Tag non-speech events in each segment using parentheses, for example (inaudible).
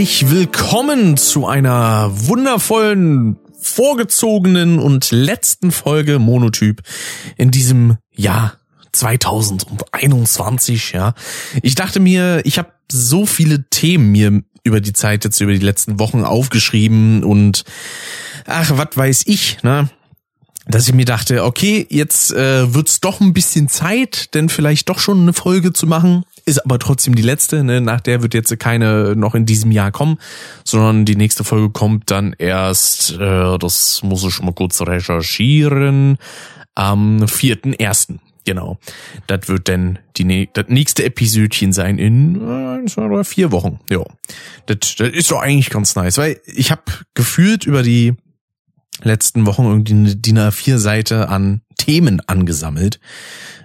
herzlich willkommen zu einer wundervollen, vorgezogenen und letzten Folge Monotyp in diesem Jahr 2021, ja. Ich dachte mir, ich habe so viele Themen mir über die Zeit jetzt über die letzten Wochen aufgeschrieben und ach, was weiß ich, ne? Dass ich mir dachte, okay, jetzt äh, wird's doch ein bisschen Zeit, denn vielleicht doch schon eine Folge zu machen. Ist aber trotzdem die letzte, ne? nach der wird jetzt keine noch in diesem Jahr kommen, sondern die nächste Folge kommt dann erst, äh, das muss ich mal kurz recherchieren, am vierten ersten. Genau. Das wird dann die das nächste Episodchen sein in äh, zwei oder vier Wochen. Ja. Das, das ist doch eigentlich ganz nice, weil ich habe gefühlt über die letzten Wochen irgendwie eine DIN A4-Seite an Themen angesammelt.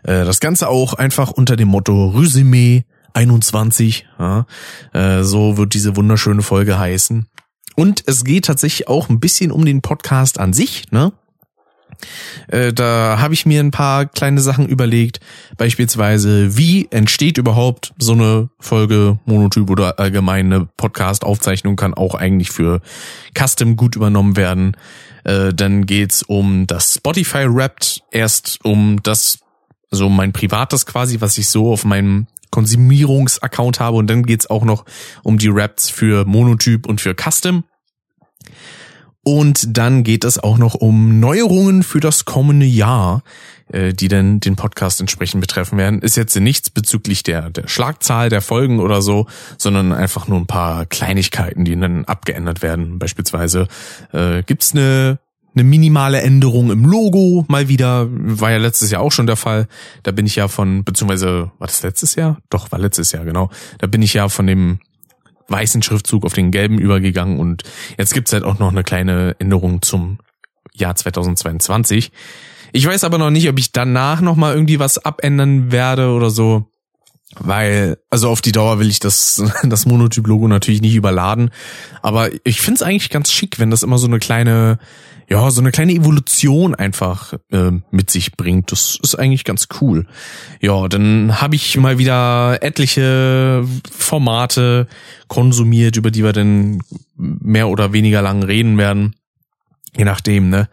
Äh, das Ganze auch einfach unter dem Motto Resümee 21. Ja, äh, so wird diese wunderschöne Folge heißen. Und es geht tatsächlich auch ein bisschen um den Podcast an sich, ne? Äh, da habe ich mir ein paar kleine Sachen überlegt, beispielsweise wie entsteht überhaupt so eine Folge Monotyp oder allgemeine Podcast-Aufzeichnung kann auch eigentlich für Custom gut übernommen werden. Äh, dann geht's um das Spotify Wrapped, erst um das, also mein privates quasi, was ich so auf meinem Konsumierungsaccount habe und dann geht's auch noch um die Raps für Monotyp und für Custom. Und dann geht es auch noch um Neuerungen für das kommende Jahr, äh, die dann den Podcast entsprechend betreffen werden. Ist jetzt nichts bezüglich der, der Schlagzahl der Folgen oder so, sondern einfach nur ein paar Kleinigkeiten, die dann abgeändert werden. Beispielsweise äh, gibt's eine eine minimale Änderung im Logo mal wieder, war ja letztes Jahr auch schon der Fall. Da bin ich ja von, beziehungsweise, war das letztes Jahr? Doch, war letztes Jahr, genau. Da bin ich ja von dem weißen Schriftzug auf den gelben übergegangen und jetzt gibt's halt auch noch eine kleine Änderung zum Jahr 2022. Ich weiß aber noch nicht, ob ich danach nochmal irgendwie was abändern werde oder so. Weil, also auf die Dauer will ich das, (laughs) das Monotyp-Logo natürlich nicht überladen. Aber ich find's eigentlich ganz schick, wenn das immer so eine kleine, ja, so eine kleine Evolution einfach äh, mit sich bringt. Das ist eigentlich ganz cool. Ja, dann habe ich mal wieder etliche Formate konsumiert, über die wir dann mehr oder weniger lang reden werden. Je nachdem, ne?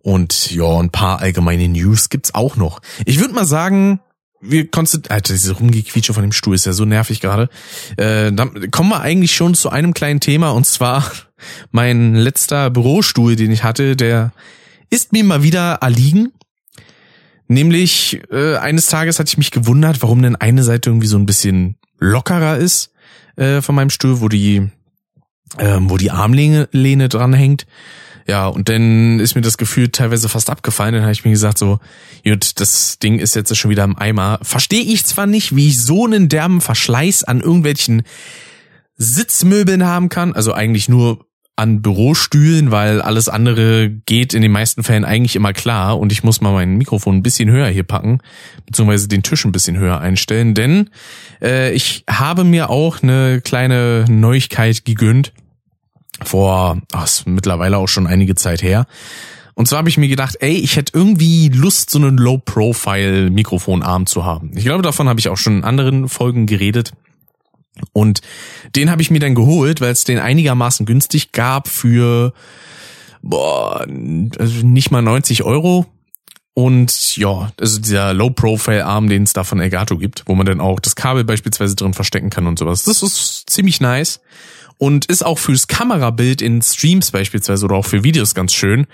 Und ja, ein paar allgemeine News gibt's auch noch. Ich würde mal sagen, wir konstant, Alter, diese Rumgequietsche von dem Stuhl ist ja so nervig gerade. Äh, dann kommen wir eigentlich schon zu einem kleinen Thema und zwar mein letzter Bürostuhl, den ich hatte, der ist mir mal wieder erliegen. Nämlich äh, eines Tages hatte ich mich gewundert, warum denn eine Seite irgendwie so ein bisschen lockerer ist äh, von meinem Stuhl, wo die äh, wo die Armlehne Lehne dran hängt. Ja, und dann ist mir das Gefühl teilweise fast abgefallen. Dann habe ich mir gesagt, so, gut, das Ding ist jetzt schon wieder im Eimer. Verstehe ich zwar nicht, wie ich so einen derben Verschleiß an irgendwelchen Sitzmöbeln haben kann, also eigentlich nur an Bürostühlen, weil alles andere geht in den meisten Fällen eigentlich immer klar und ich muss mal mein Mikrofon ein bisschen höher hier packen, beziehungsweise den Tisch ein bisschen höher einstellen, denn äh, ich habe mir auch eine kleine Neuigkeit gegönnt vor, ach, ist mittlerweile auch schon einige Zeit her. Und zwar habe ich mir gedacht, ey, ich hätte irgendwie Lust, so einen Low-Profile-Mikrofonarm zu haben. Ich glaube, davon habe ich auch schon in anderen Folgen geredet. Und den habe ich mir dann geholt, weil es den einigermaßen günstig gab für boah, also nicht mal 90 Euro. Und ja, also dieser Low-Profile-Arm, den es da von Elgato gibt, wo man dann auch das Kabel beispielsweise drin verstecken kann und sowas. Das ist ziemlich nice und ist auch fürs Kamerabild in Streams beispielsweise oder auch für Videos ganz schön.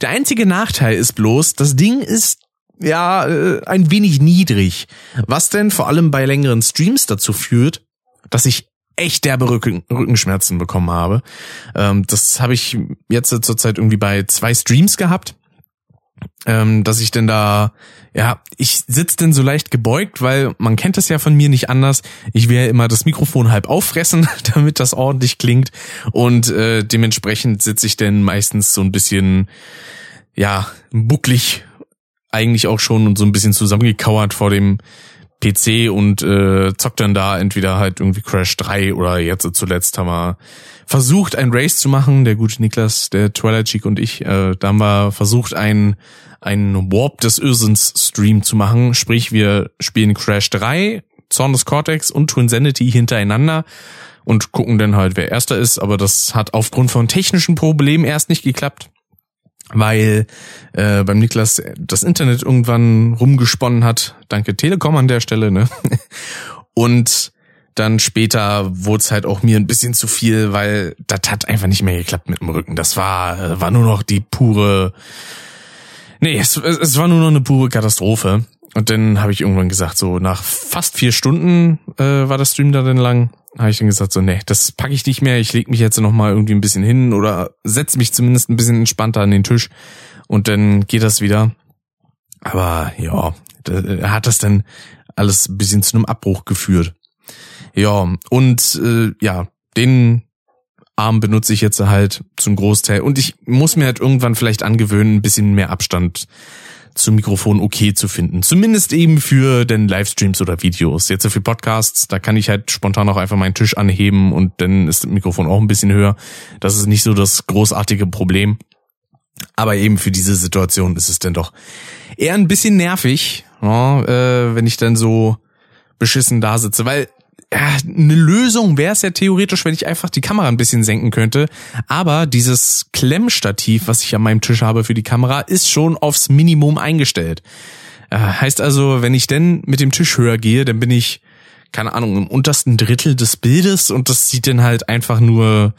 Der einzige Nachteil ist bloß, das Ding ist ja äh, ein wenig niedrig, was denn vor allem bei längeren Streams dazu führt, dass ich echt derbe Rücken, Rückenschmerzen bekommen habe. Ähm, das habe ich jetzt zurzeit irgendwie bei zwei Streams gehabt ähm, dass ich denn da, ja, ich sitze denn so leicht gebeugt, weil man kennt es ja von mir nicht anders. Ich will ja immer das Mikrofon halb auffressen, (laughs) damit das ordentlich klingt und äh, dementsprechend sitze ich denn meistens so ein bisschen, ja, bucklig eigentlich auch schon und so ein bisschen zusammengekauert vor dem PC und äh, zockt dann da entweder halt irgendwie Crash 3 oder jetzt zuletzt haben wir versucht, ein Race zu machen. Der gute Niklas, der Twilight Cheek und ich, äh, da haben wir versucht, ein einen Warp des Irrsinns Stream zu machen. Sprich, wir spielen Crash 3 Zorn des Cortex und Twinsanity hintereinander und gucken dann halt, wer erster ist. Aber das hat aufgrund von technischen Problemen erst nicht geklappt, weil äh, beim Niklas das Internet irgendwann rumgesponnen hat. Danke Telekom an der Stelle. Ne? (laughs) Und dann später wurde es halt auch mir ein bisschen zu viel, weil das hat einfach nicht mehr geklappt mit dem Rücken. Das war, äh, war nur noch die pure. Nee, es, es war nur noch eine pure Katastrophe. Und dann habe ich irgendwann gesagt, so nach fast vier Stunden äh, war der Stream da dann lang, habe ich dann gesagt, so, nee, das packe ich nicht mehr, ich leg mich jetzt noch mal irgendwie ein bisschen hin oder setz mich zumindest ein bisschen entspannter an den Tisch und dann geht das wieder. Aber ja, da hat das dann alles ein bisschen zu einem Abbruch geführt. Ja, und äh, ja, den Arm benutze ich jetzt halt zum Großteil. Und ich muss mir halt irgendwann vielleicht angewöhnen, ein bisschen mehr Abstand zum Mikrofon okay zu finden. Zumindest eben für den Livestreams oder Videos. Jetzt für Podcasts, da kann ich halt spontan auch einfach meinen Tisch anheben und dann ist das Mikrofon auch ein bisschen höher. Das ist nicht so das großartige Problem. Aber eben für diese Situation ist es dann doch eher ein bisschen nervig, äh, wenn ich dann so beschissen da sitze, weil eine Lösung wäre es ja theoretisch, wenn ich einfach die Kamera ein bisschen senken könnte. Aber dieses Klemmstativ, was ich an meinem Tisch habe für die Kamera, ist schon aufs Minimum eingestellt. Äh, heißt also, wenn ich denn mit dem Tisch höher gehe, dann bin ich, keine Ahnung, im untersten Drittel des Bildes und das sieht dann halt einfach nur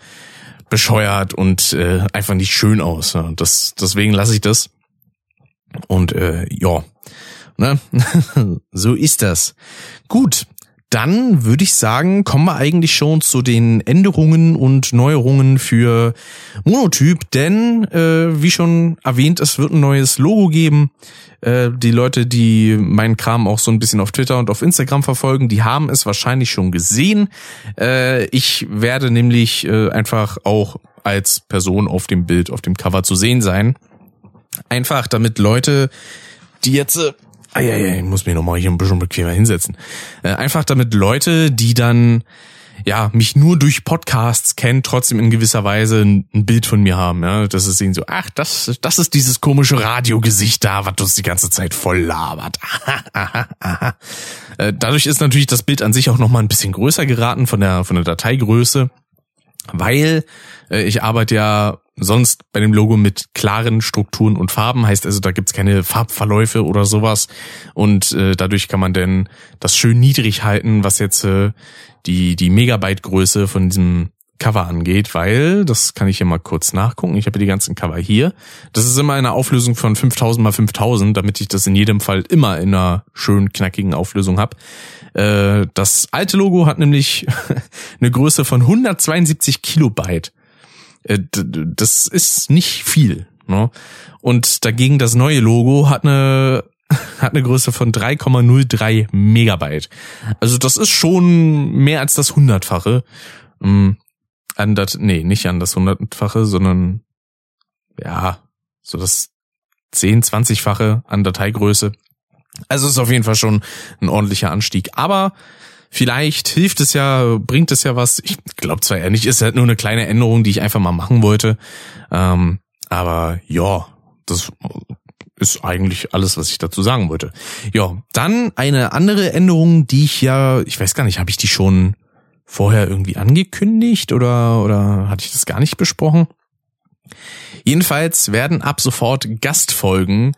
bescheuert und äh, einfach nicht schön aus. Ja. Das, deswegen lasse ich das. Und äh, ja, ne? (laughs) so ist das. Gut, dann würde ich sagen, kommen wir eigentlich schon zu den Änderungen und Neuerungen für Monotyp, denn äh, wie schon erwähnt, es wird ein neues Logo geben. Äh, die Leute, die meinen Kram auch so ein bisschen auf Twitter und auf Instagram verfolgen, die haben es wahrscheinlich schon gesehen. Äh, ich werde nämlich äh, einfach auch als Person auf dem Bild, auf dem Cover zu sehen sein. Einfach damit Leute, die jetzt äh, Ah, ja, ja, ich muss mich nochmal hier ein bisschen bequemer hinsetzen. Äh, einfach damit Leute, die dann ja mich nur durch Podcasts kennen, trotzdem in gewisser Weise ein, Bild von mir haben. Ja, dass es sehen so, ach, das, das ist dieses komische Radiogesicht da, was uns die ganze Zeit voll labert. (laughs) Äh, dadurch ist natürlich das Bild an sich auch nochmal ein bisschen größer geraten von der von der Dateigröße, weil äh, ich arbeite ja sonst bei dem Logo mit klaren Strukturen und Farben. Heißt also, da gibt's keine Farbverläufe oder sowas. Und äh, dadurch kann man denn das schön niedrig halten, was jetzt äh, die, die Megabyte-Größe von diesem Cover angeht, weil, das kann ich hier mal kurz nachgucken, ich habe die ganzen Cover hier. Das ist immer eine Auflösung von 5000 mal 5000, damit ich das in jedem Fall immer in einer schön knackigen Auflösung habe. Äh, das alte Logo hat nämlich (laughs) eine Größe von 172 Kilobyte. Äh, das ist nicht viel. Ne? Und dagegen das neue Logo hat eine (laughs) hat eine Größe von 3,03 Megabyte. Also das ist schon mehr als das hundertfache. An das, nee, nicht an das hundertfache, sondern ja, so das 10, 20-fache an Dateigröße. Also ist auf jeden Fall schon ein ordentlicher Anstieg. Aber Vielleicht hilft es ja, bringt es ja was. Ich glaube zwar eher nicht, ist halt nur eine kleine Änderung, die ich einfach mal machen wollte. Ähm, aber ja, das ist eigentlich alles, was ich dazu sagen wollte. Ja, dann eine andere Änderung, die ich ja, ich weiß gar nicht, habe ich die schon vorher irgendwie angekündigt oder oder hatte ich das gar nicht besprochen? Jedenfalls werden ab sofort Gastfolgen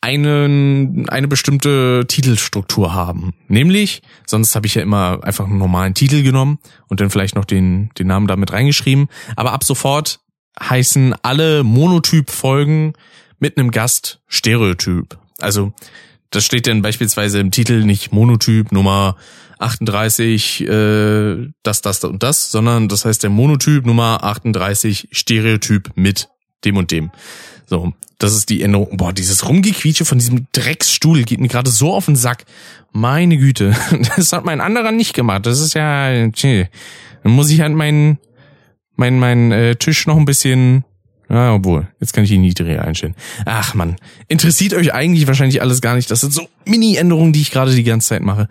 einen, eine bestimmte Titelstruktur haben. Nämlich, sonst habe ich ja immer einfach einen normalen Titel genommen und dann vielleicht noch den, den Namen damit reingeschrieben. Aber ab sofort heißen alle Monotyp-Folgen mit einem Gast Stereotyp. Also das steht dann beispielsweise im Titel nicht Monotyp Nummer 38, äh, das, das und das, sondern das heißt der Monotyp Nummer 38 Stereotyp mit dem und dem. So, das ist die Änderung. Boah, dieses Rumgequietsche von diesem Drecksstuhl geht mir gerade so auf den Sack. Meine Güte, (laughs) das hat mein anderer nicht gemacht. Das ist ja, tschä. dann muss ich halt meinen mein, mein äh, Tisch noch ein bisschen ja, obwohl, jetzt kann ich ihn niedriger einstellen. Ach man, interessiert euch eigentlich wahrscheinlich alles gar nicht. Das sind so Mini-Änderungen, die ich gerade die ganze Zeit mache.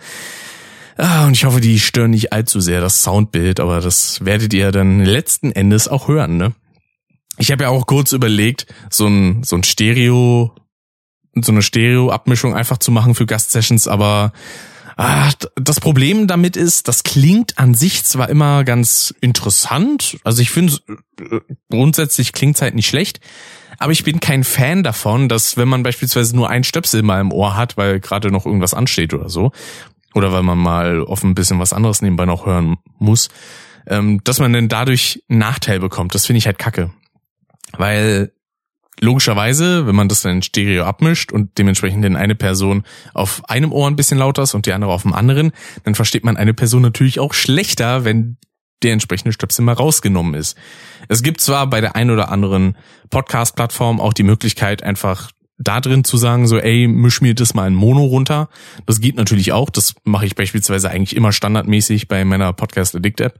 Ah, und ich hoffe, die stören nicht allzu sehr das Soundbild, aber das werdet ihr dann letzten Endes auch hören, ne? Ich habe ja auch kurz überlegt, so ein, so ein Stereo, so eine Stereo-Abmischung einfach zu machen für Gastsessions, aber Ah, das Problem damit ist, das klingt an sich zwar immer ganz interessant, also ich finde äh, grundsätzlich klingt's halt nicht schlecht, aber ich bin kein Fan davon, dass wenn man beispielsweise nur ein Stöpsel mal im Ohr hat, weil gerade noch irgendwas ansteht oder so, oder weil man mal auf ein bisschen was anderes nebenbei noch hören muss, ähm, dass man denn dadurch einen Nachteil bekommt. Das finde ich halt kacke. Weil logischerweise, wenn man das dann in Stereo abmischt und dementsprechend in eine Person auf einem Ohr ein bisschen lauter ist und die andere auf dem anderen, dann versteht man eine Person natürlich auch schlechter, wenn der entsprechende Stöpsel mal rausgenommen ist. Es gibt zwar bei der ein oder anderen Podcast-Plattform auch die Möglichkeit, einfach da drin zu sagen, so, ey, misch mir das mal in Mono runter. Das geht natürlich auch. Das mache ich beispielsweise eigentlich immer standardmäßig bei meiner Podcast Addict App.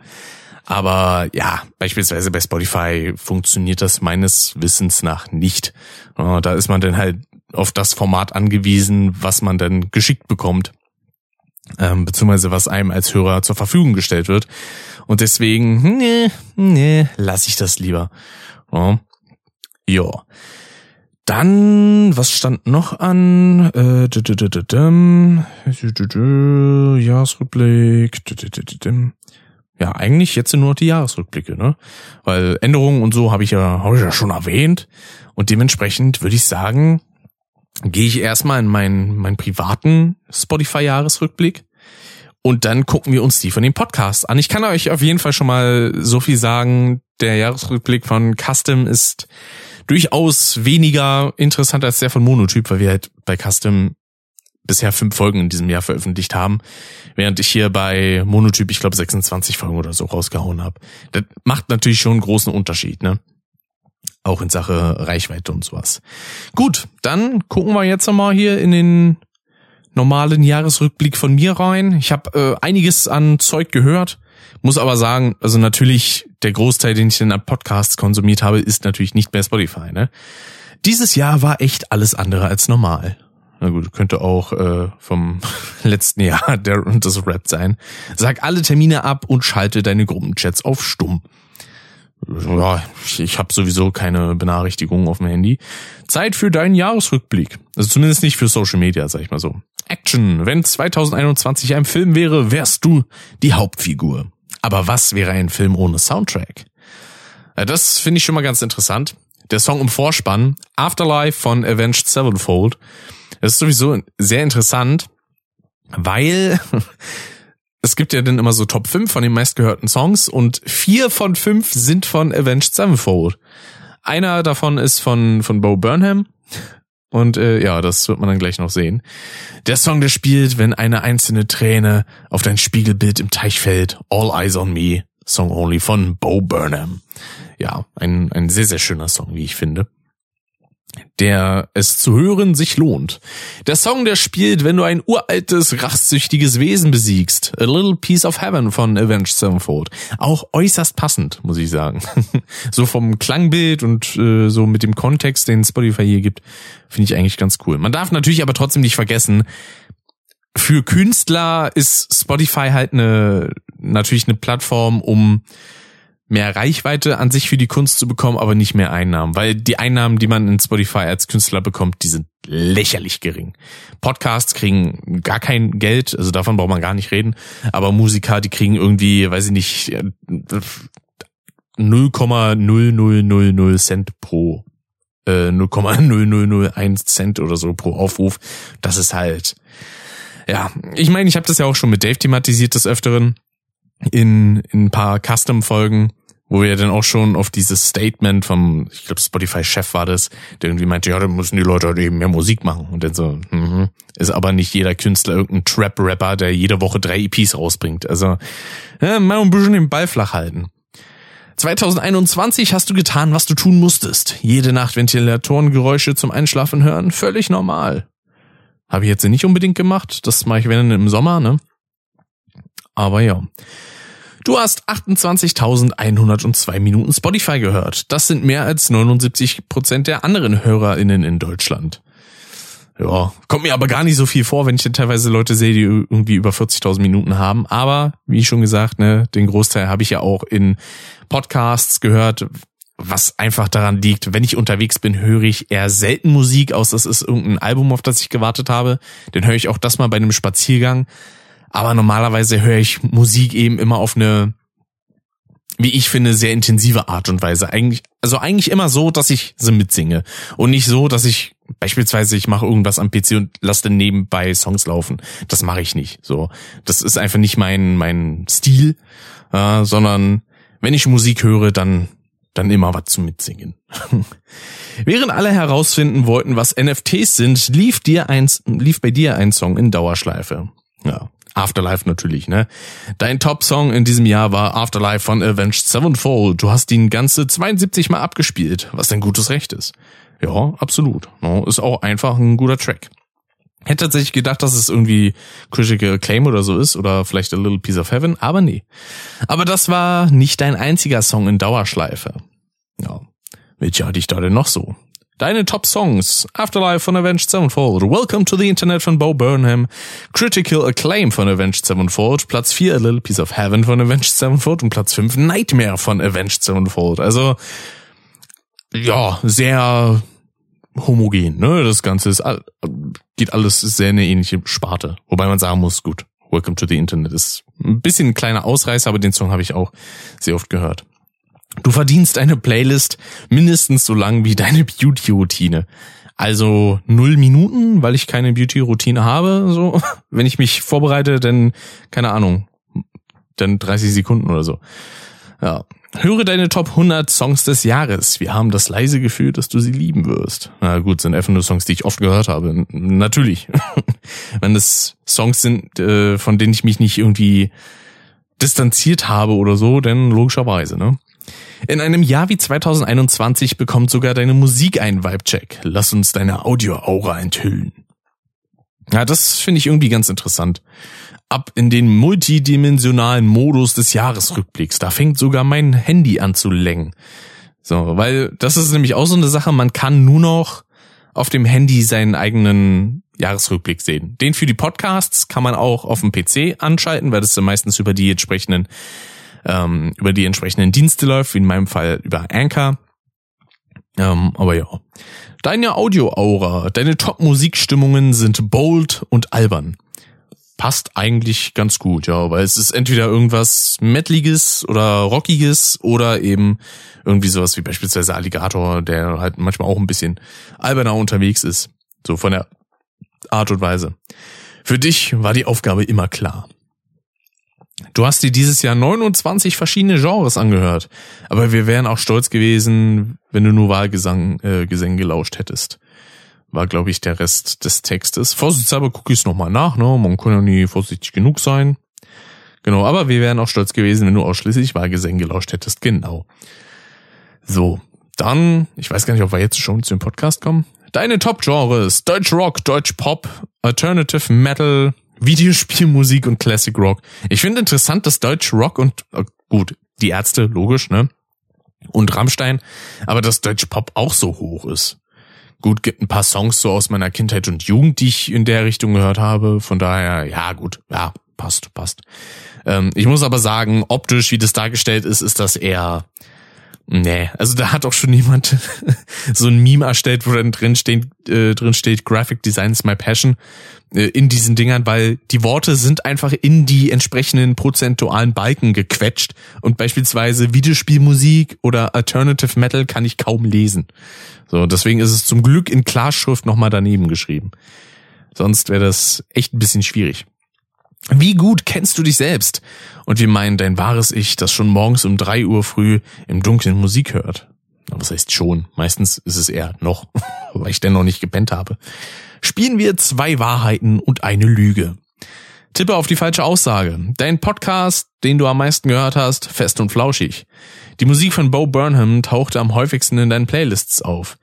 Aber ja, beispielsweise bei Spotify funktioniert das meines Wissens nach nicht. Da ist man dann halt auf das Format angewiesen, was man dann geschickt bekommt. Ähm, beziehungsweise was einem als Hörer zur Verfügung gestellt wird. Und deswegen, nee, nee, lass ich das lieber. Ja. Dann, was stand noch an? Äh, Jahresrückblick ja, eigentlich jetzt sind nur die Jahresrückblicke, ne? Weil Änderungen und so habe ich ja, habe ich ja schon erwähnt. Und dementsprechend würde ich sagen, gehe ich erstmal in meinen, meinen privaten Spotify-Jahresrückblick. Und dann gucken wir uns die von dem Podcast an. Ich kann euch auf jeden Fall schon mal so viel sagen. Der Jahresrückblick von Custom ist durchaus weniger interessant als der von Monotyp, weil wir halt bei Custom bisher fünf Folgen in diesem Jahr veröffentlicht haben, während ich hier bei Monotyp, ich glaube, 26 Folgen oder so rausgehauen habe. Das macht natürlich schon einen großen Unterschied, ne? Auch in Sache Reichweite und sowas. Gut, dann gucken wir jetzt nochmal hier in den normalen Jahresrückblick von mir rein. Ich habe äh, einiges an Zeug gehört, muss aber sagen, also natürlich der Großteil, den ich in an Podcasts konsumiert habe, ist natürlich nicht mehr Spotify. Ne? Dieses Jahr war echt alles andere als normal. Na gut, könnte auch äh, vom (laughs) letzten Jahr (laughs) der und das Rap sein. Sag alle Termine ab und schalte deine Gruppenchats auf stumm. Ja, ich, ich habe sowieso keine Benachrichtigungen auf dem Handy. Zeit für deinen Jahresrückblick. Also zumindest nicht für Social Media, sag ich mal so. Action. Wenn 2021 ein Film wäre, wärst du die Hauptfigur. Aber was wäre ein Film ohne Soundtrack? Ja, das finde ich schon mal ganz interessant. Der Song im Vorspann, Afterlife von Avenged Sevenfold, das ist sowieso sehr interessant, weil (laughs) es gibt ja dann immer so Top 5 von den meistgehörten Songs und vier von fünf sind von Avenged Sevenfold. Einer davon ist von, von Bo Burnham. Und äh, ja, das wird man dann gleich noch sehen. Der Song, der spielt, wenn eine einzelne Träne auf dein Spiegelbild im Teich fällt. All Eyes on Me. Song Only von Bo Burnham. Ja, ein, ein sehr, sehr schöner Song, wie ich finde der es zu hören sich lohnt. Der Song, der spielt, wenn du ein uraltes, rachsüchtiges Wesen besiegst. A Little Piece of Heaven von Avenged Sevenfold. Auch äußerst passend, muss ich sagen. (laughs) so vom Klangbild und äh, so mit dem Kontext, den Spotify hier gibt, finde ich eigentlich ganz cool. Man darf natürlich aber trotzdem nicht vergessen, für Künstler ist Spotify halt eine, natürlich eine Plattform, um mehr Reichweite an sich für die Kunst zu bekommen, aber nicht mehr Einnahmen, weil die Einnahmen, die man in Spotify als Künstler bekommt, die sind lächerlich gering. Podcasts kriegen gar kein Geld, also davon braucht man gar nicht reden, aber Musiker, die kriegen irgendwie, weiß ich nicht, 0,0000 Cent pro äh, 0,0001 Cent oder so pro Aufruf. Das ist halt ja, ich meine, ich habe das ja auch schon mit Dave thematisiert des öfteren in, in ein paar Custom-Folgen, wo wir dann auch schon auf dieses Statement vom, ich glaube Spotify-Chef war das, der irgendwie meinte, ja, dann müssen die Leute halt eben mehr Musik machen. Und dann so, mhm. ist aber nicht jeder Künstler irgendein Trap-Rapper, der jede Woche drei EPs rausbringt. Also ja, mal ein bisschen den Ball flach halten. 2021 hast du getan, was du tun musstest. Jede Nacht Ventilatorengeräusche zum Einschlafen hören, völlig normal. Habe ich jetzt nicht unbedingt gemacht. Das mache ich wenn im Sommer, ne? Aber ja. Du hast 28.102 Minuten Spotify gehört. Das sind mehr als 79 Prozent der anderen HörerInnen in Deutschland. Ja, kommt mir aber gar nicht so viel vor, wenn ich dann teilweise Leute sehe, die irgendwie über 40.000 Minuten haben. Aber wie schon gesagt, ne, den Großteil habe ich ja auch in Podcasts gehört, was einfach daran liegt, wenn ich unterwegs bin, höre ich eher selten Musik, aus das ist irgendein Album, auf das ich gewartet habe. Dann höre ich auch das mal bei einem Spaziergang. Aber normalerweise höre ich Musik eben immer auf eine, wie ich finde, sehr intensive Art und Weise. Eigentlich, also eigentlich immer so, dass ich sie mitsinge. Und nicht so, dass ich beispielsweise ich mache irgendwas am PC und lasse dann nebenbei Songs laufen. Das mache ich nicht. So, das ist einfach nicht mein mein Stil, äh, sondern wenn ich Musik höre, dann dann immer was zu mitsingen. (laughs) Während alle herausfinden wollten, was NFTs sind, lief dir eins, lief bei dir ein Song in Dauerschleife. Ja, Afterlife natürlich, ne? Dein Top-Song in diesem Jahr war Afterlife von Avenged Sevenfold. Du hast ihn ganze 72 Mal abgespielt, was dein gutes Recht ist. Ja, absolut. Ist auch einfach ein guter Track. Hätte tatsächlich gedacht, dass es irgendwie Critical Acclaim oder so ist oder vielleicht A Little Piece of Heaven, aber nee. Aber das war nicht dein einziger Song in Dauerschleife. Ja. Welche hatte ich da denn noch so? Deine Top Songs. Afterlife von Avenged Sevenfold. Welcome to the Internet von Bo Burnham. Critical Acclaim von Avenged Sevenfold. Platz 4 A Little Piece of Heaven von Avenged Sevenfold. Und Platz 5 Nightmare von Avenged Sevenfold. Also, ja, sehr homogen, ne? Das Ganze ist, geht alles sehr in eine ähnliche Sparte. Wobei man sagen muss, gut, Welcome to the Internet ist ein bisschen ein kleiner Ausreißer, aber den Song habe ich auch sehr oft gehört. Du verdienst eine Playlist mindestens so lang wie deine Beauty-Routine. Also null Minuten, weil ich keine Beauty-Routine habe. So, (laughs) wenn ich mich vorbereite, dann keine Ahnung, dann 30 Sekunden oder so. Ja, Höre deine Top 100 Songs des Jahres. Wir haben das leise Gefühl, dass du sie lieben wirst. Na gut, sind einfach nur Songs, die ich oft gehört habe. Natürlich. (laughs) Wenn das Songs sind, äh, von denen ich mich nicht irgendwie distanziert habe oder so, dann logischerweise, ne? In einem Jahr wie 2021 bekommt sogar deine Musik einen Vibe-Check. Lass uns deine Audio-Aura enthüllen. Ja, das finde ich irgendwie ganz interessant ab in den multidimensionalen Modus des Jahresrückblicks. Da fängt sogar mein Handy an zu lenken. So, weil das ist nämlich auch so eine Sache, man kann nur noch auf dem Handy seinen eigenen Jahresrückblick sehen. Den für die Podcasts kann man auch auf dem PC anschalten, weil das ja meistens über die entsprechenden ähm, über die entsprechenden Dienste läuft, wie in meinem Fall über Anchor. Ähm, aber ja. Deine Audio-Aura, deine Top-Musikstimmungen sind bold und albern passt eigentlich ganz gut, ja, weil es ist entweder irgendwas Metaliges oder Rockiges oder eben irgendwie sowas wie beispielsweise Alligator, der halt manchmal auch ein bisschen alberner unterwegs ist. So von der Art und Weise. Für dich war die Aufgabe immer klar. Du hast dir dieses Jahr 29 verschiedene Genres angehört, aber wir wären auch stolz gewesen, wenn du nur Wahlgesang äh, Gesänge gelauscht hättest war, glaube ich, der Rest des Textes. Vorsichtshalber gucke ich es nochmal nach, ne? Man kann ja nie vorsichtig genug sein. Genau, aber wir wären auch stolz gewesen, wenn du ausschließlich Wahlgesänge gelauscht hättest. Genau. So, dann, ich weiß gar nicht, ob wir jetzt schon zu dem Podcast kommen. Deine Top-Genres, Deutsch Rock, Deutsch Pop, Alternative Metal, Videospielmusik und Classic Rock. Ich finde interessant, dass Deutsch Rock und, äh, gut, die Ärzte, logisch, ne? Und Rammstein, aber dass Deutsch Pop auch so hoch ist. Gut, gibt ein paar Songs so aus meiner Kindheit und Jugend, die ich in der Richtung gehört habe. Von daher, ja, gut, ja, passt, passt. Ähm, ich muss aber sagen, optisch, wie das dargestellt ist, ist das eher, nee, also da hat auch schon jemand (laughs) so ein Meme erstellt, wo dann drin steht, äh, drin steht, Graphic Design is my passion äh, in diesen Dingern, weil die Worte sind einfach in die entsprechenden prozentualen Balken gequetscht und beispielsweise Videospielmusik oder Alternative Metal kann ich kaum lesen. So, deswegen ist es zum Glück in Klarschrift nochmal daneben geschrieben. Sonst wäre das echt ein bisschen schwierig. Wie gut kennst du dich selbst? Und wie meint dein wahres Ich, das schon morgens um drei Uhr früh im Dunkeln Musik hört? Was heißt schon? Meistens ist es eher noch, (laughs) weil ich denn noch nicht gepennt habe. Spielen wir zwei Wahrheiten und eine Lüge. Tippe auf die falsche Aussage. Dein Podcast, den du am meisten gehört hast, fest und flauschig. Die Musik von Bo Burnham tauchte am häufigsten in deinen Playlists auf.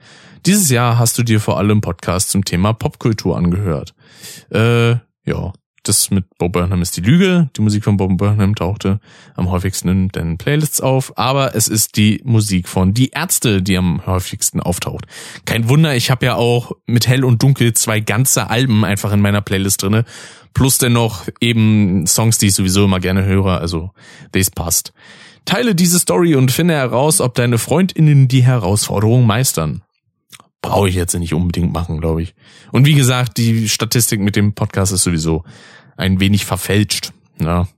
Dieses Jahr hast du dir vor allem Podcasts zum Thema Popkultur angehört. Äh, ja, das mit Bo Burnham ist die Lüge. Die Musik von Bo Burnham tauchte am häufigsten in deinen Playlists auf, aber es ist die Musik von Die Ärzte, die am häufigsten auftaucht. Kein Wunder, ich habe ja auch mit Hell und Dunkel zwei ganze Alben einfach in meiner Playlist drinne, plus dennoch eben Songs, die ich sowieso immer gerne höre, also das passt. Teile diese Story und finde heraus, ob deine Freundinnen die Herausforderung meistern. Brauche ich jetzt nicht unbedingt machen, glaube ich. Und wie gesagt, die Statistik mit dem Podcast ist sowieso ein wenig verfälscht. Ja.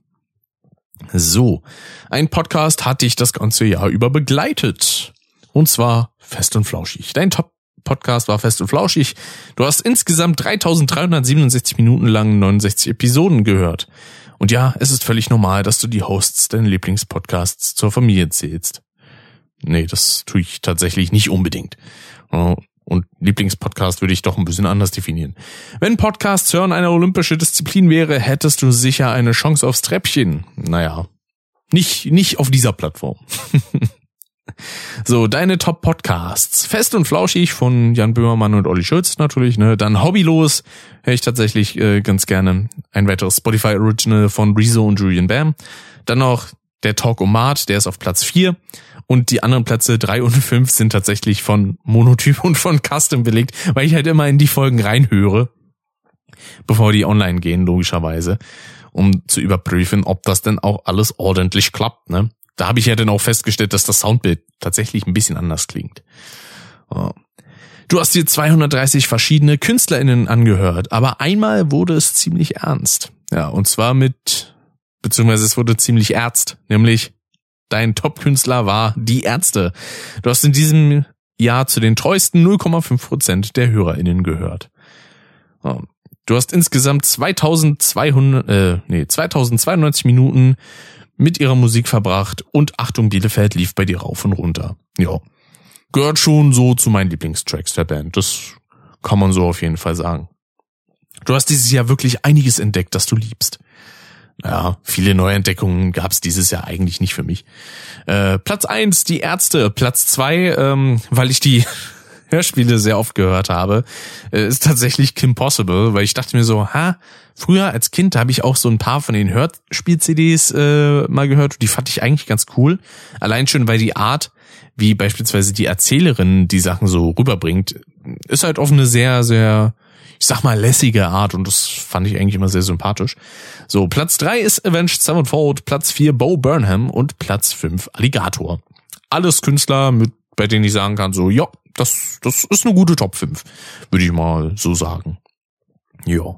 So, ein Podcast hat dich das ganze Jahr über begleitet. Und zwar fest und flauschig. Dein Top Podcast war fest und flauschig. Du hast insgesamt 3367 Minuten lang 69 Episoden gehört. Und ja, es ist völlig normal, dass du die Hosts deiner Lieblingspodcasts zur Familie zählst. Nee, das tue ich tatsächlich nicht unbedingt. Und Lieblingspodcast würde ich doch ein bisschen anders definieren. Wenn Podcasts hören eine olympische Disziplin wäre, hättest du sicher eine Chance aufs Treppchen. Naja, nicht, nicht auf dieser Plattform. (laughs) So, deine Top-Podcasts. Fest und flauschig von Jan Böhmermann und Olli Schulz natürlich, ne? Dann Hobbylos, höre ich tatsächlich äh, ganz gerne. Ein weiteres Spotify Original von Rezo und Julian Bam. Dann noch der Talk um Mart, der ist auf Platz 4. Und die anderen Plätze 3 und 5 sind tatsächlich von Monotyp und von Custom belegt, weil ich halt immer in die Folgen reinhöre, bevor die online gehen, logischerweise, um zu überprüfen, ob das denn auch alles ordentlich klappt, ne? da habe ich ja dann auch festgestellt, dass das Soundbild tatsächlich ein bisschen anders klingt. Du hast dir 230 verschiedene KünstlerInnen angehört, aber einmal wurde es ziemlich ernst. Ja, und zwar mit, beziehungsweise es wurde ziemlich ernst, nämlich dein Top-Künstler war die Ärzte. Du hast in diesem Jahr zu den treuesten 0,5 Prozent der HörerInnen gehört. Du hast insgesamt 2200, äh, nee, 2092 Minuten mit ihrer Musik verbracht und Achtung Bielefeld lief bei dir rauf und runter. Ja. Gehört schon so zu meinen Lieblingstracks der Band. Das kann man so auf jeden Fall sagen. Du hast dieses Jahr wirklich einiges entdeckt, das du liebst. Ja, viele Neuentdeckungen gab's dieses Jahr eigentlich nicht für mich. Äh, Platz eins die Ärzte. Platz zwei ähm, weil ich die (laughs) Hörspiele sehr oft gehört habe, äh, ist tatsächlich Kim Possible, weil ich dachte mir so, ha, früher als Kind habe ich auch so ein paar von den Hörspiel-CDs äh, mal gehört. Die fand ich eigentlich ganz cool. Allein schon, weil die Art, wie beispielsweise die Erzählerin die Sachen so rüberbringt, ist halt auf eine sehr, sehr, ich sag mal, lässige Art und das fand ich eigentlich immer sehr sympathisch. So, Platz drei ist Avenged Sevenfold, Platz vier Bo Burnham und Platz fünf Alligator. Alles Künstler, mit, bei denen ich sagen kann, so, ja, das, das ist eine gute Top 5, würde ich mal so sagen. Ja.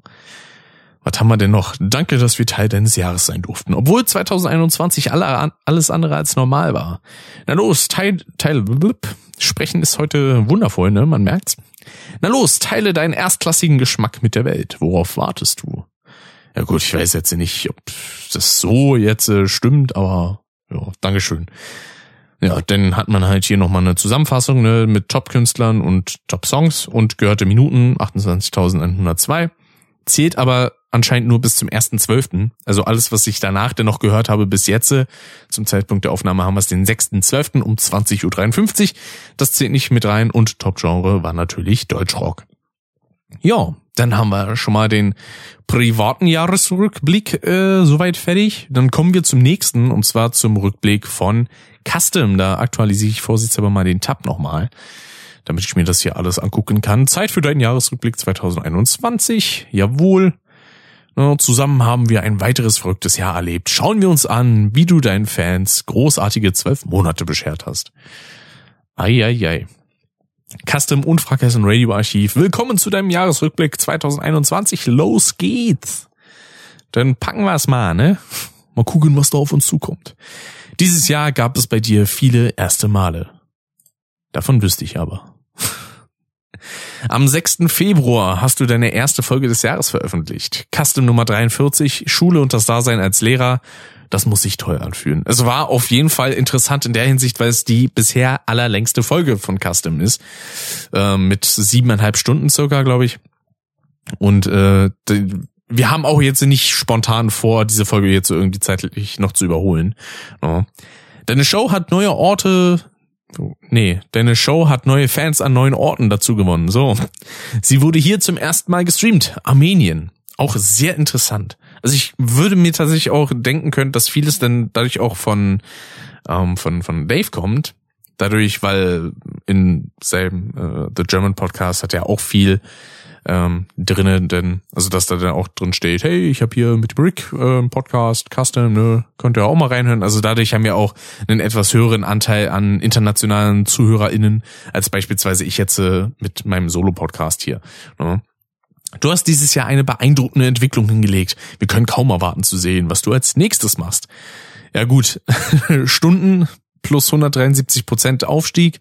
Was haben wir denn noch? Danke, dass wir Teil deines Jahres sein durften. Obwohl 2021 alle, alles andere als normal war. Na los, Teil, Teil, blub. Sprechen ist heute wundervoll, ne? Man merkt's. Na los, teile deinen erstklassigen Geschmack mit der Welt. Worauf wartest du? Ja gut, ich weiß jetzt nicht, ob das so jetzt äh, stimmt, aber ja, Dankeschön. Ja, dann hat man halt hier nochmal eine Zusammenfassung ne, mit Top-Künstlern und Top-Songs und gehörte Minuten 28.102. Zählt aber anscheinend nur bis zum 1.12. Also alles, was ich danach denn noch gehört habe bis jetzt, zum Zeitpunkt der Aufnahme haben wir es den 6.12. um 20.53 Uhr. Das zählt nicht mit rein und Top-Genre war natürlich Deutschrock. Ja, dann haben wir schon mal den privaten Jahresrückblick äh, soweit fertig. Dann kommen wir zum nächsten und zwar zum Rückblick von Custom. Da aktualisiere ich vorsichtshalber mal den Tab nochmal, damit ich mir das hier alles angucken kann. Zeit für deinen Jahresrückblick 2021. Jawohl. Zusammen haben wir ein weiteres verrücktes Jahr erlebt. Schauen wir uns an, wie du deinen Fans großartige zwölf Monate beschert hast. Eieiei. Custom und Frackhessen Radio Archiv. Willkommen zu deinem Jahresrückblick 2021. Los geht's. Dann packen wir es mal, ne? Mal gucken, was da auf uns zukommt. Dieses Jahr gab es bei dir viele erste Male. Davon wüsste ich aber. Am 6. Februar hast du deine erste Folge des Jahres veröffentlicht. Custom Nummer 43, Schule und das Dasein als Lehrer. Das muss sich toll anfühlen. Es war auf jeden Fall interessant in der Hinsicht, weil es die bisher allerlängste Folge von Custom ist. Äh, mit siebeneinhalb Stunden circa, glaube ich. Und äh, wir haben auch jetzt nicht spontan vor, diese Folge jetzt irgendwie zeitlich noch zu überholen. Deine Show hat neue Orte, nee, deine Show hat neue Fans an neuen Orten dazu gewonnen. So. Sie wurde hier zum ersten Mal gestreamt. Armenien. Auch sehr interessant. Also ich würde mir tatsächlich auch denken können, dass vieles dann dadurch auch von, ähm, von, von Dave kommt. Dadurch, weil in seinem äh, The German Podcast hat er auch viel ähm, drinnen, denn also dass da dann auch drin steht, hey, ich habe hier mit Brick äh, Podcast, Custom, ne, könnt ihr auch mal reinhören. Also dadurch haben wir auch einen etwas höheren Anteil an internationalen ZuhörerInnen als beispielsweise ich jetzt äh, mit meinem Solo-Podcast hier. Ne? Du hast dieses Jahr eine beeindruckende Entwicklung hingelegt. Wir können kaum erwarten zu sehen, was du als nächstes machst. Ja gut, (laughs) Stunden plus 173 Prozent Aufstieg,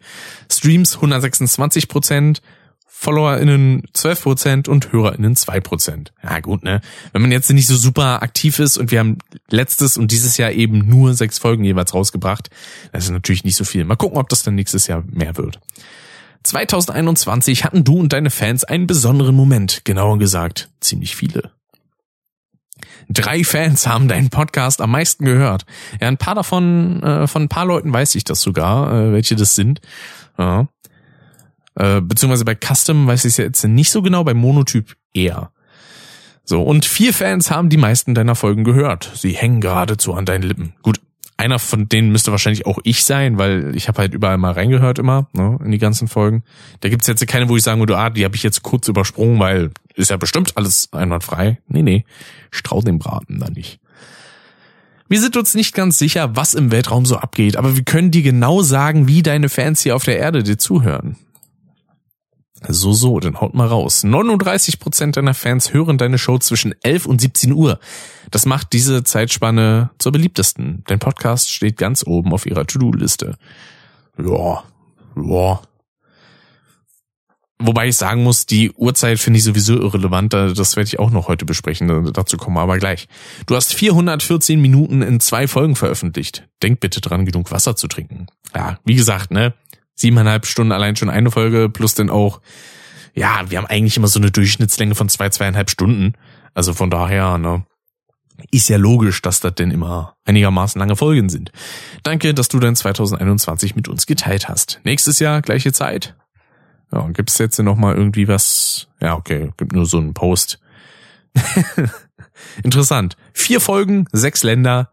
Streams 126 Prozent, FollowerInnen 12 Prozent und HörerInnen 2 Prozent. Ja gut, ne? Wenn man jetzt nicht so super aktiv ist und wir haben letztes und dieses Jahr eben nur sechs Folgen jeweils rausgebracht, das ist natürlich nicht so viel. Mal gucken, ob das dann nächstes Jahr mehr wird. 2021 hatten du und deine Fans einen besonderen Moment, genauer gesagt, ziemlich viele. Drei Fans haben deinen Podcast am meisten gehört. Ja, ein paar davon, äh, von ein paar Leuten weiß ich das sogar, äh, welche das sind. Ja. Äh, beziehungsweise bei Custom weiß ich es jetzt nicht so genau, bei Monotyp eher. So, und vier Fans haben die meisten deiner Folgen gehört. Sie hängen geradezu an deinen Lippen. Gut, einer von denen müsste wahrscheinlich auch ich sein, weil ich habe halt überall mal reingehört immer, ne, in die ganzen Folgen. Da gibt's jetzt keine, wo ich sagen würde, ah, die habe ich jetzt kurz übersprungen, weil ist ja bestimmt alles einwandfrei. Nee, nee, ich trau dem Braten da nicht. Wir sind uns nicht ganz sicher, was im Weltraum so abgeht, aber wir können dir genau sagen, wie deine Fans hier auf der Erde dir zuhören. So, so, dann haut mal raus. 39% deiner Fans hören deine Show zwischen 11 und 17 Uhr. Das macht diese Zeitspanne zur beliebtesten. Dein Podcast steht ganz oben auf ihrer To-Do-Liste. Ja, ja. Wobei ich sagen muss, die Uhrzeit finde ich sowieso irrelevant. Das werde ich auch noch heute besprechen. Dazu kommen wir aber gleich. Du hast 414 Minuten in zwei Folgen veröffentlicht. Denk bitte dran, genug Wasser zu trinken. Ja, wie gesagt, ne? Siebeneinhalb Stunden allein schon eine Folge, plus dann auch, ja, wir haben eigentlich immer so eine Durchschnittslänge von zwei, zweieinhalb Stunden. Also von daher, ne, ist ja logisch, dass das denn immer einigermaßen lange Folgen sind. Danke, dass du dann 2021 mit uns geteilt hast. Nächstes Jahr, gleiche Zeit. Ja, gibt's jetzt noch mal irgendwie was? Ja, okay, gibt nur so einen Post. (laughs) Interessant. Vier Folgen, sechs Länder,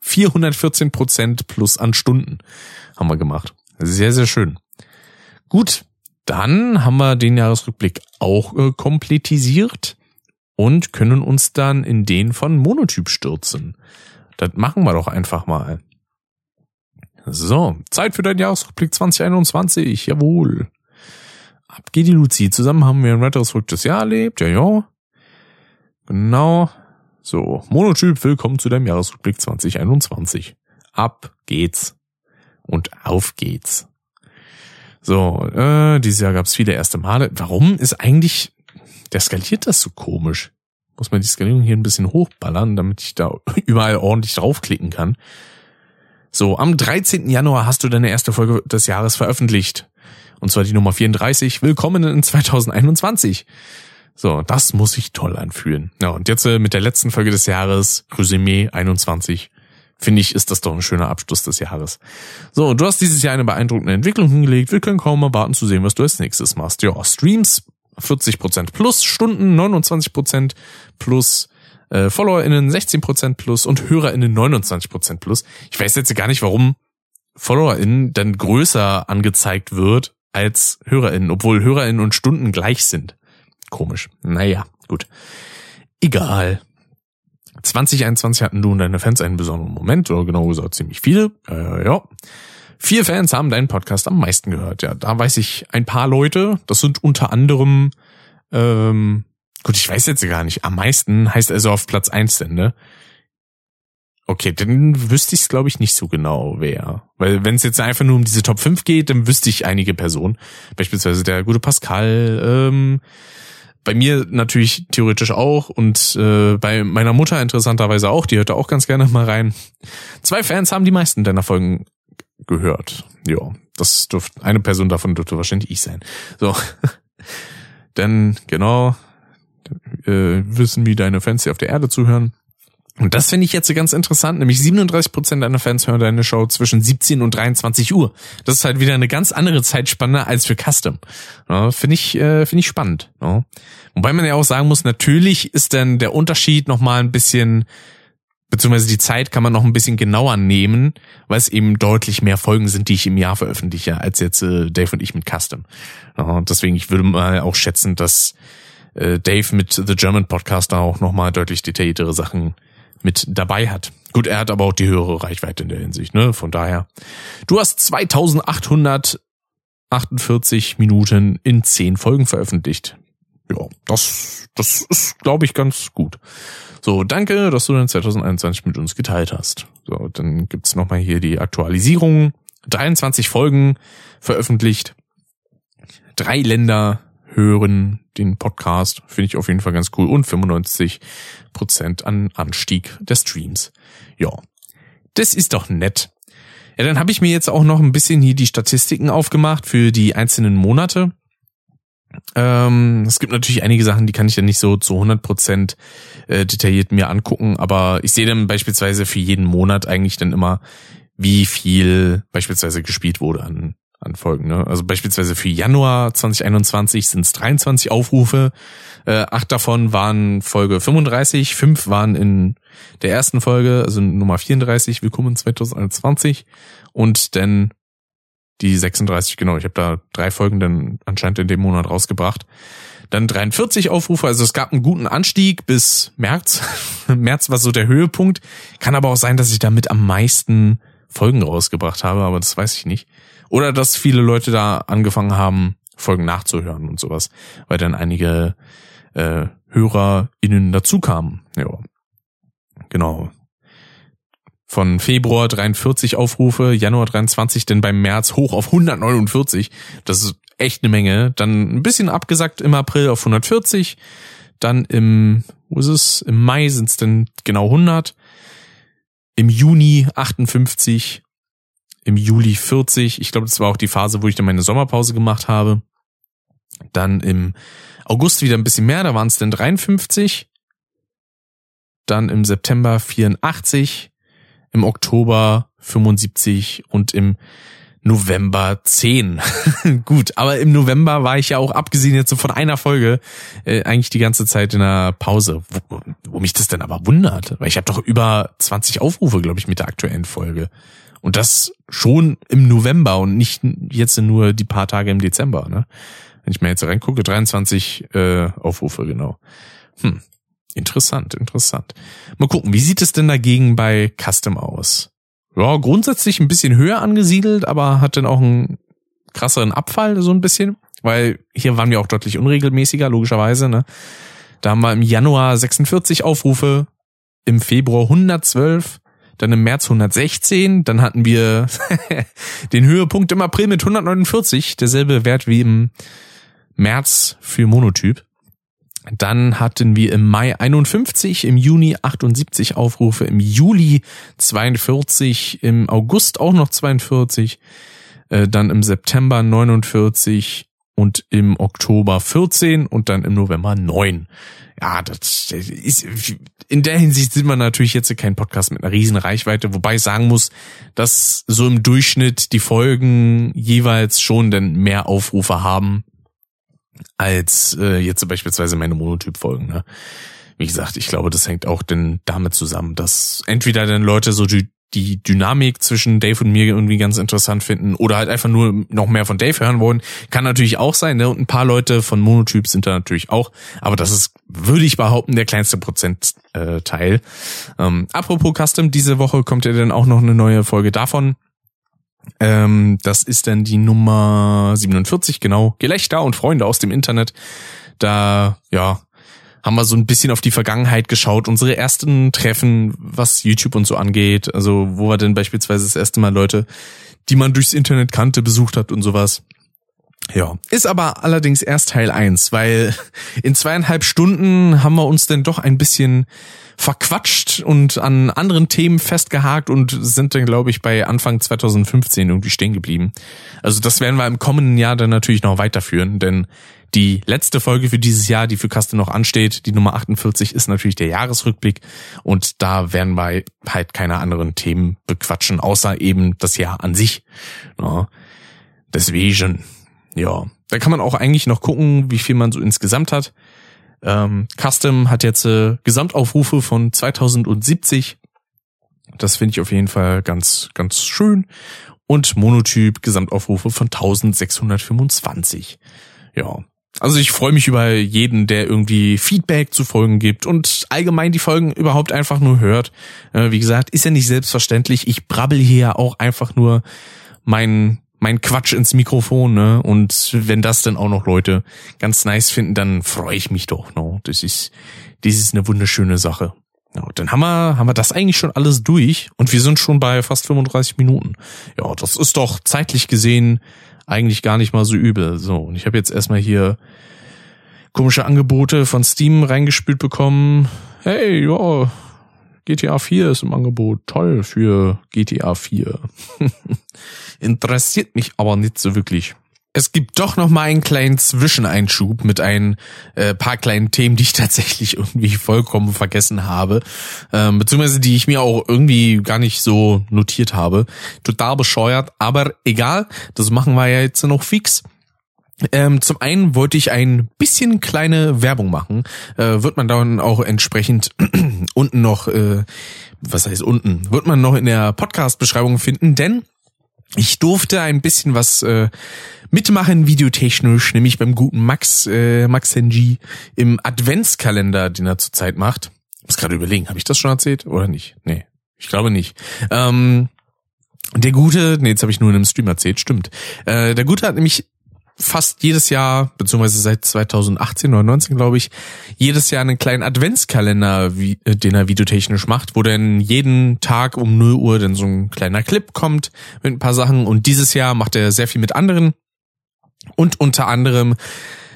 414 Prozent plus an Stunden haben wir gemacht. Sehr, sehr schön. Gut, dann haben wir den Jahresrückblick auch äh, komplettisiert und können uns dann in den von Monotyp stürzen. Das machen wir doch einfach mal. So, Zeit für deinen Jahresrückblick 2021. Jawohl. Ab geht die Luzi. Zusammen haben wir ein weiteres verrücktes Jahr erlebt. Ja, ja. Genau. So, Monotyp, willkommen zu deinem Jahresrückblick 2021. Ab geht's und auf geht's. So, äh, dieses Jahr gab es viele erste Male. Warum ist eigentlich, der skaliert das so komisch? Muss man die Skalierung hier ein bisschen hochballern, damit ich da (laughs) überall ordentlich draufklicken kann. So, am 13. Januar hast du deine erste Folge des Jahres veröffentlicht. Und zwar die Nummer 34. Willkommen in 2021. So, das muss sich toll anfühlen. Ja, und jetzt äh, mit der letzten Folge des Jahres, Resümee 21 finde ich, ist das doch ein schöner Abschluss des Jahres. So, du hast dieses Jahr eine beeindruckende Entwicklung hingelegt. Wir können kaum erwarten zu sehen, was du als nächstes machst. Ja, Streams 40% plus, Stunden 29% plus, äh, FollowerInnen 16% plus und HörerInnen 29% plus. Ich weiß jetzt gar nicht, warum FollowerInnen dann größer angezeigt wird als HörerInnen, obwohl HörerInnen und Stunden gleich sind. Komisch. Naja, gut. Egal. 2021 hatten du und deine Fans einen besonderen Moment, oder genau gesagt ziemlich viele. Äh, ja. Vier Fans haben deinen Podcast am meisten gehört. Ja, da weiß ich ein paar Leute. Das sind unter anderem, ähm, gut, ich weiß jetzt gar nicht. Am meisten heißt also auf Platz eins denn, ne? Okay, dann wüsste ich es, glaube ich, nicht so genau, wer. Weil wenn es jetzt einfach nur um diese Top 5 geht, dann wüsste ich einige Personen. Beispielsweise der gute Pascal, ähm, bei mir natürlich theoretisch auch und äh, bei meiner Mutter interessanterweise auch, die hört da auch ganz gerne mal rein. Zwei Fans haben die meisten deiner Folgen gehört. Ja, das dürfte, eine Person davon dürfte wahrscheinlich ich sein. So. (laughs) Denn genau, äh, wissen, wie deine Fans hier auf der Erde zuhören. Und das finde ich jetzt ganz interessant, nämlich 37 Prozent deiner Fans hören deine Show zwischen 17 und 23 Uhr. Das ist halt wieder eine ganz andere Zeitspanne als für Custom. Ja, finde ich, äh, finde ich spannend. Ja. Wobei man ja auch sagen muss, natürlich ist dann der Unterschied nochmal ein bisschen, beziehungsweise die Zeit kann man noch ein bisschen genauer nehmen, weil es eben deutlich mehr Folgen sind, die ich im Jahr veröffentliche, als jetzt äh, Dave und ich mit Custom. Ja, deswegen, ich würde mal auch schätzen, dass äh, Dave mit The German Podcaster auch nochmal deutlich detailliertere Sachen mit dabei hat. Gut, er hat aber auch die höhere Reichweite in der Hinsicht, ne? Von daher. Du hast 2848 Minuten in 10 Folgen veröffentlicht. ja, das, das ist, glaube ich, ganz gut. So, danke, dass du dann 2021 mit uns geteilt hast. So, dann gibt's nochmal hier die Aktualisierung. 23 Folgen veröffentlicht. Drei Länder hören den Podcast. Finde ich auf jeden Fall ganz cool. Und 95 Prozent an Anstieg der Streams. Ja, das ist doch nett. Ja, dann habe ich mir jetzt auch noch ein bisschen hier die Statistiken aufgemacht für die einzelnen Monate. Ähm, es gibt natürlich einige Sachen, die kann ich ja nicht so zu 100 Prozent äh, detailliert mir angucken, aber ich sehe dann beispielsweise für jeden Monat eigentlich dann immer, wie viel beispielsweise gespielt wurde an an Folgen. Ne? Also beispielsweise für Januar 2021 sind es 23 Aufrufe. Äh, acht davon waren Folge 35, fünf waren in der ersten Folge, also Nummer 34, Willkommen 2021. Und dann die 36, genau, ich habe da drei Folgen dann anscheinend in dem Monat rausgebracht. Dann 43 Aufrufe, also es gab einen guten Anstieg bis März. (laughs) März war so der Höhepunkt. Kann aber auch sein, dass ich damit am meisten Folgen rausgebracht habe, aber das weiß ich nicht. Oder dass viele Leute da angefangen haben, Folgen nachzuhören und sowas, weil dann einige äh, HörerInnen dazu kamen. Ja. Genau. Von Februar 43 Aufrufe, Januar 23, denn beim März hoch auf 149. Das ist echt eine Menge. Dann ein bisschen abgesackt im April auf 140. Dann im, wo ist es? Im Mai sind es dann genau 100. Im Juni 58 im Juli 40. Ich glaube, das war auch die Phase, wo ich dann meine Sommerpause gemacht habe. Dann im August wieder ein bisschen mehr, da waren es dann 53. Dann im September 84, im Oktober 75 und im November 10. (laughs) Gut, aber im November war ich ja auch abgesehen jetzt so von einer Folge äh, eigentlich die ganze Zeit in einer Pause, wo, wo mich das denn aber wundert, weil ich habe doch über 20 Aufrufe, glaube ich, mit der aktuellen Folge. Und das schon im November und nicht jetzt nur die paar Tage im Dezember. Ne? Wenn ich mir jetzt reingucke, 23 äh, Aufrufe, genau. Hm, interessant, interessant. Mal gucken, wie sieht es denn dagegen bei Custom aus? Ja, grundsätzlich ein bisschen höher angesiedelt, aber hat dann auch einen krasseren Abfall, so ein bisschen. Weil hier waren wir auch deutlich unregelmäßiger, logischerweise. Ne? Da haben wir im Januar 46 Aufrufe, im Februar 112, dann im März 116, dann hatten wir (laughs) den Höhepunkt im April mit 149, derselbe Wert wie im März für Monotyp. Dann hatten wir im Mai 51, im Juni 78 Aufrufe, im Juli 42, im August auch noch 42, äh, dann im September 49 und im Oktober 14 und dann im November 9 ja, das ist, in der Hinsicht sind wir natürlich jetzt kein Podcast mit einer riesen Reichweite, wobei ich sagen muss, dass so im Durchschnitt die Folgen jeweils schon denn mehr Aufrufe haben als äh, jetzt beispielsweise meine Monotyp-Folgen. Ne? Wie gesagt, ich glaube, das hängt auch denn damit zusammen, dass entweder dann Leute so die die Dynamik zwischen Dave und mir irgendwie ganz interessant finden oder halt einfach nur noch mehr von Dave hören wollen. Kann natürlich auch sein, ne? Und ein paar Leute von Monotyp sind da natürlich auch. Aber das ist, würde ich behaupten, der kleinste Prozentteil. Ähm, apropos Custom, diese Woche kommt ja dann auch noch eine neue Folge davon. Ähm, das ist dann die Nummer 47, genau. Gelächter und Freunde aus dem Internet. Da, ja, haben wir so ein bisschen auf die Vergangenheit geschaut, unsere ersten Treffen, was YouTube und so angeht. Also wo wir denn beispielsweise das erste Mal Leute, die man durchs Internet kannte, besucht hat und sowas. Ja, ist aber allerdings erst Teil eins, weil in zweieinhalb Stunden haben wir uns denn doch ein bisschen verquatscht und an anderen Themen festgehakt und sind dann, glaube ich, bei Anfang 2015 irgendwie stehen geblieben. Also das werden wir im kommenden Jahr dann natürlich noch weiterführen, denn die letzte Folge für dieses Jahr, die für Kaste noch ansteht, die Nummer 48, ist natürlich der Jahresrückblick und da werden wir halt keine anderen Themen bequatschen, außer eben das Jahr an sich. Ja, deswegen, ja, da kann man auch eigentlich noch gucken, wie viel man so insgesamt hat. Ähm, Custom hat jetzt äh, Gesamtaufrufe von 2070. Das finde ich auf jeden Fall ganz, ganz schön. Und Monotyp Gesamtaufrufe von 1625. Ja, also ich freue mich über jeden, der irgendwie Feedback zu Folgen gibt und allgemein die Folgen überhaupt einfach nur hört. Äh, wie gesagt, ist ja nicht selbstverständlich. Ich brabbel hier auch einfach nur mein mein Quatsch ins Mikrofon, ne? Und wenn das dann auch noch Leute ganz nice finden, dann freue ich mich doch, ne? Das ist, das ist eine wunderschöne Sache. Ja, dann haben wir, haben wir das eigentlich schon alles durch und wir sind schon bei fast 35 Minuten. Ja, das ist doch zeitlich gesehen eigentlich gar nicht mal so übel. So, und ich habe jetzt erstmal hier komische Angebote von Steam reingespült bekommen. Hey, ja, GTA 4 ist im Angebot. Toll für GTA 4. (laughs) Interessiert mich aber nicht so wirklich. Es gibt doch noch mal einen kleinen Zwischeneinschub mit ein äh, paar kleinen Themen, die ich (laughs) tatsächlich irgendwie vollkommen vergessen habe, ähm, beziehungsweise die ich mir auch irgendwie gar nicht so notiert habe. Total bescheuert, aber egal, das machen wir ja jetzt noch fix. Ähm, zum einen wollte ich ein bisschen kleine Werbung machen. Äh, wird man dann auch entsprechend (clears throat) unten noch, äh, was heißt unten, wird man noch in der Podcast-Beschreibung finden, denn ich durfte ein bisschen was äh, mitmachen, videotechnisch, nämlich beim guten Max, äh, Max Senji im Adventskalender, den er zurzeit macht. Ich muss gerade überlegen, habe ich das schon erzählt oder nicht? Nee, ich glaube nicht. Ähm, der Gute, nee, jetzt habe ich nur in einem Stream erzählt, stimmt. Äh, der Gute hat nämlich fast jedes Jahr, beziehungsweise seit 2018 oder 19, glaube ich, jedes Jahr einen kleinen Adventskalender, äh, den er videotechnisch macht, wo dann jeden Tag um 0 Uhr dann so ein kleiner Clip kommt mit ein paar Sachen. Und dieses Jahr macht er sehr viel mit anderen. Und unter anderem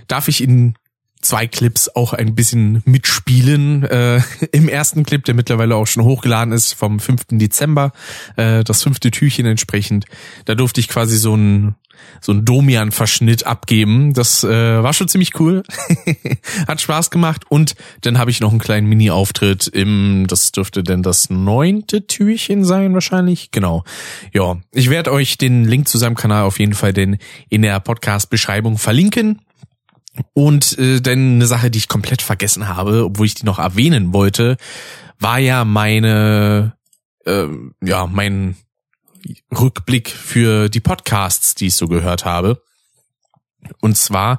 darf ich in zwei Clips auch ein bisschen mitspielen. Äh, (laughs) Im ersten Clip, der mittlerweile auch schon hochgeladen ist, vom 5. Dezember, äh, das fünfte Türchen entsprechend. Da durfte ich quasi so ein so ein Domian-Verschnitt abgeben. Das äh, war schon ziemlich cool. (laughs) Hat Spaß gemacht. Und dann habe ich noch einen kleinen Mini-Auftritt im, das dürfte denn das neunte Türchen sein wahrscheinlich. Genau. Ja, ich werde euch den Link zu seinem Kanal auf jeden Fall denn in der Podcast-Beschreibung verlinken. Und äh, denn eine Sache, die ich komplett vergessen habe, obwohl ich die noch erwähnen wollte, war ja meine, äh, ja, mein Rückblick für die Podcasts, die ich so gehört habe. Und zwar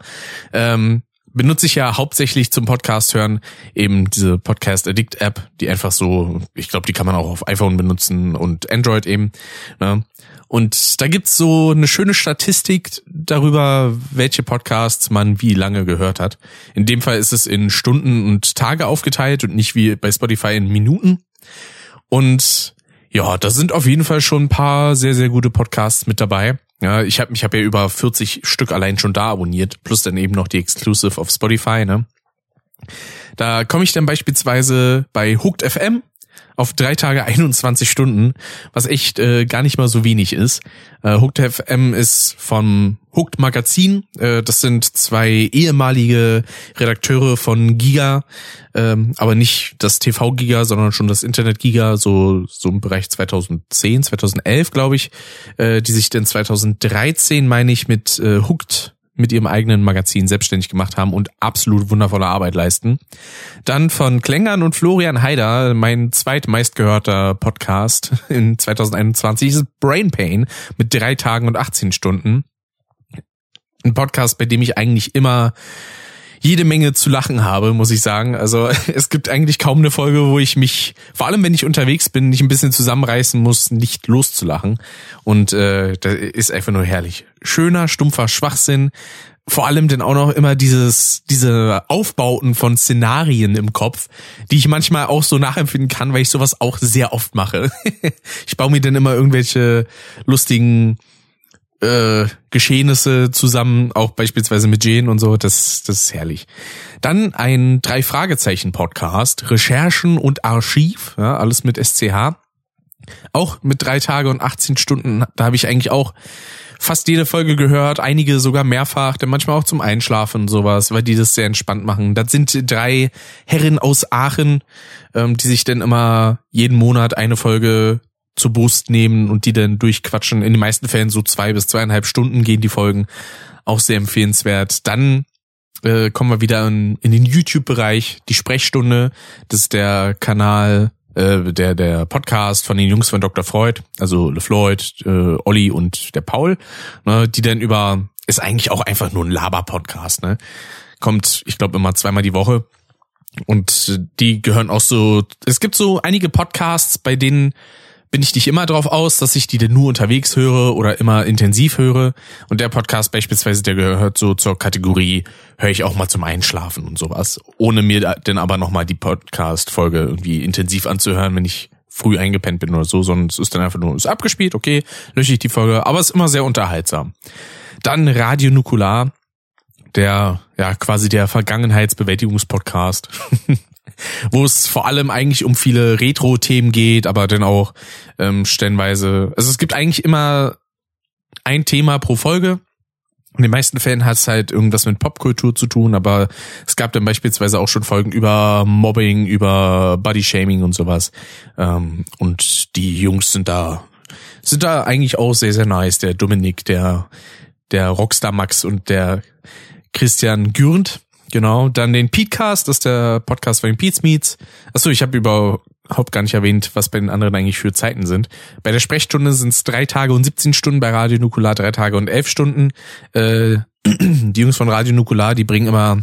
ähm, benutze ich ja hauptsächlich zum Podcast hören eben diese Podcast Addict App, die einfach so, ich glaube, die kann man auch auf iPhone benutzen und Android eben. Ne? Und da gibt's so eine schöne Statistik darüber, welche Podcasts man wie lange gehört hat. In dem Fall ist es in Stunden und Tage aufgeteilt und nicht wie bei Spotify in Minuten. Und ja, da sind auf jeden Fall schon ein paar sehr, sehr gute Podcasts mit dabei. Ja, ich habe ich hab ja über 40 Stück allein schon da abonniert, plus dann eben noch die Exclusive auf Spotify, ne? Da komme ich dann beispielsweise bei Hooked FM auf drei Tage 21 Stunden, was echt äh, gar nicht mal so wenig ist. Äh, Hooked FM ist vom Hooked Magazin. Äh, das sind zwei ehemalige Redakteure von Giga, ähm, aber nicht das TV Giga, sondern schon das Internet Giga, so so im Bereich 2010, 2011 glaube ich, äh, die sich dann 2013 meine ich mit äh, Hooked mit ihrem eigenen Magazin selbstständig gemacht haben und absolut wundervolle Arbeit leisten. Dann von Klängern und Florian Haider, mein zweitmeistgehörter Podcast in 2021 ist Brain Pain mit drei Tagen und 18 Stunden. Ein Podcast, bei dem ich eigentlich immer jede Menge zu lachen habe, muss ich sagen. Also (laughs) es gibt eigentlich kaum eine Folge, wo ich mich, vor allem wenn ich unterwegs bin, nicht ein bisschen zusammenreißen muss, nicht loszulachen. Und äh, das ist einfach nur herrlich. Schöner, stumpfer Schwachsinn. Vor allem denn auch noch immer dieses, diese Aufbauten von Szenarien im Kopf, die ich manchmal auch so nachempfinden kann, weil ich sowas auch sehr oft mache. (laughs) ich baue mir dann immer irgendwelche lustigen äh, Geschehnisse zusammen, auch beispielsweise mit Jane und so, das, das ist herrlich. Dann ein Drei-Fragezeichen-Podcast, Recherchen und Archiv, ja, alles mit SCH. Auch mit drei Tage und 18 Stunden, da habe ich eigentlich auch fast jede Folge gehört, einige sogar mehrfach, denn manchmal auch zum Einschlafen und sowas, weil die das sehr entspannt machen. Das sind drei Herren aus Aachen, ähm, die sich dann immer jeden Monat eine Folge zu Brust nehmen und die dann durchquatschen. In den meisten Fällen so zwei bis zweieinhalb Stunden gehen die Folgen. Auch sehr empfehlenswert. Dann äh, kommen wir wieder in, in den YouTube-Bereich, die Sprechstunde. Das ist der Kanal, äh, der, der Podcast von den Jungs von Dr. Freud, also LeFloid, äh, Olli und der Paul, ne, die dann über, ist eigentlich auch einfach nur ein Laber-Podcast, ne? Kommt, ich glaube, immer zweimal die Woche. Und die gehören auch so, es gibt so einige Podcasts, bei denen bin ich nicht immer drauf aus, dass ich die denn nur unterwegs höre oder immer intensiv höre. Und der Podcast beispielsweise, der gehört so zur Kategorie, höre ich auch mal zum Einschlafen und sowas. Ohne mir denn aber nochmal die Podcast-Folge irgendwie intensiv anzuhören, wenn ich früh eingepennt bin oder so, sondern es ist dann einfach nur, ist abgespielt, okay, lösche ich die Folge, aber es ist immer sehr unterhaltsam. Dann Radio Nukular, der, ja, quasi der Vergangenheitsbewältigungspodcast. (laughs) wo es vor allem eigentlich um viele Retro-Themen geht, aber dann auch ähm, stellenweise. Also es gibt eigentlich immer ein Thema pro Folge. In den meisten Fällen hat es halt irgendwas mit Popkultur zu tun, aber es gab dann beispielsweise auch schon Folgen über Mobbing, über Body-Shaming und sowas. Ähm, und die Jungs sind da, sind da eigentlich auch sehr, sehr nice. Der Dominik, der, der Rockstar Max und der Christian Gürnt. Genau, dann den Petecast, das ist der Podcast von den Pete's Meets. Achso, ich habe überhaupt gar nicht erwähnt, was bei den anderen eigentlich für Zeiten sind. Bei der Sprechstunde sind es drei Tage und 17 Stunden, bei Radio Nukular drei Tage und elf Stunden. Äh, (clears throat) die Jungs von Radio Nukular, die bringen immer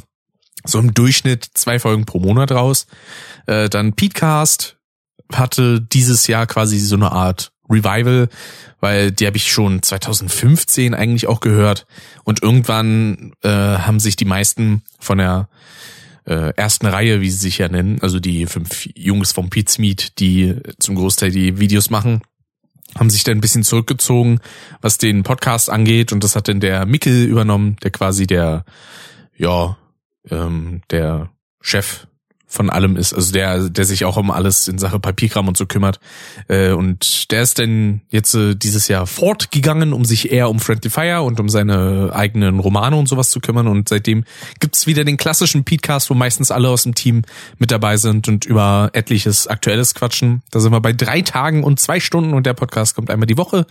so im Durchschnitt zwei Folgen pro Monat raus. Äh, dann Petecast hatte dieses Jahr quasi so eine Art Revival, weil die habe ich schon 2015 eigentlich auch gehört. Und irgendwann äh, haben sich die meisten von der äh, ersten Reihe, wie sie sich ja nennen, also die fünf Jungs vom Pete's Meet, die zum Großteil die Videos machen, haben sich dann ein bisschen zurückgezogen, was den Podcast angeht. Und das hat dann der Mickel übernommen, der quasi der ja ähm, der Chef von allem ist, also der, der sich auch um alles in Sache Papierkram und so kümmert. Äh, und der ist denn jetzt äh, dieses Jahr fortgegangen, um sich eher um Friendly Fire und um seine eigenen Romane und sowas zu kümmern. Und seitdem gibt's wieder den klassischen Podcast, wo meistens alle aus dem Team mit dabei sind und über etliches Aktuelles quatschen. Da sind wir bei drei Tagen und zwei Stunden und der Podcast kommt einmal die Woche.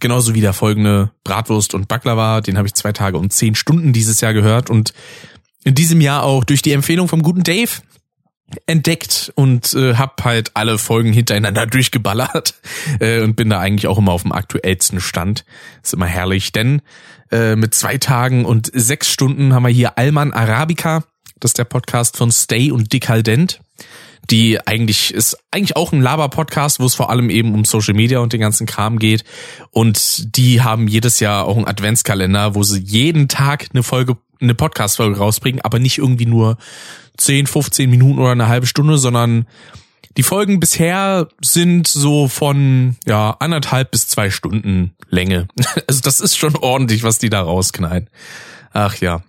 Genauso wie der folgende Bratwurst und Baklava, den habe ich zwei Tage und zehn Stunden dieses Jahr gehört und in diesem Jahr auch durch die Empfehlung vom guten Dave entdeckt und äh, hab halt alle Folgen hintereinander (laughs) durchgeballert äh, und bin da eigentlich auch immer auf dem aktuellsten Stand. Ist immer herrlich, denn äh, mit zwei Tagen und sechs Stunden haben wir hier Alman Arabica. Das ist der Podcast von Stay und Decadent. Die eigentlich ist eigentlich auch ein Laber-Podcast, wo es vor allem eben um Social Media und den ganzen Kram geht. Und die haben jedes Jahr auch einen Adventskalender, wo sie jeden Tag eine Folge, eine Podcast-Folge rausbringen, aber nicht irgendwie nur 10, 15 Minuten oder eine halbe Stunde, sondern die Folgen bisher sind so von ja anderthalb bis zwei Stunden Länge. (laughs) Also das ist schon ordentlich, was die da rausknallen. Ach ja.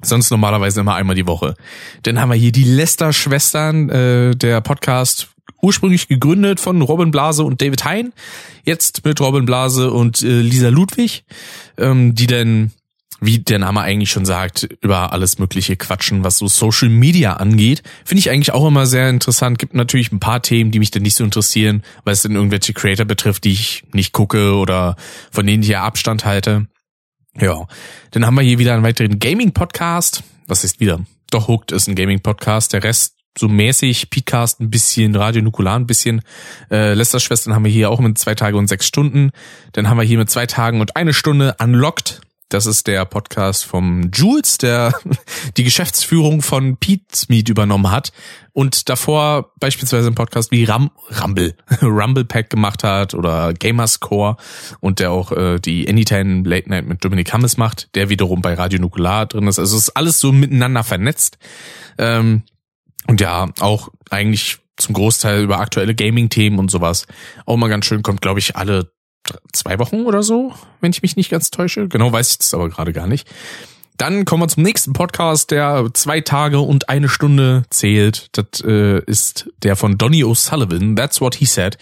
Sonst normalerweise immer einmal die Woche. Dann haben wir hier die Lester-Schwestern, äh, der Podcast ursprünglich gegründet von Robin Blase und David Hein. Jetzt mit Robin Blase und äh, Lisa Ludwig, ähm, die dann wie der Name eigentlich schon sagt, über alles mögliche quatschen, was so Social Media angeht. Finde ich eigentlich auch immer sehr interessant. Gibt natürlich ein paar Themen, die mich dann nicht so interessieren, weil es dann irgendwelche Creator betrifft, die ich nicht gucke oder von denen ich ja Abstand halte. Ja, dann haben wir hier wieder einen weiteren Gaming-Podcast. Was ist wieder? Doch, Hooked ist ein Gaming-Podcast. Der Rest so mäßig, Podcast ein bisschen, Radio Nukular ein bisschen. Äh, Lester-Schwestern haben wir hier auch mit zwei Tage und sechs Stunden. Dann haben wir hier mit zwei Tagen und eine Stunde Unlocked. Das ist der Podcast vom Jules, der (laughs) die Geschäftsführung von Pete's Meet übernommen hat und davor beispielsweise einen Podcast wie Ram Rumble, (laughs) Rumble Pack gemacht hat oder Gamerscore und der auch äh, die Anytime Late Night mit Dominic Hammes macht, der wiederum bei Radio Nukular drin ist. Also es ist alles so miteinander vernetzt. Ähm, und ja, auch eigentlich zum Großteil über aktuelle Gaming-Themen und sowas. Auch mal ganz schön, kommt, glaube ich, alle zwei Wochen oder so, wenn ich mich nicht ganz täusche. Genau weiß ich das aber gerade gar nicht. Dann kommen wir zum nächsten Podcast, der zwei Tage und eine Stunde zählt. Das äh, ist der von Donny O'Sullivan. That's what he said.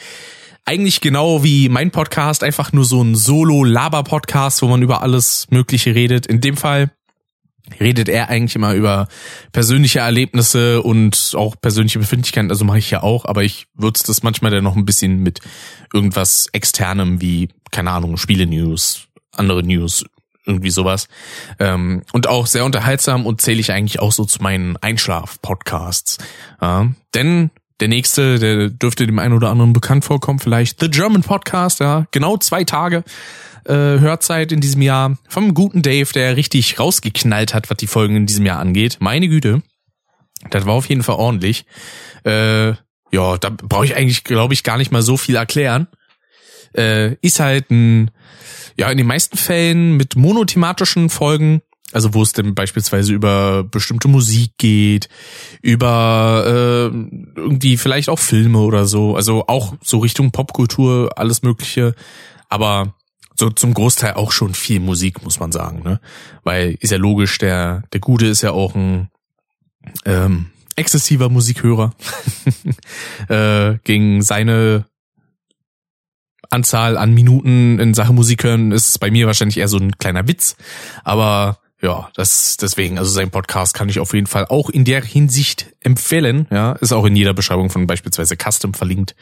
Eigentlich genau wie mein Podcast, einfach nur so ein Solo-Laber-Podcast, wo man über alles Mögliche redet. In dem Fall redet er eigentlich immer über persönliche Erlebnisse und auch persönliche Befindlichkeiten. Also mache ich ja auch, aber ich würze das manchmal dann noch ein bisschen mit irgendwas externem wie, keine Ahnung, Spiele-News, andere News, irgendwie sowas. Ähm, und auch sehr unterhaltsam und zähle ich eigentlich auch so zu meinen Einschlaf-Podcasts. Ja, denn der nächste, der dürfte dem einen oder anderen bekannt vorkommen, vielleicht The German Podcast, ja, genau zwei Tage äh, Hörzeit in diesem Jahr vom guten Dave, der richtig rausgeknallt hat, was die Folgen in diesem Jahr angeht. Meine Güte. Das war auf jeden Fall ordentlich. Äh, ja, da brauche ich eigentlich, glaube ich, gar nicht mal so viel erklären. Äh, ist halt ein, ja, in den meisten Fällen mit monothematischen Folgen, also wo es denn beispielsweise über bestimmte Musik geht, über äh, irgendwie vielleicht auch Filme oder so, also auch so Richtung Popkultur, alles Mögliche, aber so zum Großteil auch schon viel Musik, muss man sagen, ne? Weil ist ja logisch, der, der Gute ist ja auch ein ähm, exzessiver Musikhörer. (laughs) äh, gegen seine Anzahl an Minuten in Sache Musik hören ist bei mir wahrscheinlich eher so ein kleiner Witz. Aber ja, das deswegen, also sein Podcast kann ich auf jeden Fall auch in der Hinsicht empfehlen. Ja, ist auch in jeder Beschreibung von beispielsweise Custom verlinkt.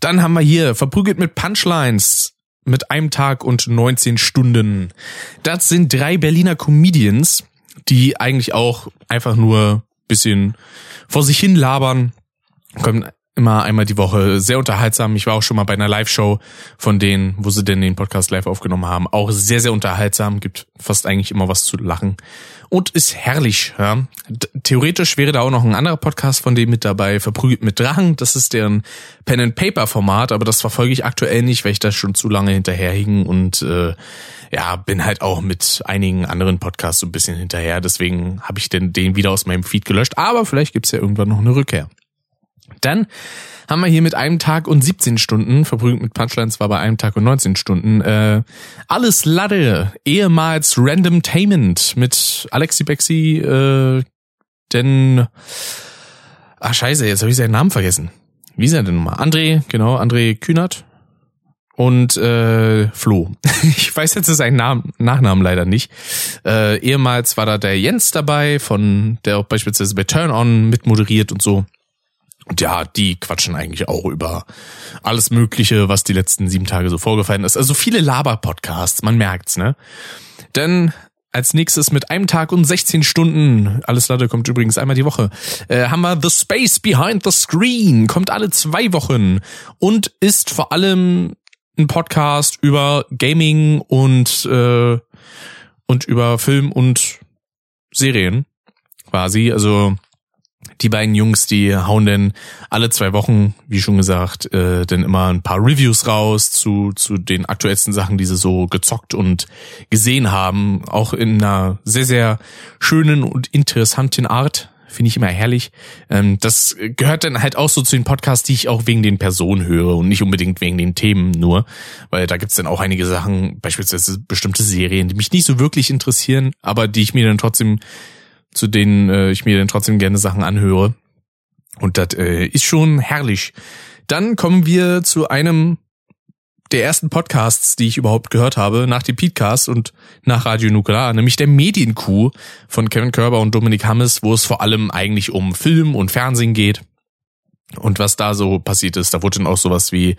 Dann haben wir hier verprügelt mit Punchlines mit einem Tag und 19 Stunden. Das sind drei Berliner Comedians, die eigentlich auch einfach nur bisschen vor sich hin labern, kommen immer einmal die Woche sehr unterhaltsam. Ich war auch schon mal bei einer Live-Show von denen, wo sie denn den Podcast live aufgenommen haben. Auch sehr, sehr unterhaltsam, gibt fast eigentlich immer was zu lachen und ist herrlich. Ja. Theoretisch wäre da auch noch ein anderer Podcast von dem mit dabei, Verprügelt mit Drachen. Das ist deren Pen-and-Paper-Format, aber das verfolge ich aktuell nicht, weil ich da schon zu lange hinterherhing und äh, ja, bin halt auch mit einigen anderen Podcasts so ein bisschen hinterher. Deswegen habe ich denn den wieder aus meinem Feed gelöscht. Aber vielleicht gibt's ja irgendwann noch eine Rückkehr. Dann haben wir hier mit einem Tag und 17 Stunden, verprügelt mit Punchlines war bei einem Tag und 19 Stunden, äh, alles Lade, ehemals Random Tainment mit Alexi Bexi, äh, denn, ah scheiße, jetzt habe ich seinen Namen vergessen. Wie ist er denn nochmal? André, genau, André Kühnert und äh, Flo. (laughs) ich weiß jetzt seinen Namen, Nachnamen leider nicht. Äh, ehemals war da der Jens dabei, von der auch beispielsweise bei Turn On mitmoderiert und so. Und ja, die quatschen eigentlich auch über alles Mögliche, was die letzten sieben Tage so vorgefallen ist. Also viele Laber-Podcasts, man merkt's, ne? Denn als nächstes mit einem Tag und 16 Stunden, alles Lade kommt übrigens einmal die Woche, äh, haben wir The Space Behind the Screen, kommt alle zwei Wochen und ist vor allem ein Podcast über Gaming und, äh, und über Film und Serien quasi. Also die beiden Jungs, die hauen denn alle zwei Wochen, wie schon gesagt, äh, dann immer ein paar Reviews raus zu, zu den aktuellsten Sachen, die sie so gezockt und gesehen haben. Auch in einer sehr, sehr schönen und interessanten Art. Finde ich immer herrlich. Ähm, das gehört dann halt auch so zu den Podcasts, die ich auch wegen den Personen höre und nicht unbedingt wegen den Themen nur. Weil da gibt's dann auch einige Sachen, beispielsweise bestimmte Serien, die mich nicht so wirklich interessieren, aber die ich mir dann trotzdem zu denen äh, ich mir dann trotzdem gerne Sachen anhöre. Und das äh, ist schon herrlich. Dann kommen wir zu einem der ersten Podcasts, die ich überhaupt gehört habe, nach dem Podcast und nach Radio Nukular, nämlich der Medienkuh von Kevin Körber und Dominik Hammes, wo es vor allem eigentlich um Film und Fernsehen geht. Und was da so passiert ist, da wurde dann auch sowas wie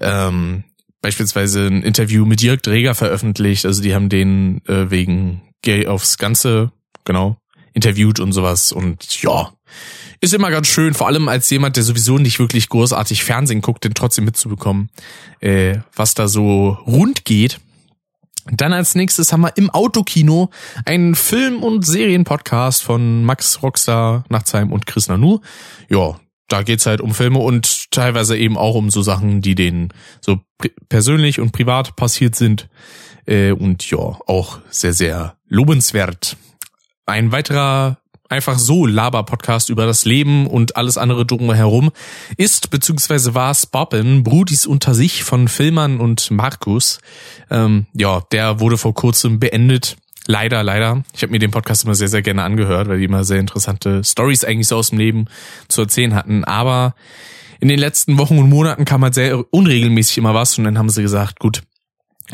ähm, beispielsweise ein Interview mit Jörg Dreger veröffentlicht. Also die haben den äh, wegen Gay aufs Ganze, genau, interviewt und sowas. Und ja, ist immer ganz schön, vor allem als jemand, der sowieso nicht wirklich großartig Fernsehen guckt, den trotzdem mitzubekommen, äh, was da so rund geht. Dann als nächstes haben wir im Autokino einen Film- und Serienpodcast von Max Rockstar, Nachtsheim und Chris Nanu. Ja, da geht's halt um Filme und teilweise eben auch um so Sachen, die denen so persönlich und privat passiert sind. Äh, und ja, auch sehr, sehr lobenswert. Ein weiterer einfach so Laber-Podcast über das Leben und alles andere drumherum ist beziehungsweise war Spoppen, Brudis unter sich von Filmern und Markus. Ähm, ja, der wurde vor kurzem beendet. Leider, leider. Ich habe mir den Podcast immer sehr, sehr gerne angehört, weil die immer sehr interessante Stories eigentlich so aus dem Leben zu erzählen hatten. Aber in den letzten Wochen und Monaten kam halt sehr unregelmäßig immer was und dann haben sie gesagt, gut,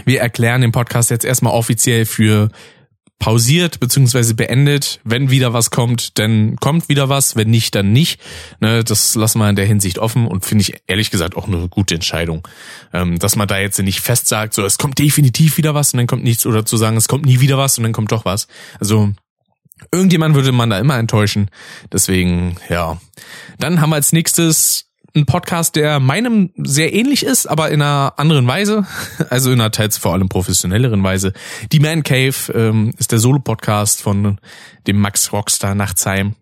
wir erklären den Podcast jetzt erstmal offiziell für pausiert beziehungsweise beendet. Wenn wieder was kommt, dann kommt wieder was. Wenn nicht, dann nicht. Ne, das lassen wir in der Hinsicht offen und finde ich ehrlich gesagt auch eine gute Entscheidung. Ähm, dass man da jetzt nicht fest sagt, so es kommt definitiv wieder was und dann kommt nichts oder zu sagen, es kommt nie wieder was und dann kommt doch was. Also irgendjemand würde man da immer enttäuschen. Deswegen, ja. Dann haben wir als nächstes ein Podcast, der meinem sehr ähnlich ist, aber in einer anderen Weise, (laughs) also in einer teils vor allem professionelleren Weise. Die Man Cave ähm, ist der Solo-Podcast von dem Max Rockstar Nachtsheim.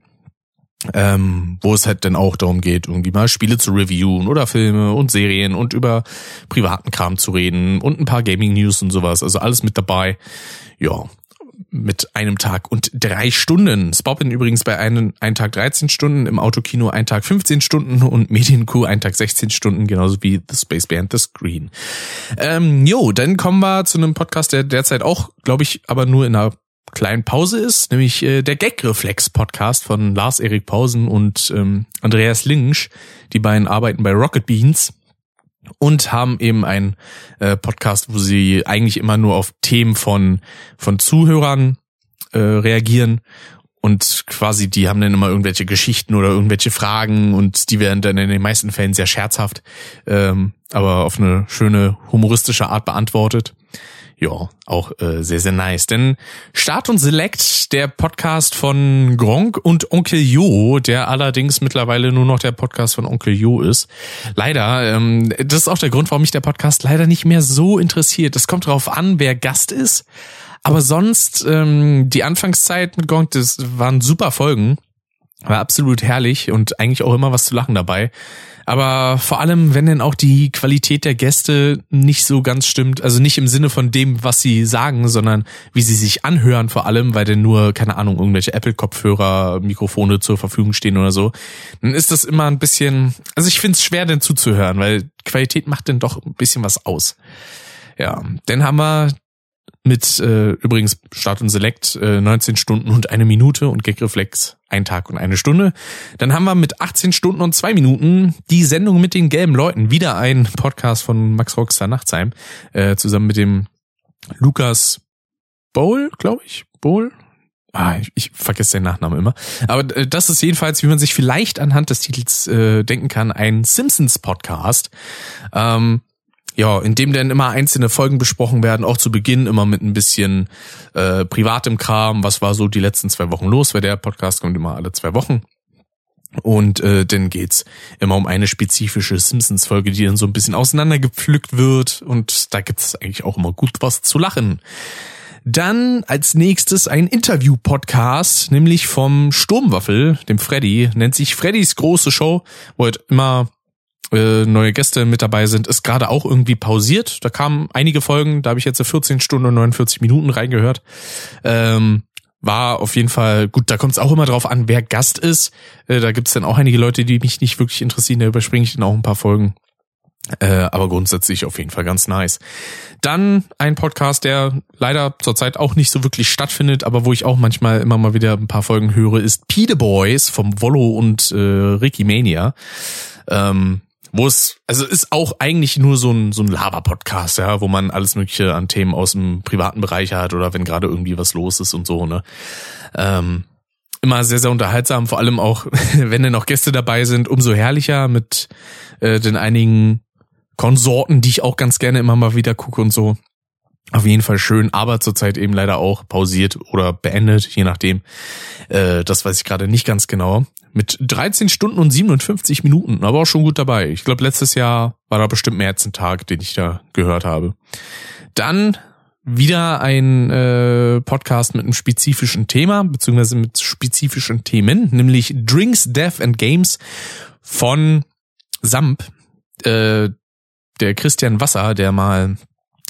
ähm, wo es halt dann auch darum geht, irgendwie mal Spiele zu reviewen oder Filme und Serien und über privaten Kram zu reden und ein paar Gaming-News und sowas. Also alles mit dabei. Ja, mit einem Tag und drei Stunden. Spoppin übrigens bei einem, ein Tag 13 Stunden, im Autokino ein Tag 15 Stunden und Medienkuh ein Tag 16 Stunden, genauso wie The Space Band The Screen. Ähm, jo, dann kommen wir zu einem Podcast, der derzeit auch, glaube ich, aber nur in einer kleinen Pause ist, nämlich äh, der Gag-Reflex-Podcast von Lars-Erik Pausen und ähm, Andreas Linsch. Die beiden arbeiten bei Rocket Beans und haben eben einen äh, Podcast, wo sie eigentlich immer nur auf Themen von, von Zuhörern äh, reagieren. Und quasi die haben dann immer irgendwelche Geschichten oder irgendwelche Fragen und die werden dann in den meisten Fällen sehr scherzhaft, ähm, aber auf eine schöne humoristische Art beantwortet ja, auch äh, sehr, sehr nice. Denn Start und Select, der Podcast von Gronk und Onkel Jo, der allerdings mittlerweile nur noch der Podcast von Onkel Jo ist. Leider, ähm, das ist auch der Grund, warum mich der Podcast leider nicht mehr so interessiert. Es kommt darauf an, wer Gast ist. Aber sonst, ähm, die Anfangszeit mit Gronk, das waren super Folgen. War absolut herrlich und eigentlich auch immer was zu lachen dabei. Aber vor allem, wenn denn auch die Qualität der Gäste nicht so ganz stimmt, also nicht im Sinne von dem, was sie sagen, sondern wie sie sich anhören vor allem, weil denn nur, keine Ahnung, irgendwelche Apple-Kopfhörer, Mikrofone zur Verfügung stehen oder so, dann ist das immer ein bisschen, also ich finde es schwer, denn zuzuhören, weil Qualität macht denn doch ein bisschen was aus. Ja, dann haben wir mit äh, übrigens Start und Select äh, 19 Stunden und eine Minute und Gagreflex ein Tag und eine Stunde. Dann haben wir mit 18 Stunden und zwei Minuten die Sendung mit den gelben Leuten. Wieder ein Podcast von Max Rockstar Nachtsheim äh, zusammen mit dem Lukas Bowl, glaube ich. Bowl? Ah, ich, ich vergesse den Nachnamen immer. Aber äh, das ist jedenfalls, wie man sich vielleicht anhand des Titels äh, denken kann, ein Simpsons-Podcast. Ähm, ja, in dem dann immer einzelne Folgen besprochen werden, auch zu Beginn immer mit ein bisschen äh, privatem Kram. Was war so die letzten zwei Wochen los? Weil der Podcast kommt immer alle zwei Wochen. Und äh, dann geht's immer um eine spezifische Simpsons-Folge, die dann so ein bisschen auseinandergepflückt wird. Und da gibt's eigentlich auch immer gut was zu lachen. Dann als nächstes ein Interview-Podcast, nämlich vom Sturmwaffel, dem Freddy, nennt sich Freddys große Show, wo halt immer äh, neue Gäste mit dabei sind, ist gerade auch irgendwie pausiert. Da kamen einige Folgen, da habe ich jetzt 14 Stunden und 49 Minuten reingehört. Ähm, war auf jeden Fall gut. Da kommt es auch immer drauf an, wer Gast ist. Äh, da gibt es dann auch einige Leute, die mich nicht wirklich interessieren. Da überspringe ich dann auch ein paar Folgen. Äh, aber grundsätzlich auf jeden Fall ganz nice. Dann ein Podcast, der leider zurzeit auch nicht so wirklich stattfindet, aber wo ich auch manchmal immer mal wieder ein paar Folgen höre, ist Pete Boys vom Wollo und äh, Ricky Mania. Ähm, wo es, also ist auch eigentlich nur so ein, so ein Laber-Podcast, ja, wo man alles mögliche an Themen aus dem privaten Bereich hat oder wenn gerade irgendwie was los ist und so, ne. Ähm, immer sehr, sehr unterhaltsam, vor allem auch, (laughs) wenn dann auch Gäste dabei sind, umso herrlicher mit äh, den einigen Konsorten, die ich auch ganz gerne immer mal wieder gucke und so. Auf jeden Fall schön, aber zurzeit eben leider auch pausiert oder beendet, je nachdem. Äh, das weiß ich gerade nicht ganz genau. Mit 13 Stunden und 57 Minuten, aber auch schon gut dabei. Ich glaube, letztes Jahr war da bestimmt mehr als ein Tag, den ich da gehört habe. Dann wieder ein äh, Podcast mit einem spezifischen Thema, beziehungsweise mit spezifischen Themen, nämlich Drinks, Death and Games von Samp. Äh, der Christian Wasser, der mal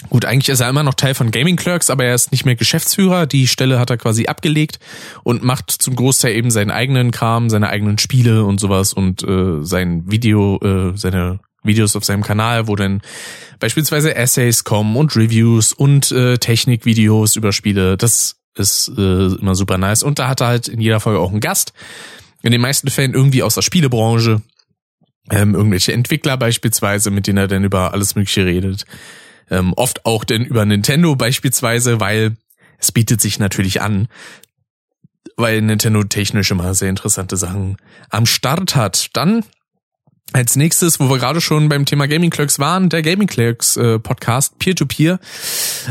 Gut, eigentlich ist er immer noch Teil von Gaming Clerks, aber er ist nicht mehr Geschäftsführer. Die Stelle hat er quasi abgelegt und macht zum Großteil eben seinen eigenen Kram, seine eigenen Spiele und sowas und äh, sein Video, äh, seine Videos auf seinem Kanal, wo dann beispielsweise Essays kommen und Reviews und äh, Technikvideos über Spiele. Das ist äh, immer super nice. Und da hat er halt in jeder Folge auch einen Gast. In den meisten Fällen irgendwie aus der Spielebranche. Ähm, irgendwelche Entwickler beispielsweise, mit denen er dann über alles Mögliche redet. Ähm, oft auch denn über Nintendo beispielsweise, weil es bietet sich natürlich an, weil Nintendo technisch immer sehr interessante Sachen am Start hat. Dann als nächstes, wo wir gerade schon beim Thema Gaming Clerks waren, der Gaming Clerks äh, Podcast Peer-to-Peer.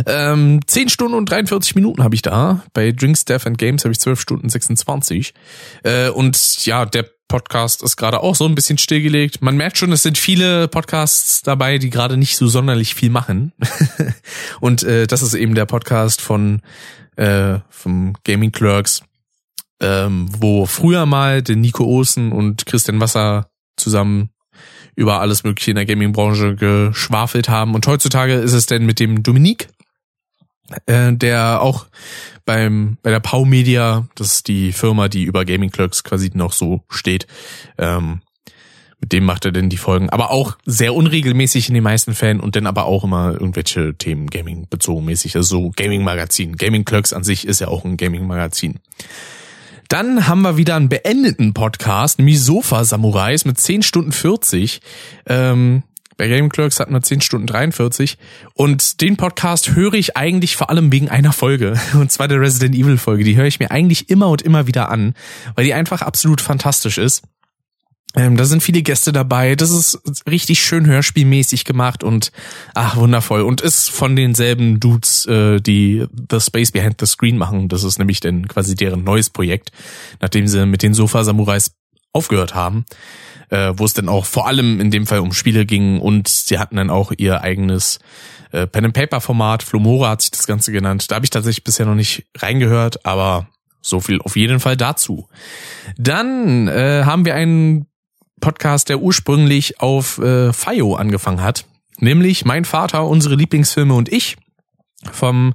Ähm, 10 Stunden und 43 Minuten habe ich da. Bei Drinks, Death and Games habe ich 12 Stunden 26. Äh, und ja, der Podcast ist gerade auch so ein bisschen stillgelegt. Man merkt schon, es sind viele Podcasts dabei, die gerade nicht so sonderlich viel machen. (laughs) und äh, das ist eben der Podcast von äh, vom Gaming Clerks ähm, wo früher mal der Nico Olsen und Christian Wasser zusammen über alles Mögliche in der Gaming-Branche geschwafelt haben. Und heutzutage ist es denn mit dem Dominik, äh, der auch beim bei der Pau Media, das ist die Firma, die über Gaming Clerks quasi noch so steht, ähm, mit dem macht er denn die Folgen, aber auch sehr unregelmäßig in den meisten Fällen und dann aber auch immer irgendwelche Themen Gaming bezogen mäßig, also so Gaming Magazin. Gaming Clerks an sich ist ja auch ein Gaming Magazin. Dann haben wir wieder einen beendeten Podcast, nämlich Sofa Samurais mit 10 Stunden 40. Ähm, bei Game Clerks hatten wir 10 Stunden 43. Und den Podcast höre ich eigentlich vor allem wegen einer Folge. (laughs) Und zwar der Resident Evil Folge. Die höre ich mir eigentlich immer und immer wieder an, weil die einfach absolut fantastisch ist. Ähm, da sind viele Gäste dabei. Das ist richtig schön hörspielmäßig gemacht und ach wundervoll und ist von denselben Dudes, äh, die The Space Behind the Screen machen. Das ist nämlich dann quasi deren neues Projekt, nachdem sie mit den Sofa Samurais aufgehört haben, äh, wo es dann auch vor allem in dem Fall um Spiele ging und sie hatten dann auch ihr eigenes äh, Pen and Paper Format. Flomora hat sich das Ganze genannt. Da habe ich tatsächlich bisher noch nicht reingehört, aber so viel auf jeden Fall dazu. Dann äh, haben wir einen Podcast, der ursprünglich auf äh, FIO angefangen hat. Nämlich Mein Vater, unsere Lieblingsfilme und ich. Vom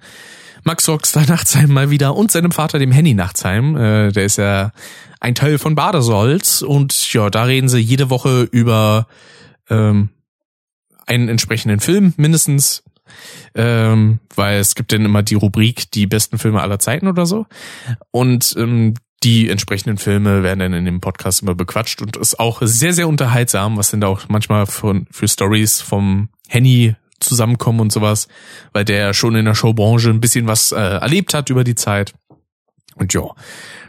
Max Rockstar Nachtsheim mal wieder und seinem Vater, dem Henny Nachtsheim. Äh, der ist ja ein Teil von Badesolz. Und ja, da reden sie jede Woche über ähm, einen entsprechenden Film mindestens. Ähm, weil es gibt dann immer die Rubrik die besten Filme aller Zeiten oder so. Und ähm, die entsprechenden Filme werden dann in dem Podcast immer bequatscht und ist auch sehr, sehr unterhaltsam, was denn da auch manchmal von, für Stories vom Henny zusammenkommen und sowas, weil der schon in der Showbranche ein bisschen was äh, erlebt hat über die Zeit. Und ja,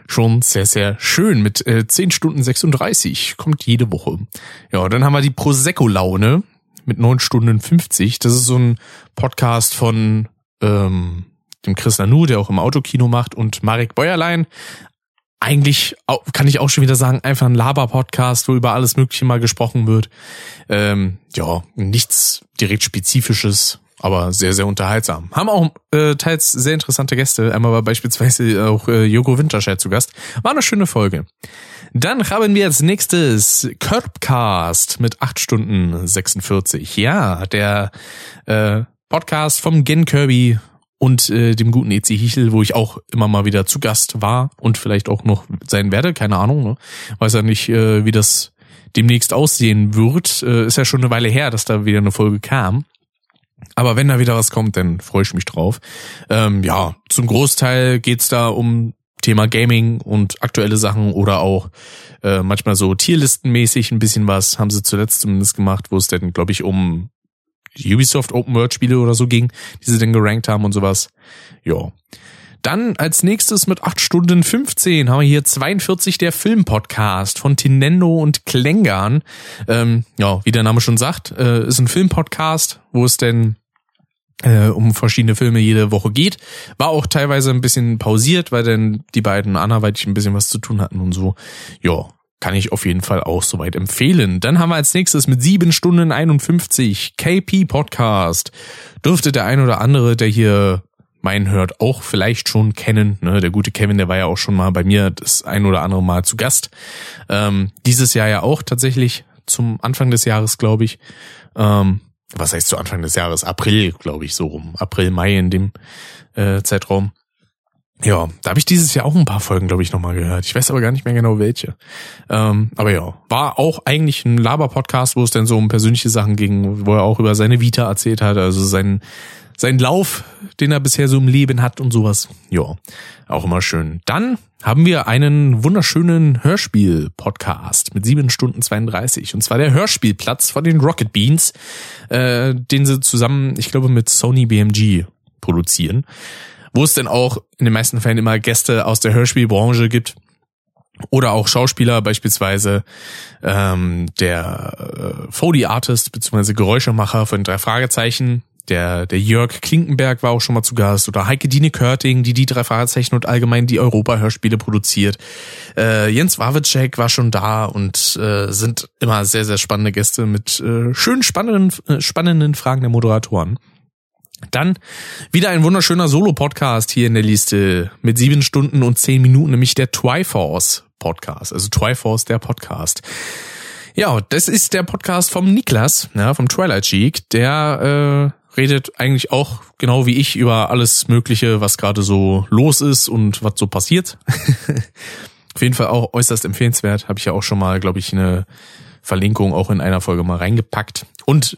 schon sehr, sehr schön mit äh, 10 Stunden 36, kommt jede Woche. Ja, dann haben wir die Prosecco-Laune mit 9 Stunden 50. Das ist so ein Podcast von ähm, dem Chris Nanu, der auch im Autokino macht, und Marek Bäuerlein, eigentlich kann ich auch schon wieder sagen, einfach ein Laber-Podcast, wo über alles Mögliche mal gesprochen wird. Ähm, ja, nichts direkt Spezifisches, aber sehr, sehr unterhaltsam. Haben auch äh, teils sehr interessante Gäste. Einmal war beispielsweise auch äh, Joko Winterscheid zu Gast. War eine schöne Folge. Dann haben wir als nächstes Curbcast mit 8 Stunden 46. Ja, der äh, Podcast vom Gen Kirby und äh, dem guten EC Hichel, wo ich auch immer mal wieder zu Gast war und vielleicht auch noch sein werde, keine Ahnung, ne? weiß ja nicht, äh, wie das demnächst aussehen wird. Äh, ist ja schon eine Weile her, dass da wieder eine Folge kam. Aber wenn da wieder was kommt, dann freue ich mich drauf. Ähm, ja, zum Großteil geht's da um Thema Gaming und aktuelle Sachen oder auch äh, manchmal so Tierlistenmäßig ein bisschen was, haben sie zuletzt zumindest gemacht, wo es dann, glaube ich, um Ubisoft Open World Spiele oder so ging, die sie dann gerankt haben und sowas. Ja. Dann als nächstes mit 8 Stunden 15 haben wir hier 42 der Filmpodcast von Tinendo und Klängern. Ähm, ja, wie der Name schon sagt, äh, ist ein Filmpodcast, wo es denn äh, um verschiedene Filme jede Woche geht. War auch teilweise ein bisschen pausiert, weil dann die beiden anderweitig ein bisschen was zu tun hatten und so. Ja, kann ich auf jeden Fall auch soweit empfehlen. Dann haben wir als nächstes mit sieben Stunden 51 KP Podcast. Dürfte der ein oder andere, der hier meinen hört, auch vielleicht schon kennen. Ne? Der gute Kevin, der war ja auch schon mal bei mir das ein oder andere Mal zu Gast. Ähm, dieses Jahr ja auch tatsächlich zum Anfang des Jahres, glaube ich. Ähm, was heißt zu Anfang des Jahres? April, glaube ich, so rum. April, Mai in dem äh, Zeitraum. Ja, da habe ich dieses Jahr auch ein paar Folgen, glaube ich, nochmal gehört. Ich weiß aber gar nicht mehr genau welche. Ähm, aber ja, war auch eigentlich ein Laber-Podcast, wo es dann so um persönliche Sachen ging, wo er auch über seine Vita erzählt hat, also seinen, seinen Lauf, den er bisher so im Leben hat und sowas. Ja, auch immer schön. Dann haben wir einen wunderschönen Hörspiel-Podcast mit sieben Stunden 32. Und zwar der Hörspielplatz von den Rocket Beans, äh, den sie zusammen, ich glaube, mit Sony BMG produzieren wo es denn auch in den meisten Fällen immer Gäste aus der Hörspielbranche gibt oder auch Schauspieler, beispielsweise ähm, der äh, Foley Artist bzw. Geräuschemacher von drei Fragezeichen, der, der Jörg Klinkenberg war auch schon mal zu Gast oder Heike Dine Körting, die die drei Fragezeichen und allgemein die Europa-Hörspiele produziert. Äh, Jens Wawitschek war schon da und äh, sind immer sehr, sehr spannende Gäste mit äh, schön spannenden, äh, spannenden Fragen der Moderatoren. Dann wieder ein wunderschöner Solo-Podcast hier in der Liste mit sieben Stunden und zehn Minuten, nämlich der Triforce Podcast. Also Triforce, der Podcast. Ja, das ist der Podcast vom Niklas, ja, vom Twilight Cheek. Der äh, redet eigentlich auch genau wie ich über alles Mögliche, was gerade so los ist und was so passiert. (laughs) Auf jeden Fall auch äußerst empfehlenswert. Habe ich ja auch schon mal, glaube ich, eine Verlinkung auch in einer Folge mal reingepackt. Und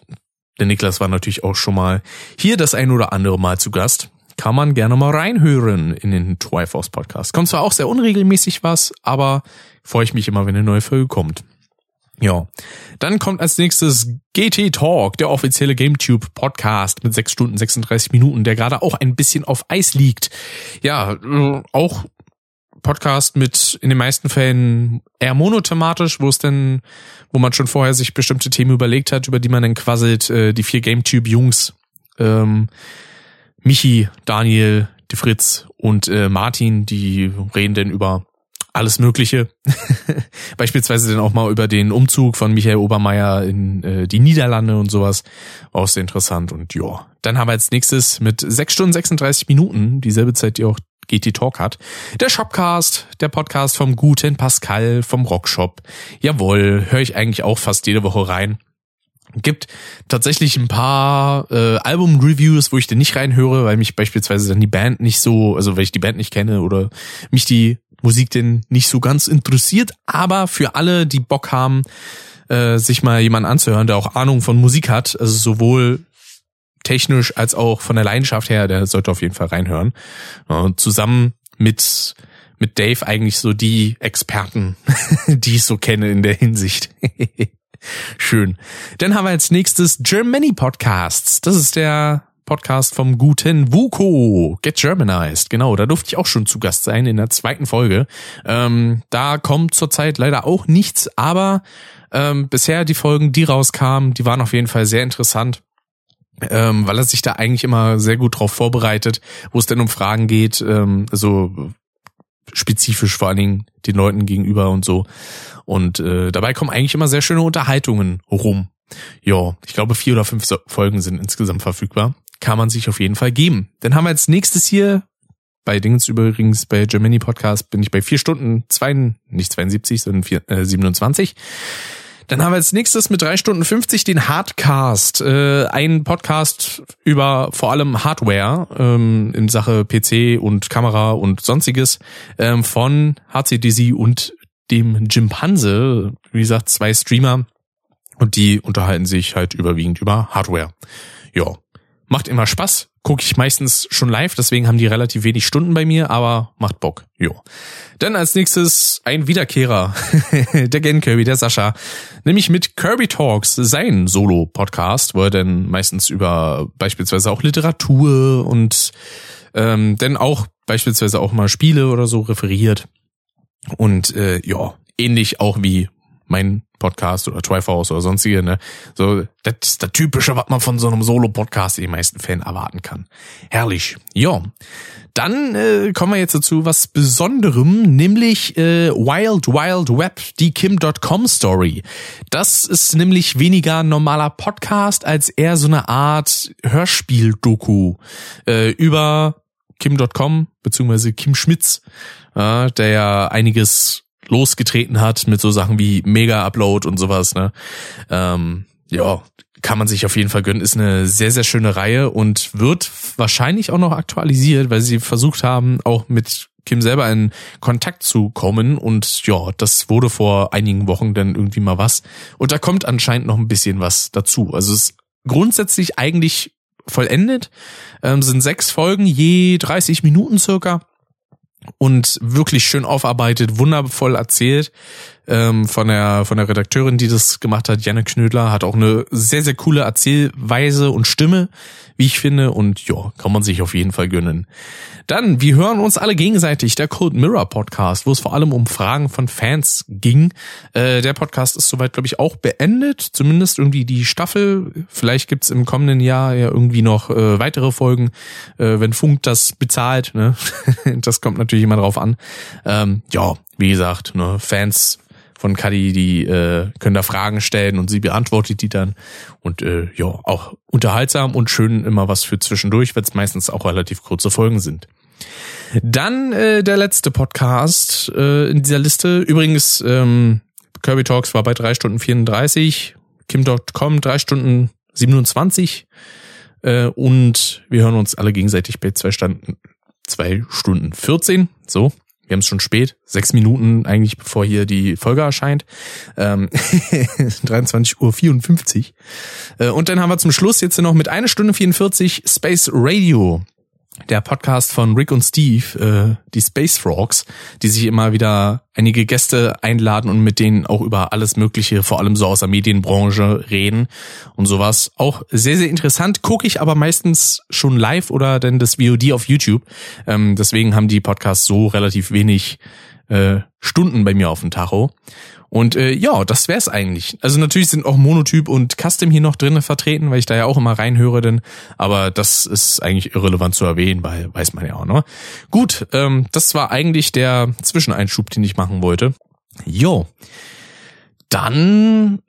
der Niklas war natürlich auch schon mal hier das ein oder andere Mal zu Gast. Kann man gerne mal reinhören in den Triforce Podcast. Kommt zwar auch sehr unregelmäßig was, aber freue ich mich immer, wenn eine neue Folge kommt. Ja, dann kommt als nächstes GT Talk, der offizielle GameTube Podcast mit 6 Stunden 36 Minuten, der gerade auch ein bisschen auf Eis liegt. Ja, äh, auch Podcast mit in den meisten Fällen eher monothematisch, wo es denn, wo man schon vorher sich bestimmte Themen überlegt hat, über die man dann quasselt, äh, die vier GameTube-Jungs, ähm, Michi, Daniel, die Fritz und äh, Martin, die reden denn über alles Mögliche. (laughs) Beispielsweise dann auch mal über den Umzug von Michael Obermeier in äh, die Niederlande und sowas. Auch sehr interessant. Und ja, dann haben wir als nächstes mit 6 Stunden 36 Minuten, dieselbe Zeit, die auch GT Talk hat. Der Shopcast, der Podcast vom guten Pascal vom Rockshop. Jawohl, höre ich eigentlich auch fast jede Woche rein. Gibt tatsächlich ein paar äh, Album-Reviews, wo ich den nicht reinhöre, weil mich beispielsweise dann die Band nicht so, also weil ich die Band nicht kenne oder mich die Musik denn nicht so ganz interessiert. Aber für alle, die Bock haben, äh, sich mal jemanden anzuhören, der auch Ahnung von Musik hat, also sowohl technisch als auch von der Leidenschaft her, der sollte auf jeden Fall reinhören. Und zusammen mit mit Dave eigentlich so die Experten, (laughs) die ich so kenne in der Hinsicht. (laughs) Schön. Dann haben wir als nächstes Germany Podcasts. Das ist der Podcast vom guten Wuko, Get Germanized. Genau, da durfte ich auch schon zu Gast sein in der zweiten Folge. Ähm, da kommt zurzeit leider auch nichts, aber ähm, bisher die Folgen, die rauskamen, die waren auf jeden Fall sehr interessant ähm, weil er sich da eigentlich immer sehr gut drauf vorbereitet, wo es denn um Fragen geht, ähm, so spezifisch vor allen Dingen den Leuten gegenüber und so. Und äh, dabei kommen eigentlich immer sehr schöne Unterhaltungen rum. Ja, ich glaube vier oder fünf Folgen sind insgesamt verfügbar. Kann man sich auf jeden Fall geben. Dann haben wir als nächstes hier bei Dings übrigens bei Germany Podcast bin ich bei vier Stunden zwei, nicht 72, sondern vier, äh, 27. Dann haben wir als nächstes mit drei Stunden 50 den Hardcast, äh, ein Podcast über vor allem Hardware ähm, in Sache PC und Kamera und sonstiges ähm, von HCDC und dem Jimpanse. Wie gesagt, zwei Streamer und die unterhalten sich halt überwiegend über Hardware. Ja, macht immer Spaß gucke ich meistens schon live, deswegen haben die relativ wenig Stunden bei mir, aber macht Bock. Jo. Dann als nächstes ein Wiederkehrer, (laughs) der Gen Kirby, der Sascha, nämlich mit Kirby Talks, sein Solo-Podcast, wo er dann meistens über beispielsweise auch Literatur und ähm, dann auch beispielsweise auch mal Spiele oder so referiert. Und äh, ja, ähnlich auch wie mein Podcast oder Triforce oder sonstige, ne? So, das ist das Typische, was man von so einem Solo-Podcast in den meisten Fällen erwarten kann. Herrlich. Ja. Dann äh, kommen wir jetzt dazu was Besonderem, nämlich äh, Wild Wild Web, die Kim.com Story. Das ist nämlich weniger normaler Podcast als eher so eine Art Hörspiel-Doku äh, über Kim.com beziehungsweise Kim Schmitz, äh, der ja einiges losgetreten hat mit so Sachen wie Mega-Upload und sowas, ne? Ähm, ja, kann man sich auf jeden Fall gönnen. Ist eine sehr, sehr schöne Reihe und wird wahrscheinlich auch noch aktualisiert, weil sie versucht haben, auch mit Kim selber in Kontakt zu kommen und ja, das wurde vor einigen Wochen dann irgendwie mal was. Und da kommt anscheinend noch ein bisschen was dazu. Also es ist grundsätzlich eigentlich vollendet, ähm, sind sechs Folgen, je 30 Minuten circa und wirklich schön aufarbeitet, wundervoll erzählt ähm, von der von der Redakteurin, die das gemacht hat, Janne Knödler, hat auch eine sehr sehr coole Erzählweise und Stimme, wie ich finde und ja, kann man sich auf jeden Fall gönnen. Dann, wir hören uns alle gegenseitig, der Code Mirror Podcast, wo es vor allem um Fragen von Fans ging. Äh, der Podcast ist soweit, glaube ich, auch beendet, zumindest irgendwie die Staffel. Vielleicht gibt's im kommenden Jahr ja irgendwie noch äh, weitere Folgen, äh, wenn Funk das bezahlt. Ne? (laughs) das kommt natürlich immer drauf an. Ähm, ja, wie gesagt, ne, Fans von Kadi, die äh, können da Fragen stellen und sie beantwortet die dann. Und äh, ja, auch unterhaltsam und schön immer was für zwischendurch, weil es meistens auch relativ kurze Folgen sind. Dann äh, der letzte Podcast äh, in dieser Liste. Übrigens, ähm, Kirby Talks war bei drei Stunden 34, Kim.com drei Stunden 27 äh, und wir hören uns alle gegenseitig bei zwei Stunden, zwei Stunden 14. So, wir haben es schon spät, sechs Minuten eigentlich, bevor hier die Folge erscheint. Ähm, (laughs) 23 Uhr 54. Äh, und dann haben wir zum Schluss jetzt noch mit einer Stunde 44 Space Radio der Podcast von Rick und Steve, äh, die Space Frogs, die sich immer wieder einige Gäste einladen und mit denen auch über alles Mögliche, vor allem so aus der Medienbranche reden und sowas. Auch sehr, sehr interessant. Gucke ich aber meistens schon live oder denn das VOD auf YouTube. Ähm, deswegen haben die Podcasts so relativ wenig äh, Stunden bei mir auf dem Tacho. Und äh, ja, das wär's eigentlich. Also natürlich sind auch Monotyp und Custom hier noch drinnen vertreten, weil ich da ja auch immer reinhöre, denn aber das ist eigentlich irrelevant zu erwähnen, weil weiß man ja auch, ne? Gut, ähm, das war eigentlich der Zwischeneinschub, den ich machen wollte. Jo. Dann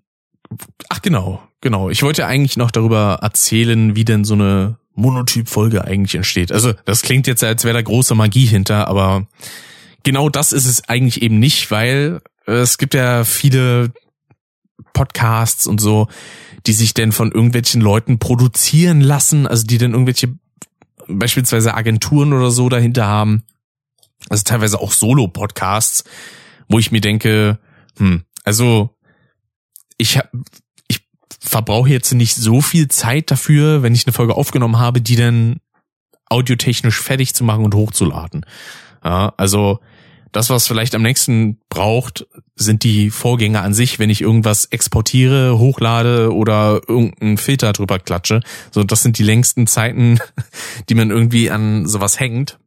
ach genau, genau. Ich wollte eigentlich noch darüber erzählen, wie denn so eine Monotyp-Folge eigentlich entsteht. Also das klingt jetzt, als wäre da große Magie hinter, aber genau das ist es eigentlich eben nicht, weil es gibt ja viele Podcasts und so, die sich denn von irgendwelchen Leuten produzieren lassen, also die dann irgendwelche beispielsweise Agenturen oder so dahinter haben. Also teilweise auch Solo-Podcasts, wo ich mir denke, hm, also ich hab, ich verbrauche jetzt nicht so viel Zeit dafür, wenn ich eine Folge aufgenommen habe, die dann audiotechnisch fertig zu machen und hochzuladen. Ja, also das, was vielleicht am nächsten braucht, sind die Vorgänge an sich, wenn ich irgendwas exportiere, hochlade oder irgendeinen Filter drüber klatsche. So, das sind die längsten Zeiten, (laughs) die man irgendwie an sowas hängt.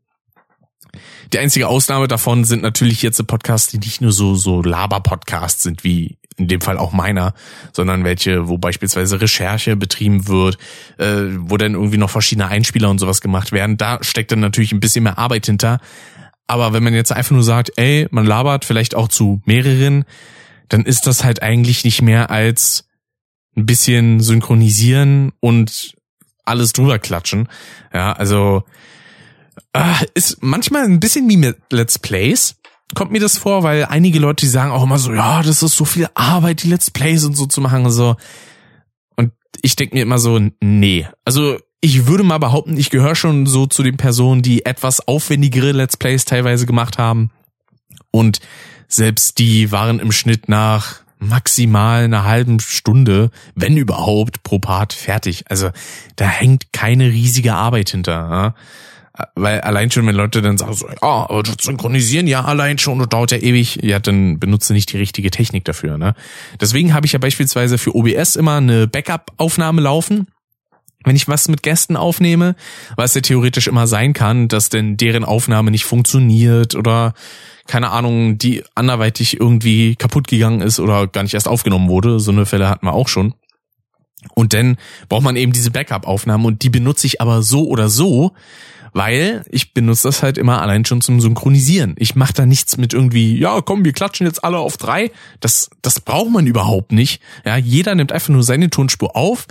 Die einzige Ausnahme davon sind natürlich jetzt Podcasts, die nicht nur so, so Laber-Podcasts sind, wie in dem Fall auch meiner, sondern welche, wo beispielsweise Recherche betrieben wird, äh, wo dann irgendwie noch verschiedene Einspieler und sowas gemacht werden. Da steckt dann natürlich ein bisschen mehr Arbeit hinter. Aber wenn man jetzt einfach nur sagt, ey, man labert vielleicht auch zu mehreren, dann ist das halt eigentlich nicht mehr als ein bisschen synchronisieren und alles drüber klatschen. Ja, also äh, ist manchmal ein bisschen wie mit Let's Plays. Kommt mir das vor, weil einige Leute, die sagen auch immer so, ja, das ist so viel Arbeit, die Let's Plays und so zu machen so. Und ich denke mir immer so, nee. Also ich würde mal behaupten, ich gehöre schon so zu den Personen, die etwas aufwendigere Let's Plays teilweise gemacht haben. Und selbst die waren im Schnitt nach maximal einer halben Stunde, wenn überhaupt, pro Part fertig. Also da hängt keine riesige Arbeit hinter. Weil allein schon, wenn Leute dann sagen so, ja, aber das Synchronisieren ja allein schon, das dauert ja ewig, ja, dann benutze nicht die richtige Technik dafür. Ne? Deswegen habe ich ja beispielsweise für OBS immer eine Backup-Aufnahme laufen wenn ich was mit Gästen aufnehme, was ja theoretisch immer sein kann, dass denn deren Aufnahme nicht funktioniert oder keine Ahnung, die anderweitig irgendwie kaputt gegangen ist oder gar nicht erst aufgenommen wurde. So eine Fälle hatten wir auch schon. Und dann braucht man eben diese Backup-Aufnahmen und die benutze ich aber so oder so, weil ich benutze das halt immer allein schon zum Synchronisieren. Ich mache da nichts mit irgendwie, ja, komm, wir klatschen jetzt alle auf drei. Das, das braucht man überhaupt nicht. Ja, jeder nimmt einfach nur seine Tonspur auf,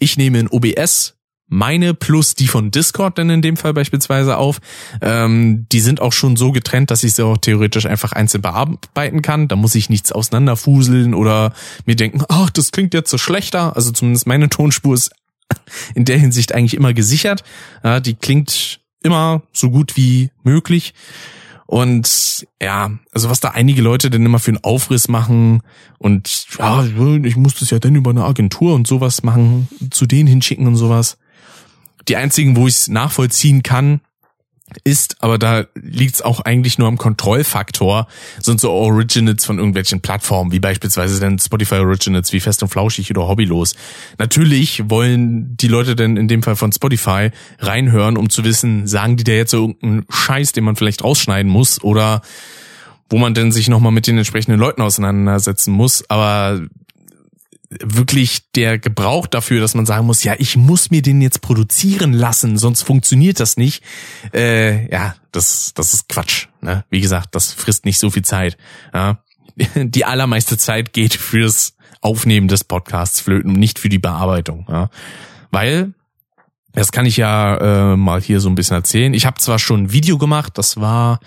ich nehme in OBS meine plus die von Discord dann in dem Fall beispielsweise auf. Ähm, die sind auch schon so getrennt, dass ich sie auch theoretisch einfach einzeln bearbeiten kann. Da muss ich nichts auseinanderfuseln oder mir denken, ach, das klingt jetzt so schlechter. Also zumindest meine Tonspur ist in der Hinsicht eigentlich immer gesichert. Ja, die klingt immer so gut wie möglich. Und ja, also was da einige Leute denn immer für einen Aufriss machen und ja, ich muss das ja dann über eine Agentur und sowas machen, zu denen hinschicken und sowas. Die einzigen, wo ich es nachvollziehen kann, ist, aber da liegt's auch eigentlich nur am Kontrollfaktor, sind so Originals von irgendwelchen Plattformen, wie beispielsweise dann Spotify Originals wie Fest und Flauschig oder Hobbylos. Natürlich wollen die Leute denn in dem Fall von Spotify reinhören, um zu wissen, sagen die da jetzt so irgendeinen Scheiß, den man vielleicht rausschneiden muss oder wo man denn sich nochmal mit den entsprechenden Leuten auseinandersetzen muss. Aber wirklich der Gebrauch dafür, dass man sagen muss, ja, ich muss mir den jetzt produzieren lassen, sonst funktioniert das nicht. Äh, ja, das, das ist Quatsch. Ne? Wie gesagt, das frisst nicht so viel Zeit. Ja? (laughs) die allermeiste Zeit geht fürs Aufnehmen des Podcasts flöten, nicht für die Bearbeitung. Ja. Weil, das kann ich ja äh, mal hier so ein bisschen erzählen. Ich habe zwar schon ein Video gemacht, das war,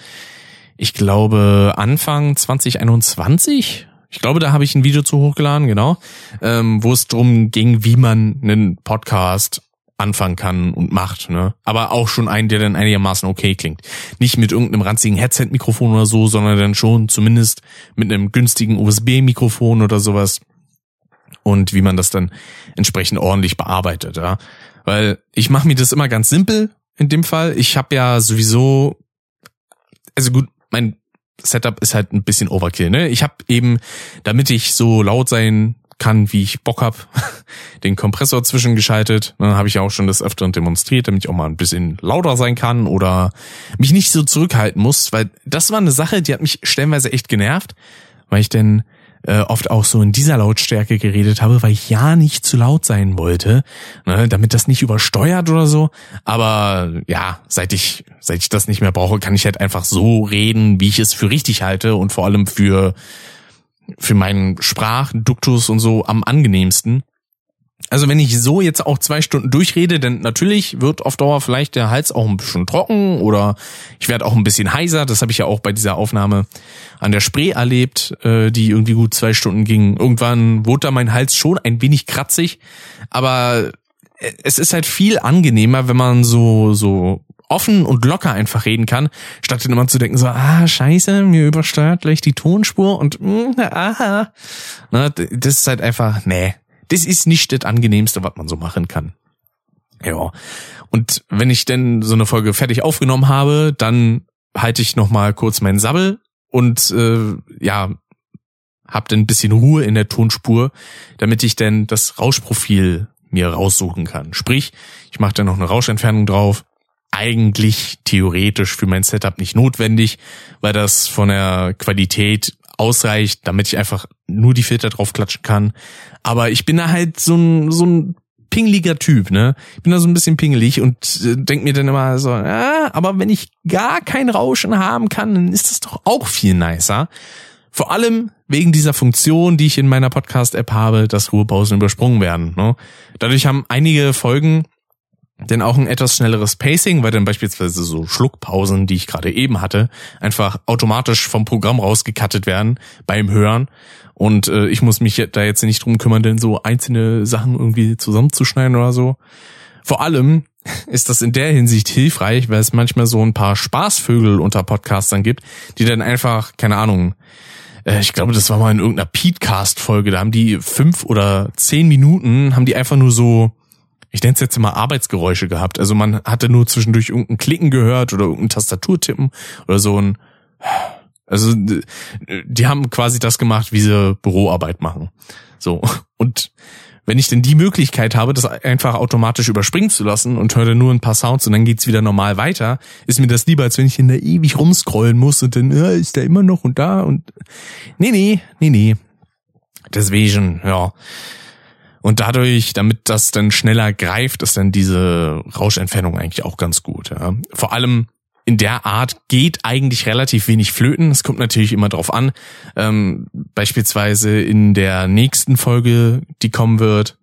ich glaube, Anfang 2021. Ich glaube, da habe ich ein Video zu hochgeladen, genau, ähm, wo es drum ging, wie man einen Podcast anfangen kann und macht, ne? Aber auch schon einen, der dann einigermaßen okay klingt. Nicht mit irgendeinem ranzigen Headset-Mikrofon oder so, sondern dann schon zumindest mit einem günstigen USB-Mikrofon oder sowas. Und wie man das dann entsprechend ordentlich bearbeitet, ja. Weil ich mache mir das immer ganz simpel in dem Fall. Ich habe ja sowieso, also gut, mein Setup ist halt ein bisschen Overkill, ne? Ich habe eben, damit ich so laut sein kann, wie ich Bock hab, (laughs) den Kompressor zwischengeschaltet. Dann habe ich ja auch schon das öfteren demonstriert, damit ich auch mal ein bisschen lauter sein kann oder mich nicht so zurückhalten muss, weil das war eine Sache, die hat mich stellenweise echt genervt, weil ich denn äh, oft auch so in dieser Lautstärke geredet habe, weil ich ja nicht zu laut sein wollte, ne, damit das nicht übersteuert oder so. Aber ja, seit ich seit ich das nicht mehr brauche, kann ich halt einfach so reden, wie ich es für richtig halte und vor allem für für meinen Sprachduktus und so am angenehmsten. Also wenn ich so jetzt auch zwei Stunden durchrede, dann natürlich wird auf Dauer vielleicht der Hals auch ein bisschen trocken oder ich werde auch ein bisschen heiser. Das habe ich ja auch bei dieser Aufnahme an der Spree erlebt, äh, die irgendwie gut zwei Stunden ging. Irgendwann wurde da mein Hals schon ein wenig kratzig, aber es ist halt viel angenehmer, wenn man so so offen und locker einfach reden kann, statt immer zu denken so, ah, scheiße, mir übersteuert gleich die Tonspur und mm, aha. Na, das ist halt einfach, nee, das ist nicht das angenehmste, was man so machen kann. Ja. Und wenn ich denn so eine Folge fertig aufgenommen habe, dann halte ich noch mal kurz meinen Sabbel und äh, ja, hab dann ein bisschen Ruhe in der Tonspur, damit ich denn das Rauschprofil mir raussuchen kann. Sprich, ich mache dann noch eine Rauschentfernung drauf, eigentlich theoretisch für mein Setup nicht notwendig, weil das von der Qualität ausreicht, damit ich einfach nur die Filter draufklatschen kann. Aber ich bin da halt so ein, so ein pingeliger Typ, ne? Ich bin da so ein bisschen pingelig und äh, denk mir dann immer so, ja, aber wenn ich gar kein Rauschen haben kann, dann ist das doch auch viel nicer. Vor allem wegen dieser Funktion, die ich in meiner Podcast-App habe, dass Ruhepausen übersprungen werden. Ne? Dadurch haben einige Folgen denn auch ein etwas schnelleres Pacing, weil dann beispielsweise so Schluckpausen, die ich gerade eben hatte, einfach automatisch vom Programm rausgekattet werden beim Hören. Und äh, ich muss mich da jetzt nicht drum kümmern, denn so einzelne Sachen irgendwie zusammenzuschneiden oder so. Vor allem (laughs) ist das in der Hinsicht hilfreich, weil es manchmal so ein paar Spaßvögel unter Podcastern gibt, die dann einfach, keine Ahnung, äh, ich glaube, das war mal in irgendeiner Petecast-Folge, da haben die fünf oder zehn Minuten, haben die einfach nur so ich nenne es jetzt immer Arbeitsgeräusche gehabt. Also man hatte nur zwischendurch irgendein Klicken gehört oder irgendein Tastaturtippen oder so ein also die haben quasi das gemacht, wie sie Büroarbeit machen. So und wenn ich denn die Möglichkeit habe, das einfach automatisch überspringen zu lassen und höre nur ein paar Sounds und dann geht's wieder normal weiter, ist mir das lieber, als wenn ich in der ewig rumscrollen muss und dann ja, ist der immer noch und da und nee, nee, nee, nee. Deswegen, ja. Und dadurch, damit das dann schneller greift, ist dann diese Rauschentfernung eigentlich auch ganz gut. Ja. Vor allem in der Art geht eigentlich relativ wenig flöten. Es kommt natürlich immer drauf an. Ähm, beispielsweise in der nächsten Folge, die kommen wird,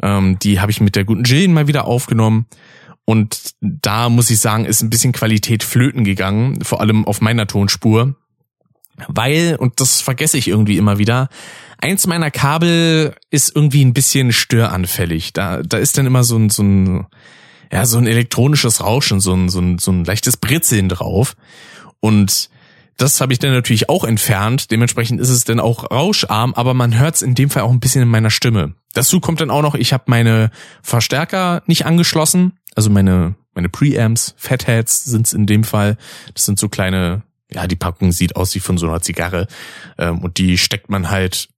ähm, die habe ich mit der guten Jill mal wieder aufgenommen. Und da muss ich sagen, ist ein bisschen Qualität flöten gegangen, vor allem auf meiner Tonspur. Weil, und das vergesse ich irgendwie immer wieder, eins meiner Kabel ist irgendwie ein bisschen störanfällig. Da, da ist dann immer so ein, so ein, ja, so ein elektronisches Rauschen, so ein, so ein, so ein leichtes Britzeln drauf. Und das habe ich dann natürlich auch entfernt. Dementsprechend ist es dann auch rauscharm, aber man hört es in dem Fall auch ein bisschen in meiner Stimme. Dazu kommt dann auch noch, ich habe meine Verstärker nicht angeschlossen. Also meine, meine Preamps, Fatheads sind es in dem Fall. Das sind so kleine, ja, die Packung sieht aus wie von so einer Zigarre. Ähm, und die steckt man halt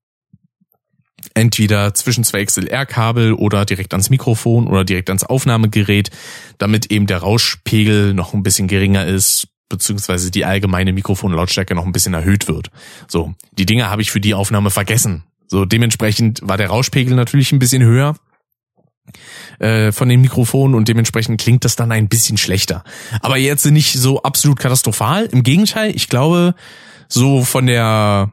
entweder zwischen zwei XLR-Kabel oder direkt ans Mikrofon oder direkt ans Aufnahmegerät, damit eben der Rauschpegel noch ein bisschen geringer ist, beziehungsweise die allgemeine Mikrofonlautstärke noch ein bisschen erhöht wird. So, die Dinge habe ich für die Aufnahme vergessen. So, dementsprechend war der Rauschpegel natürlich ein bisschen höher äh, von den Mikrofonen und dementsprechend klingt das dann ein bisschen schlechter. Aber jetzt nicht so absolut katastrophal. Im Gegenteil, ich glaube, so von der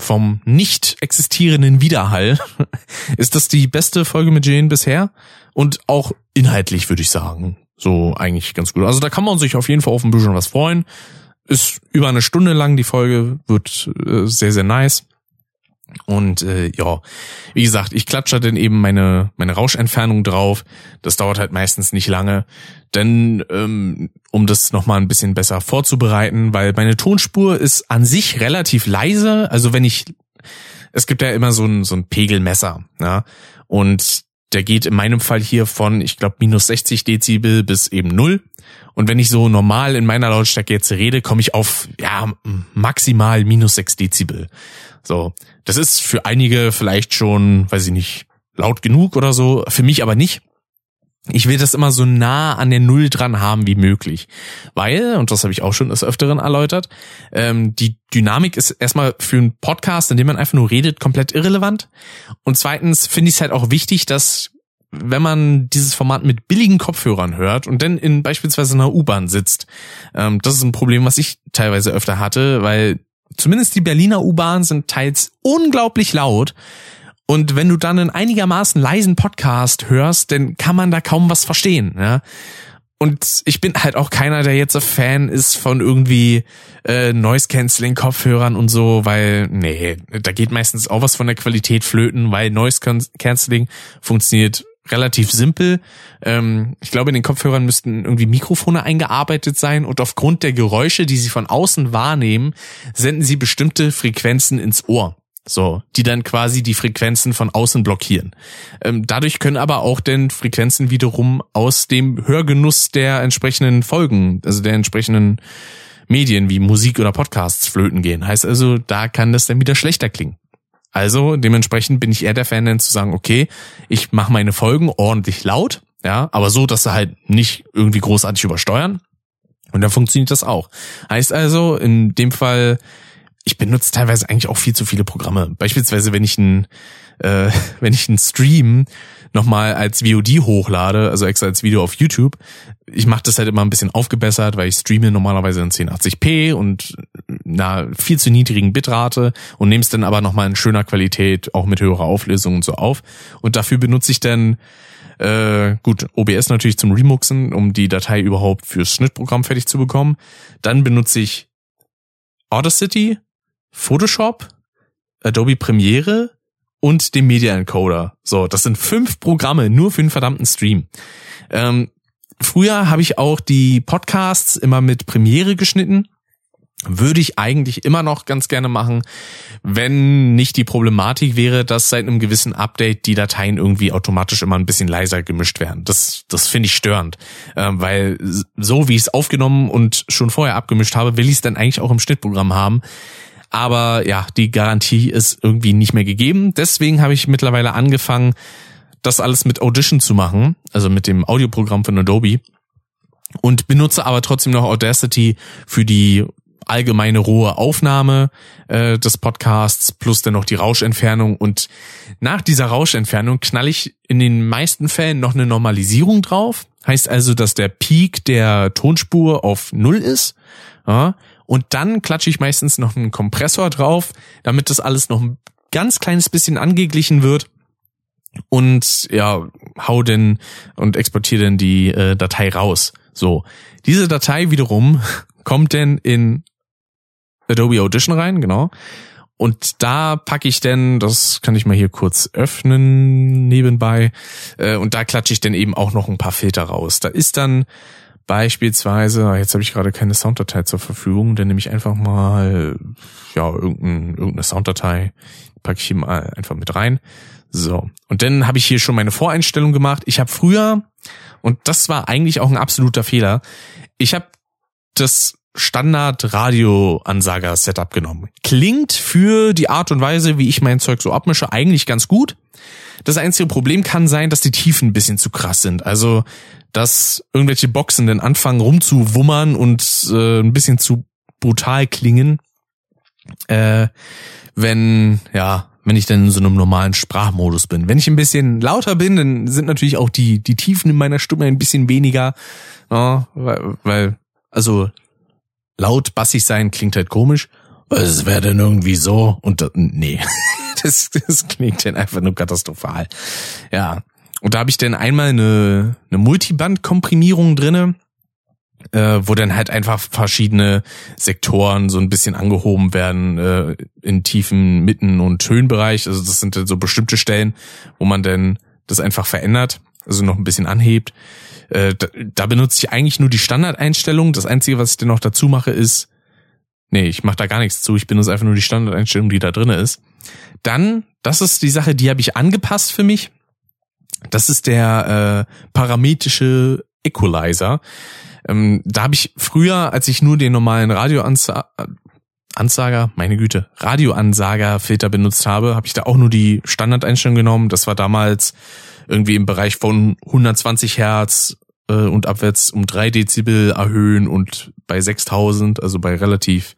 vom nicht existierenden Widerhall (laughs) ist das die beste Folge mit Jane bisher und auch inhaltlich würde ich sagen so eigentlich ganz gut. Also da kann man sich auf jeden Fall auf ein bisschen was freuen. Ist über eine Stunde lang die Folge, wird äh, sehr sehr nice. Und äh, ja, wie gesagt, ich klatsche dann eben meine meine Rauschentfernung drauf. Das dauert halt meistens nicht lange, denn ähm, um das noch mal ein bisschen besser vorzubereiten, weil meine Tonspur ist an sich relativ leise. Also wenn ich, es gibt ja immer so ein so ein Pegelmesser, ja, und der geht in meinem Fall hier von, ich glaube, minus 60 Dezibel bis eben null. Und wenn ich so normal in meiner Lautstärke jetzt rede, komme ich auf ja maximal minus 6 Dezibel. So, das ist für einige vielleicht schon, weiß ich nicht, laut genug oder so, für mich aber nicht. Ich will das immer so nah an der Null dran haben wie möglich. Weil, und das habe ich auch schon des Öfteren erläutert, ähm, die Dynamik ist erstmal für einen Podcast, in dem man einfach nur redet, komplett irrelevant. Und zweitens finde ich es halt auch wichtig, dass wenn man dieses Format mit billigen Kopfhörern hört und dann in beispielsweise einer U-Bahn sitzt, ähm, das ist ein Problem, was ich teilweise öfter hatte, weil zumindest die Berliner U-Bahn sind teils unglaublich laut. Und wenn du dann einen einigermaßen leisen Podcast hörst, dann kann man da kaum was verstehen. Ja? Und ich bin halt auch keiner, der jetzt ein Fan ist von irgendwie äh, Noise-Canceling-Kopfhörern und so, weil, nee, da geht meistens auch was von der Qualität flöten, weil Noise-Canceling funktioniert relativ simpel. Ähm, ich glaube, in den Kopfhörern müssten irgendwie Mikrofone eingearbeitet sein und aufgrund der Geräusche, die sie von außen wahrnehmen, senden sie bestimmte Frequenzen ins Ohr. So, die dann quasi die Frequenzen von außen blockieren. Ähm, dadurch können aber auch denn Frequenzen wiederum aus dem Hörgenuss der entsprechenden Folgen, also der entsprechenden Medien wie Musik oder Podcasts flöten gehen. Heißt also, da kann das dann wieder schlechter klingen. Also dementsprechend bin ich eher der Fan, dann zu sagen, okay, ich mache meine Folgen ordentlich laut, ja, aber so, dass sie halt nicht irgendwie großartig übersteuern. Und dann funktioniert das auch. Heißt also, in dem Fall, ich benutze teilweise eigentlich auch viel zu viele Programme. Beispielsweise, wenn ich ein, äh, (laughs) wenn ich einen Stream nochmal als VOD hochlade, also extra als Video auf YouTube. Ich mache das halt immer ein bisschen aufgebessert, weil ich streame normalerweise in 1080p und einer viel zu niedrigen Bitrate und nehme es dann aber nochmal in schöner Qualität, auch mit höherer Auflösung und so auf. Und dafür benutze ich dann äh, gut, OBS natürlich zum Remuxen, um die Datei überhaupt fürs Schnittprogramm fertig zu bekommen. Dann benutze ich Audacity, Photoshop, Adobe Premiere, und dem Media Encoder. So, das sind fünf Programme nur für den verdammten Stream. Ähm, früher habe ich auch die Podcasts immer mit Premiere geschnitten. Würde ich eigentlich immer noch ganz gerne machen, wenn nicht die Problematik wäre, dass seit einem gewissen Update die Dateien irgendwie automatisch immer ein bisschen leiser gemischt werden. Das, das finde ich störend, ähm, weil so wie ich es aufgenommen und schon vorher abgemischt habe, will ich es dann eigentlich auch im Schnittprogramm haben. Aber ja, die Garantie ist irgendwie nicht mehr gegeben. Deswegen habe ich mittlerweile angefangen, das alles mit Audition zu machen, also mit dem Audioprogramm von Adobe. Und benutze aber trotzdem noch Audacity für die allgemeine rohe Aufnahme äh, des Podcasts plus dann noch die Rauschentfernung und nach dieser Rauschentfernung knall ich in den meisten Fällen noch eine Normalisierung drauf. Heißt also, dass der Peak der Tonspur auf Null ist. Ja, und dann klatsche ich meistens noch einen Kompressor drauf, damit das alles noch ein ganz kleines bisschen angeglichen wird. Und ja, hau denn und exportiere denn die äh, Datei raus. So, diese Datei wiederum (laughs) kommt denn in Adobe Audition rein, genau. Und da packe ich denn, das kann ich mal hier kurz öffnen nebenbei, äh, und da klatsche ich dann eben auch noch ein paar Filter raus. Da ist dann Beispielsweise, jetzt habe ich gerade keine Sounddatei zur Verfügung, dann nehme ich einfach mal ja irgendein, irgendeine Sounddatei, packe ich hier mal einfach mit rein. So, und dann habe ich hier schon meine Voreinstellung gemacht. Ich habe früher, und das war eigentlich auch ein absoluter Fehler, ich habe das Standard-Radio-Ansager-Setup genommen. Klingt für die Art und Weise, wie ich mein Zeug so abmische, eigentlich ganz gut. Das einzige Problem kann sein, dass die Tiefen ein bisschen zu krass sind. Also, dass irgendwelche Boxen dann anfangen rumzuwummern und äh, ein bisschen zu brutal klingen. Äh, wenn, ja, wenn ich dann in so einem normalen Sprachmodus bin. Wenn ich ein bisschen lauter bin, dann sind natürlich auch die, die Tiefen in meiner Stimme ein bisschen weniger. Ja, weil, weil, also laut bassig sein klingt halt komisch. es wäre denn irgendwie so und das, nee, (laughs) das, das klingt dann einfach nur katastrophal. Ja, und da habe ich dann einmal eine, eine Multiband-Komprimierung drinne, äh, wo dann halt einfach verschiedene Sektoren so ein bisschen angehoben werden äh, in tiefen Mitten- und Höhenbereich. Also das sind dann so bestimmte Stellen, wo man dann das einfach verändert, also noch ein bisschen anhebt. Äh, da, da benutze ich eigentlich nur die Standardeinstellung. Das Einzige, was ich dann noch dazu mache, ist, nee, ich mache da gar nichts zu. Ich benutze einfach nur die Standardeinstellung, die da drinne ist. Dann, das ist die Sache, die habe ich angepasst für mich. Das ist der äh, parametrische Equalizer. Ähm, da habe ich früher, als ich nur den normalen Radioansager, Ansager, meine Güte, Radioansager-Filter benutzt habe, habe ich da auch nur die Standardeinstellung genommen. Das war damals irgendwie im Bereich von 120 Hertz äh, und abwärts um drei Dezibel erhöhen und bei 6000, also bei relativ,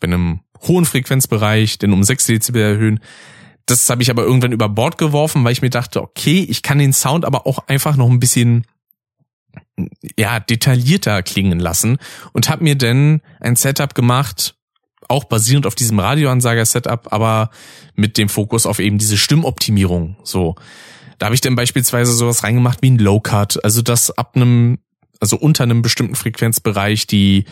bei einem hohen Frequenzbereich, denn um sechs Dezibel erhöhen. Das habe ich aber irgendwann über Bord geworfen, weil ich mir dachte, okay, ich kann den Sound aber auch einfach noch ein bisschen ja detaillierter klingen lassen und habe mir dann ein Setup gemacht, auch basierend auf diesem Radioansager-Setup, aber mit dem Fokus auf eben diese Stimmoptimierung. So, da habe ich dann beispielsweise sowas reingemacht wie ein Low Cut, also dass ab einem, also unter einem bestimmten Frequenzbereich die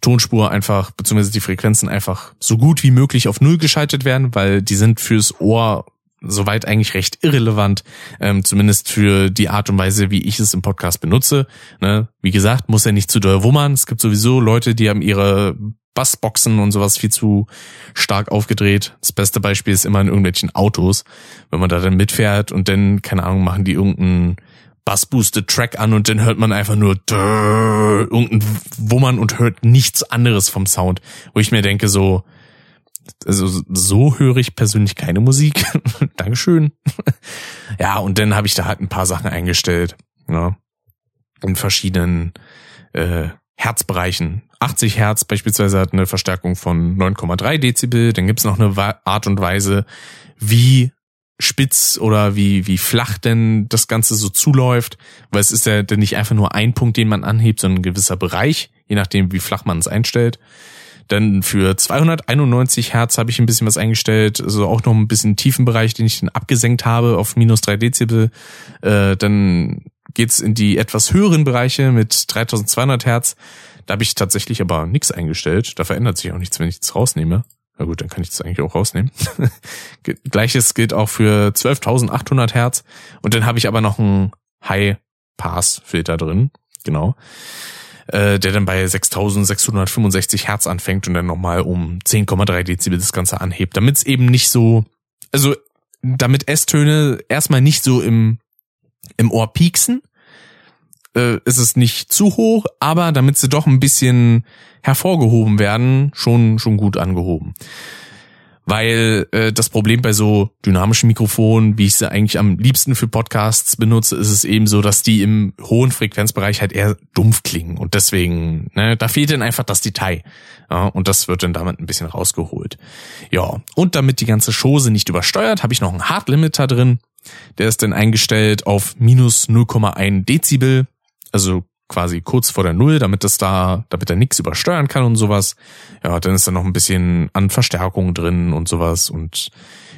Tonspur einfach, beziehungsweise die Frequenzen einfach so gut wie möglich auf Null geschaltet werden, weil die sind fürs Ohr soweit eigentlich recht irrelevant, ähm, zumindest für die Art und Weise, wie ich es im Podcast benutze. Ne? Wie gesagt, muss ja nicht zu doll wummern. Es gibt sowieso Leute, die haben ihre Bassboxen und sowas viel zu stark aufgedreht. Das beste Beispiel ist immer in irgendwelchen Autos, wenn man da dann mitfährt und dann, keine Ahnung, machen die irgendeinen Bassboosted Track an und dann hört man einfach nur irgendein Wummern und hört nichts anderes vom Sound, wo ich mir denke so, also so höre ich persönlich keine Musik. (laughs) Dankeschön. (laughs) ja, und dann habe ich da halt ein paar Sachen eingestellt, ja, in verschiedenen äh, Herzbereichen. 80 Hertz beispielsweise hat eine Verstärkung von 9,3 Dezibel. Dann gibt's noch eine Art und Weise, wie spitz oder wie, wie flach denn das Ganze so zuläuft. Weil es ist ja dann nicht einfach nur ein Punkt, den man anhebt, sondern ein gewisser Bereich, je nachdem, wie flach man es einstellt. Dann für 291 Hertz habe ich ein bisschen was eingestellt, also auch noch ein bisschen tiefen Bereich, den ich dann abgesenkt habe auf minus 3 Dezibel. Äh, dann geht's in die etwas höheren Bereiche mit 3200 Hertz. Da habe ich tatsächlich aber nichts eingestellt. Da verändert sich auch nichts, wenn ich das rausnehme. Na gut, dann kann ich das eigentlich auch rausnehmen. (laughs) Gleiches gilt auch für 12.800 Hertz. Und dann habe ich aber noch einen High-Pass-Filter drin. Genau. Äh, der dann bei 6.665 Hertz anfängt und dann nochmal um 10,3 Dezibel das Ganze anhebt. Damit es eben nicht so, also damit S-Töne erstmal nicht so im, im Ohr pieksen, äh, ist es nicht zu hoch, aber damit sie doch ein bisschen hervorgehoben werden, schon, schon gut angehoben. Weil äh, das Problem bei so dynamischen Mikrofonen, wie ich sie eigentlich am liebsten für Podcasts benutze, ist es eben so, dass die im hohen Frequenzbereich halt eher dumpf klingen. Und deswegen, ne, da fehlt dann einfach das Detail. Ja, und das wird dann damit ein bisschen rausgeholt. Ja, und damit die ganze Chose nicht übersteuert, habe ich noch einen Hard Limiter drin. Der ist dann eingestellt auf minus 0,1 Dezibel also quasi kurz vor der Null, damit das da, damit er nichts übersteuern kann und sowas. Ja, dann ist da noch ein bisschen an Verstärkung drin und sowas und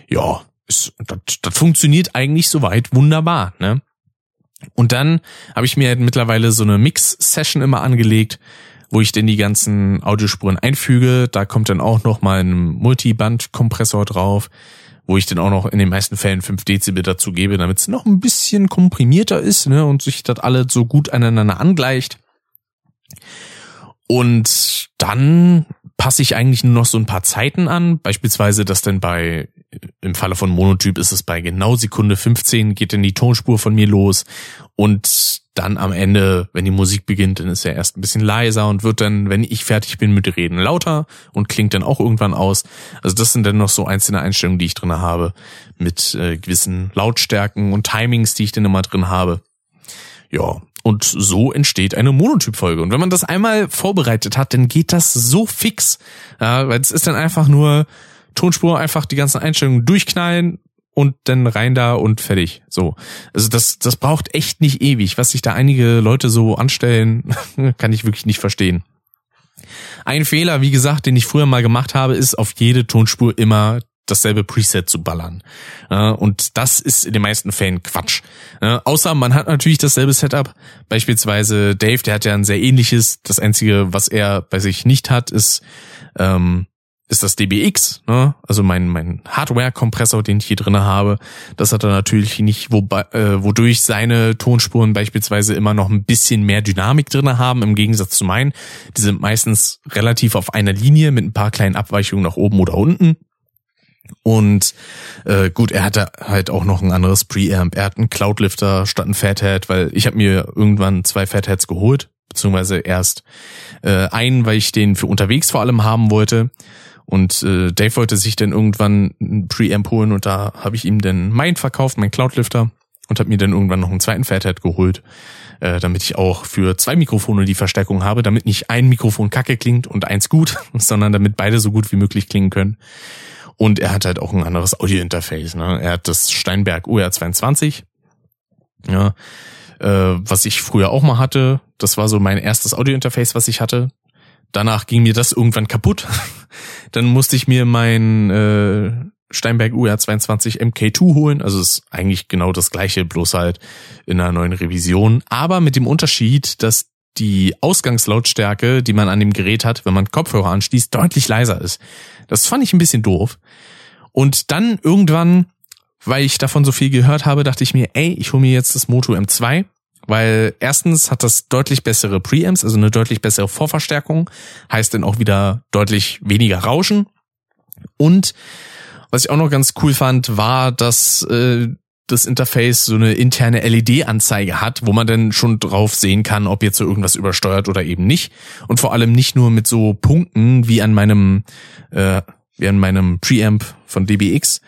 ja, ist, das, das funktioniert eigentlich soweit wunderbar, ne? Und dann habe ich mir halt mittlerweile so eine Mix-Session immer angelegt, wo ich denn die ganzen Audiospuren einfüge. Da kommt dann auch noch mal ein Multiband-Kompressor drauf wo ich dann auch noch in den meisten Fällen 5 Dezibel dazu gebe, damit es noch ein bisschen komprimierter ist ne, und sich das alles so gut aneinander angleicht. Und dann passe ich eigentlich nur noch so ein paar Zeiten an, beispielsweise, dass dann bei im Falle von Monotyp ist es bei genau Sekunde 15 geht dann die Tonspur von mir los und dann am Ende, wenn die Musik beginnt, dann ist er erst ein bisschen leiser und wird dann, wenn ich fertig bin mit Reden, lauter und klingt dann auch irgendwann aus. Also das sind dann noch so einzelne Einstellungen, die ich drin habe, mit äh, gewissen Lautstärken und Timings, die ich dann immer drin habe. Ja, und so entsteht eine Monotyp-Folge. Und wenn man das einmal vorbereitet hat, dann geht das so fix. Ja, weil es ist dann einfach nur Tonspur, einfach die ganzen Einstellungen durchknallen, und dann rein da und fertig. So. Also das, das braucht echt nicht ewig. Was sich da einige Leute so anstellen, (laughs) kann ich wirklich nicht verstehen. Ein Fehler, wie gesagt, den ich früher mal gemacht habe, ist auf jede Tonspur immer dasselbe Preset zu ballern. Und das ist in den meisten Fällen Quatsch. Außer man hat natürlich dasselbe Setup. Beispielsweise Dave, der hat ja ein sehr ähnliches. Das Einzige, was er bei sich nicht hat, ist ähm, ist das DBX, ne? also mein, mein Hardware-Kompressor, den ich hier drinne habe. Das hat er natürlich nicht, wobei, äh, wodurch seine Tonspuren beispielsweise immer noch ein bisschen mehr Dynamik drinne haben, im Gegensatz zu meinen. Die sind meistens relativ auf einer Linie mit ein paar kleinen Abweichungen nach oben oder unten. Und äh, gut, er hatte halt auch noch ein anderes Preamp. Er hat einen Cloudlifter statt ein Fathead, weil ich habe mir irgendwann zwei Fatheads geholt, beziehungsweise erst äh, einen, weil ich den für unterwegs vor allem haben wollte. Und äh, Dave wollte sich dann irgendwann ein Preamp holen und da habe ich ihm dann meinen verkauft, mein Cloudlifter und habe mir dann irgendwann noch einen zweiten Fathead geholt, äh, damit ich auch für zwei Mikrofone die Verstärkung habe, damit nicht ein Mikrofon kacke klingt und eins gut, (laughs) sondern damit beide so gut wie möglich klingen können. Und er hat halt auch ein anderes Audiointerface. Ne? Er hat das Steinberg UR22, ja, äh, was ich früher auch mal hatte. Das war so mein erstes Audiointerface, was ich hatte. Danach ging mir das irgendwann kaputt. (laughs) Dann musste ich mir mein äh, Steinberg UR22 MK2 holen. Also ist eigentlich genau das gleiche, bloß halt in einer neuen Revision. Aber mit dem Unterschied, dass die Ausgangslautstärke, die man an dem Gerät hat, wenn man Kopfhörer anschließt, deutlich leiser ist. Das fand ich ein bisschen doof. Und dann irgendwann, weil ich davon so viel gehört habe, dachte ich mir, ey, ich hole mir jetzt das Moto M2 weil erstens hat das deutlich bessere Preamps, also eine deutlich bessere Vorverstärkung, heißt dann auch wieder deutlich weniger Rauschen. Und was ich auch noch ganz cool fand, war, dass äh, das Interface so eine interne LED-Anzeige hat, wo man dann schon drauf sehen kann, ob jetzt so irgendwas übersteuert oder eben nicht. Und vor allem nicht nur mit so Punkten wie an meinem äh, wie an meinem Preamp von DBX,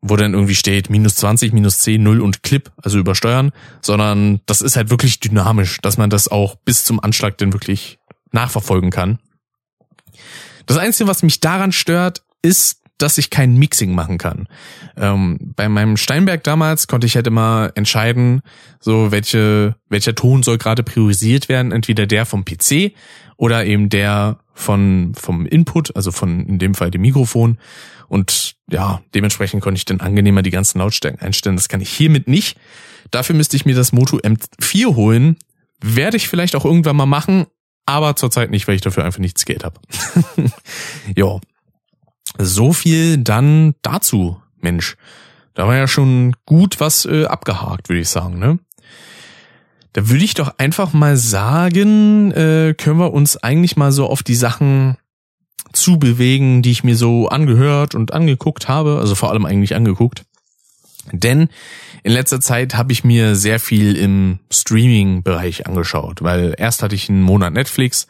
wo dann irgendwie steht minus 20, minus 10, 0 und Clip, also übersteuern, sondern das ist halt wirklich dynamisch, dass man das auch bis zum Anschlag dann wirklich nachverfolgen kann. Das Einzige, was mich daran stört, ist, dass ich kein Mixing machen kann. Ähm, bei meinem Steinberg damals konnte ich halt immer entscheiden, so welche, welcher Ton soll gerade priorisiert werden, entweder der vom PC oder eben der von, vom Input, also von in dem Fall dem Mikrofon. Und ja, dementsprechend konnte ich dann angenehmer die ganzen Lautstärken einstellen. Das kann ich hiermit nicht. Dafür müsste ich mir das Moto M4 holen. Werde ich vielleicht auch irgendwann mal machen, aber zurzeit nicht, weil ich dafür einfach nichts Geld habe. (laughs) ja. So viel dann dazu, Mensch. Da war ja schon gut was äh, abgehakt, würde ich sagen, ne? Da würde ich doch einfach mal sagen, äh, können wir uns eigentlich mal so auf die Sachen zu bewegen, die ich mir so angehört und angeguckt habe, also vor allem eigentlich angeguckt. Denn in letzter Zeit habe ich mir sehr viel im Streaming-Bereich angeschaut, weil erst hatte ich einen Monat Netflix,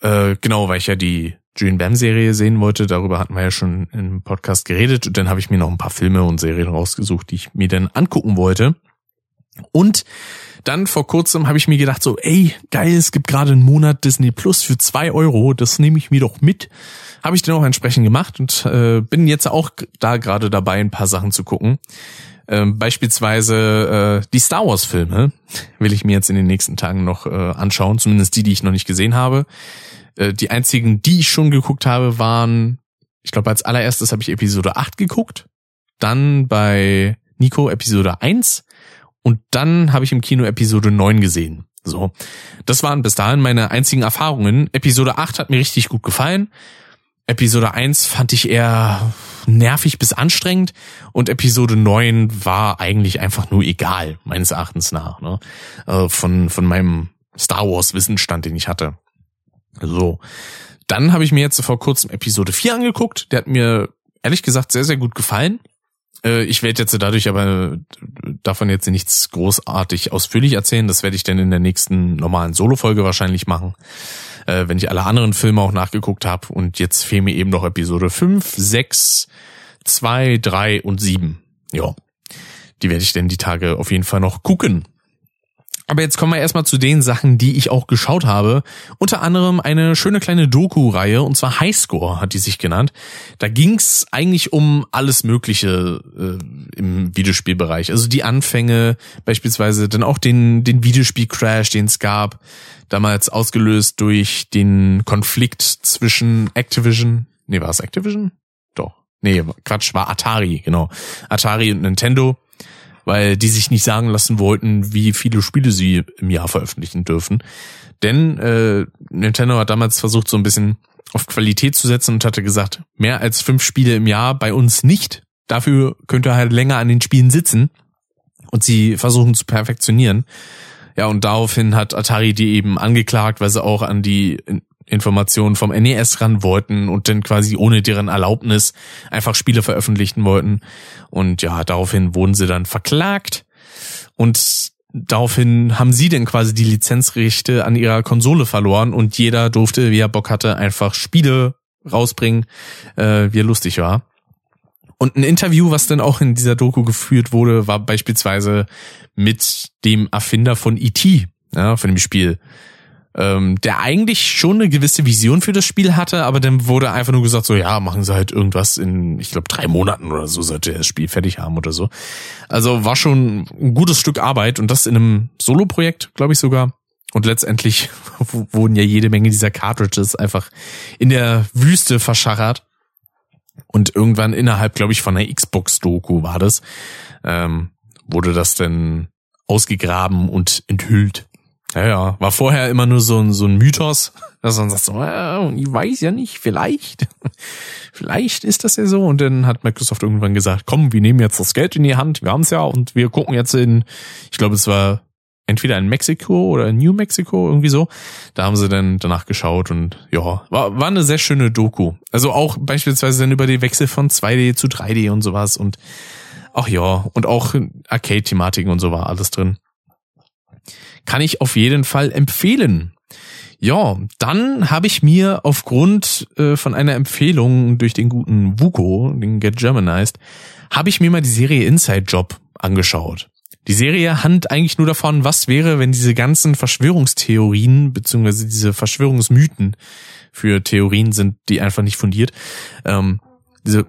äh, genau, weil ich ja die June Bam-Serie sehen wollte, darüber hatten wir ja schon im Podcast geredet und dann habe ich mir noch ein paar Filme und Serien rausgesucht, die ich mir dann angucken wollte. Und dann vor kurzem habe ich mir gedacht so, ey, geil, es gibt gerade einen Monat Disney Plus für zwei Euro, das nehme ich mir doch mit. Habe ich dann auch entsprechend gemacht und äh, bin jetzt auch da gerade dabei, ein paar Sachen zu gucken. Ähm, beispielsweise äh, die Star Wars Filme will ich mir jetzt in den nächsten Tagen noch äh, anschauen, zumindest die, die ich noch nicht gesehen habe. Äh, die einzigen, die ich schon geguckt habe, waren, ich glaube als allererstes habe ich Episode 8 geguckt, dann bei Nico Episode 1 und dann habe ich im Kino Episode 9 gesehen. So. Das waren bis dahin meine einzigen Erfahrungen. Episode 8 hat mir richtig gut gefallen. Episode 1 fand ich eher nervig bis anstrengend und Episode 9 war eigentlich einfach nur egal, meines Erachtens nach, ne? Äh, von, von meinem Star Wars Wissensstand, den ich hatte. So. Dann habe ich mir jetzt vor kurzem Episode 4 angeguckt. Der hat mir ehrlich gesagt sehr, sehr gut gefallen. Äh, ich werde jetzt dadurch aber davon jetzt nichts großartig ausführlich erzählen. Das werde ich dann in der nächsten normalen Solo-Folge wahrscheinlich machen, äh, wenn ich alle anderen Filme auch nachgeguckt habe. Und jetzt fehlen mir eben noch Episode 5, 6, 2, 3 und 7. Ja, die werde ich denn die Tage auf jeden Fall noch gucken. Aber jetzt kommen wir erstmal zu den Sachen, die ich auch geschaut habe. Unter anderem eine schöne kleine Doku-Reihe, und zwar Highscore hat die sich genannt. Da ging's eigentlich um alles Mögliche äh, im Videospielbereich. Also die Anfänge, beispielsweise dann auch den, den Videospiel-Crash, den es gab, damals ausgelöst durch den Konflikt zwischen Activision, nee, war es Activision? Doch. Nee, Quatsch, war Atari, genau. Atari und Nintendo weil die sich nicht sagen lassen wollten, wie viele Spiele sie im Jahr veröffentlichen dürfen. Denn äh, Nintendo hat damals versucht, so ein bisschen auf Qualität zu setzen und hatte gesagt, mehr als fünf Spiele im Jahr bei uns nicht. Dafür könnt ihr halt länger an den Spielen sitzen und sie versuchen zu perfektionieren. Ja, und daraufhin hat Atari die eben angeklagt, weil sie auch an die Informationen vom NES ran wollten und dann quasi ohne deren Erlaubnis einfach Spiele veröffentlichen wollten. Und ja, daraufhin wurden sie dann verklagt und daraufhin haben sie denn quasi die Lizenzrechte an ihrer Konsole verloren und jeder durfte, wie er Bock hatte, einfach Spiele rausbringen, äh, wie er lustig war. Und ein Interview, was dann auch in dieser Doku geführt wurde, war beispielsweise mit dem Erfinder von E.T., ja, von dem Spiel ähm, der eigentlich schon eine gewisse Vision für das Spiel hatte, aber dann wurde einfach nur gesagt, so ja, machen sie halt irgendwas in, ich glaube, drei Monaten oder so sollte er das Spiel fertig haben oder so. Also war schon ein gutes Stück Arbeit und das in einem Solo-Projekt, glaube ich sogar. Und letztendlich (laughs) wurden ja jede Menge dieser Cartridges einfach in der Wüste verscharrt. Und irgendwann innerhalb, glaube ich, von einer Xbox-Doku war das, ähm, wurde das denn ausgegraben und enthüllt. Ja, ja, war vorher immer nur so ein, so ein Mythos, (laughs) dass man sagt so, äh, ich weiß ja nicht, vielleicht, (laughs) vielleicht ist das ja so. Und dann hat Microsoft irgendwann gesagt, komm, wir nehmen jetzt das Geld in die Hand, wir haben es ja und wir gucken jetzt in, ich glaube, es war entweder in Mexiko oder in New Mexico, irgendwie so. Da haben sie dann danach geschaut und ja, war, war eine sehr schöne Doku. Also auch beispielsweise dann über den Wechsel von 2D zu 3D und sowas und ach ja, und auch Arcade-Thematiken und so war alles drin kann ich auf jeden Fall empfehlen. Ja, dann habe ich mir aufgrund äh, von einer Empfehlung durch den guten Vuko, den Get Germanized, habe ich mir mal die Serie Inside Job angeschaut. Die Serie handelt eigentlich nur davon, was wäre, wenn diese ganzen Verschwörungstheorien beziehungsweise diese Verschwörungsmythen für Theorien sind, die einfach nicht fundiert. Ähm, diese,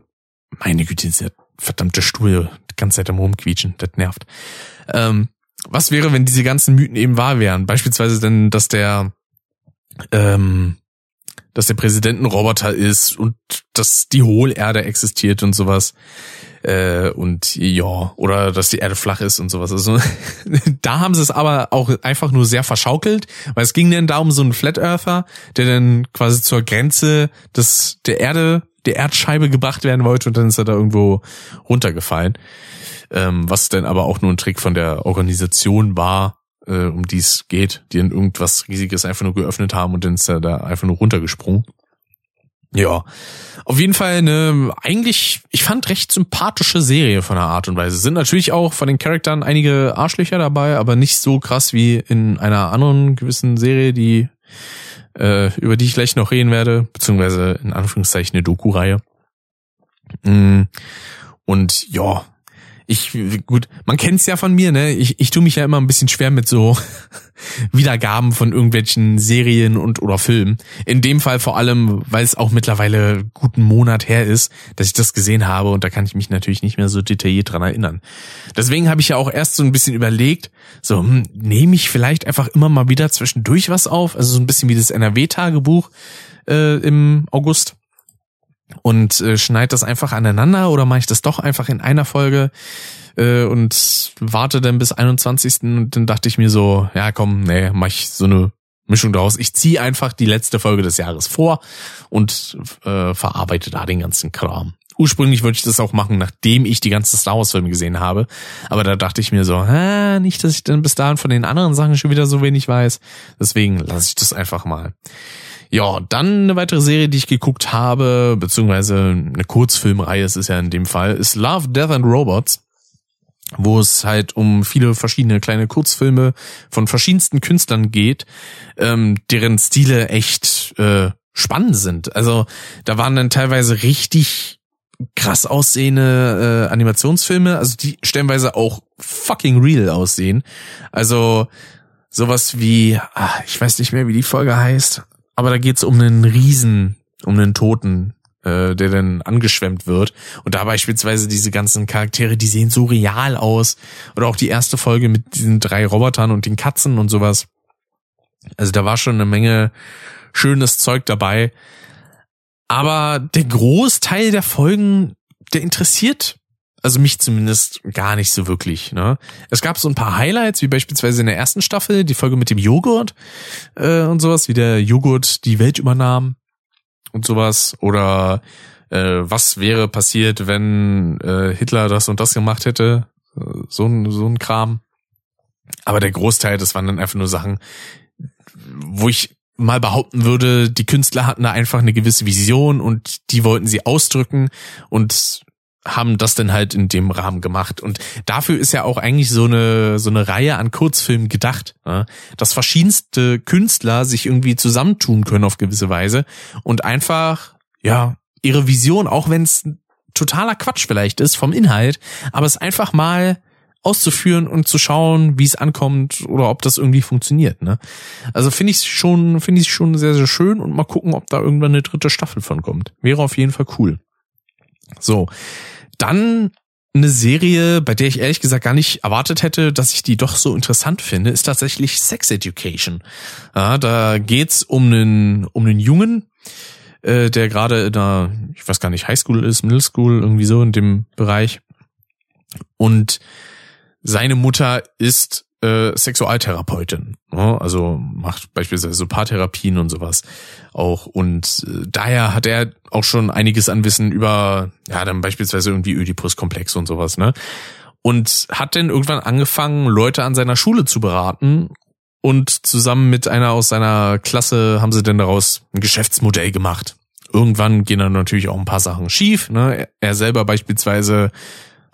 meine Güte, dieser verdammte Stuhl die ganze Zeit am rumquietschen, das nervt. Ähm, was wäre, wenn diese ganzen Mythen eben wahr wären? Beispielsweise denn, dass der, ähm, dass der Präsident ein Roboter ist und dass die Hohlerde existiert und sowas. Äh, und ja, oder dass die Erde flach ist und sowas. Also (laughs) da haben sie es aber auch einfach nur sehr verschaukelt, weil es ging dann da um so einen Flat Earther, der dann quasi zur Grenze des der Erde, der Erdscheibe gebracht werden wollte und dann ist er da irgendwo runtergefallen ähm, was denn aber auch nur ein Trick von der Organisation war, äh, um die es geht, die dann irgendwas Riesiges einfach nur geöffnet haben und dann ist er da einfach nur runtergesprungen. Ja, auf jeden Fall eine eigentlich, ich fand recht sympathische Serie von der Art und Weise. Sind natürlich auch von den Charakteren einige Arschlöcher dabei, aber nicht so krass wie in einer anderen gewissen Serie, die äh, über die ich gleich noch reden werde, beziehungsweise in Anführungszeichen eine Doku-Reihe. Mm, und ja, ich, gut, man kennt's ja von mir, ne? Ich, ich tue mich ja immer ein bisschen schwer mit so (laughs) Wiedergaben von irgendwelchen Serien und oder Filmen. In dem Fall vor allem, weil es auch mittlerweile guten Monat her ist, dass ich das gesehen habe und da kann ich mich natürlich nicht mehr so detailliert dran erinnern. Deswegen habe ich ja auch erst so ein bisschen überlegt, so, hm, nehme ich vielleicht einfach immer mal wieder zwischendurch was auf, also so ein bisschen wie das NRW-Tagebuch äh, im August und äh, schneid das einfach aneinander oder mache ich das doch einfach in einer Folge äh, und warte dann bis 21. und dann dachte ich mir so, ja komm, nee, mach ich so eine Mischung daraus. Ich ziehe einfach die letzte Folge des Jahres vor und äh, verarbeite da den ganzen Kram. Ursprünglich wollte ich das auch machen, nachdem ich die ganzen Star Wars Filme gesehen habe. Aber da dachte ich mir so, ah, nicht, dass ich dann bis dahin von den anderen Sachen schon wieder so wenig weiß. Deswegen lasse ich das einfach mal. Ja, dann eine weitere Serie, die ich geguckt habe, beziehungsweise eine Kurzfilmreihe, es ist ja in dem Fall, ist Love, Death and Robots wo es halt um viele verschiedene kleine Kurzfilme von verschiedensten Künstlern geht, ähm, deren Stile echt äh, spannend sind. Also da waren dann teilweise richtig krass aussehende äh, Animationsfilme, also die stellenweise auch fucking real aussehen. Also sowas wie, ach, ich weiß nicht mehr, wie die Folge heißt, aber da geht's um einen Riesen, um einen Toten, äh, der dann angeschwemmt wird. Und da beispielsweise diese ganzen Charaktere, die sehen so real aus. Oder auch die erste Folge mit diesen drei Robotern und den Katzen und sowas. Also da war schon eine Menge schönes Zeug dabei. Aber der Großteil der Folgen, der interessiert also mich zumindest gar nicht so wirklich. Ne? Es gab so ein paar Highlights, wie beispielsweise in der ersten Staffel, die Folge mit dem Joghurt äh, und sowas, wie der Joghurt die Welt übernahm und sowas. Oder äh, was wäre passiert, wenn äh, Hitler das und das gemacht hätte. So ein, so ein Kram. Aber der Großteil, das waren dann einfach nur Sachen, wo ich mal behaupten würde, die Künstler hatten da einfach eine gewisse Vision und die wollten sie ausdrücken und haben das denn halt in dem Rahmen gemacht. Und dafür ist ja auch eigentlich so eine, so eine Reihe an Kurzfilmen gedacht, ne? dass verschiedenste Künstler sich irgendwie zusammentun können auf gewisse Weise und einfach, ja, ihre Vision, auch wenn es totaler Quatsch vielleicht ist vom Inhalt, aber es einfach mal auszuführen und zu schauen, wie es ankommt oder ob das irgendwie funktioniert. Ne? Also finde ich schon, finde ich schon sehr, sehr schön und mal gucken, ob da irgendwann eine dritte Staffel von kommt. Wäre auf jeden Fall cool. So, dann eine Serie, bei der ich ehrlich gesagt gar nicht erwartet hätte, dass ich die doch so interessant finde, ist tatsächlich Sex Education. Ja, da geht's um einen um einen Jungen, äh, der gerade in einer, ich weiß gar nicht, Highschool ist, Middle School, irgendwie so in dem Bereich. Und seine Mutter ist äh, Sexualtherapeutin. Ne? Also macht beispielsweise Paartherapien und sowas auch. Und äh, daher hat er auch schon einiges an Wissen über, ja, dann beispielsweise irgendwie Oedipus-Komplex und sowas, ne? Und hat dann irgendwann angefangen, Leute an seiner Schule zu beraten und zusammen mit einer aus seiner Klasse haben sie dann daraus ein Geschäftsmodell gemacht. Irgendwann gehen dann natürlich auch ein paar Sachen schief. Ne? Er selber beispielsweise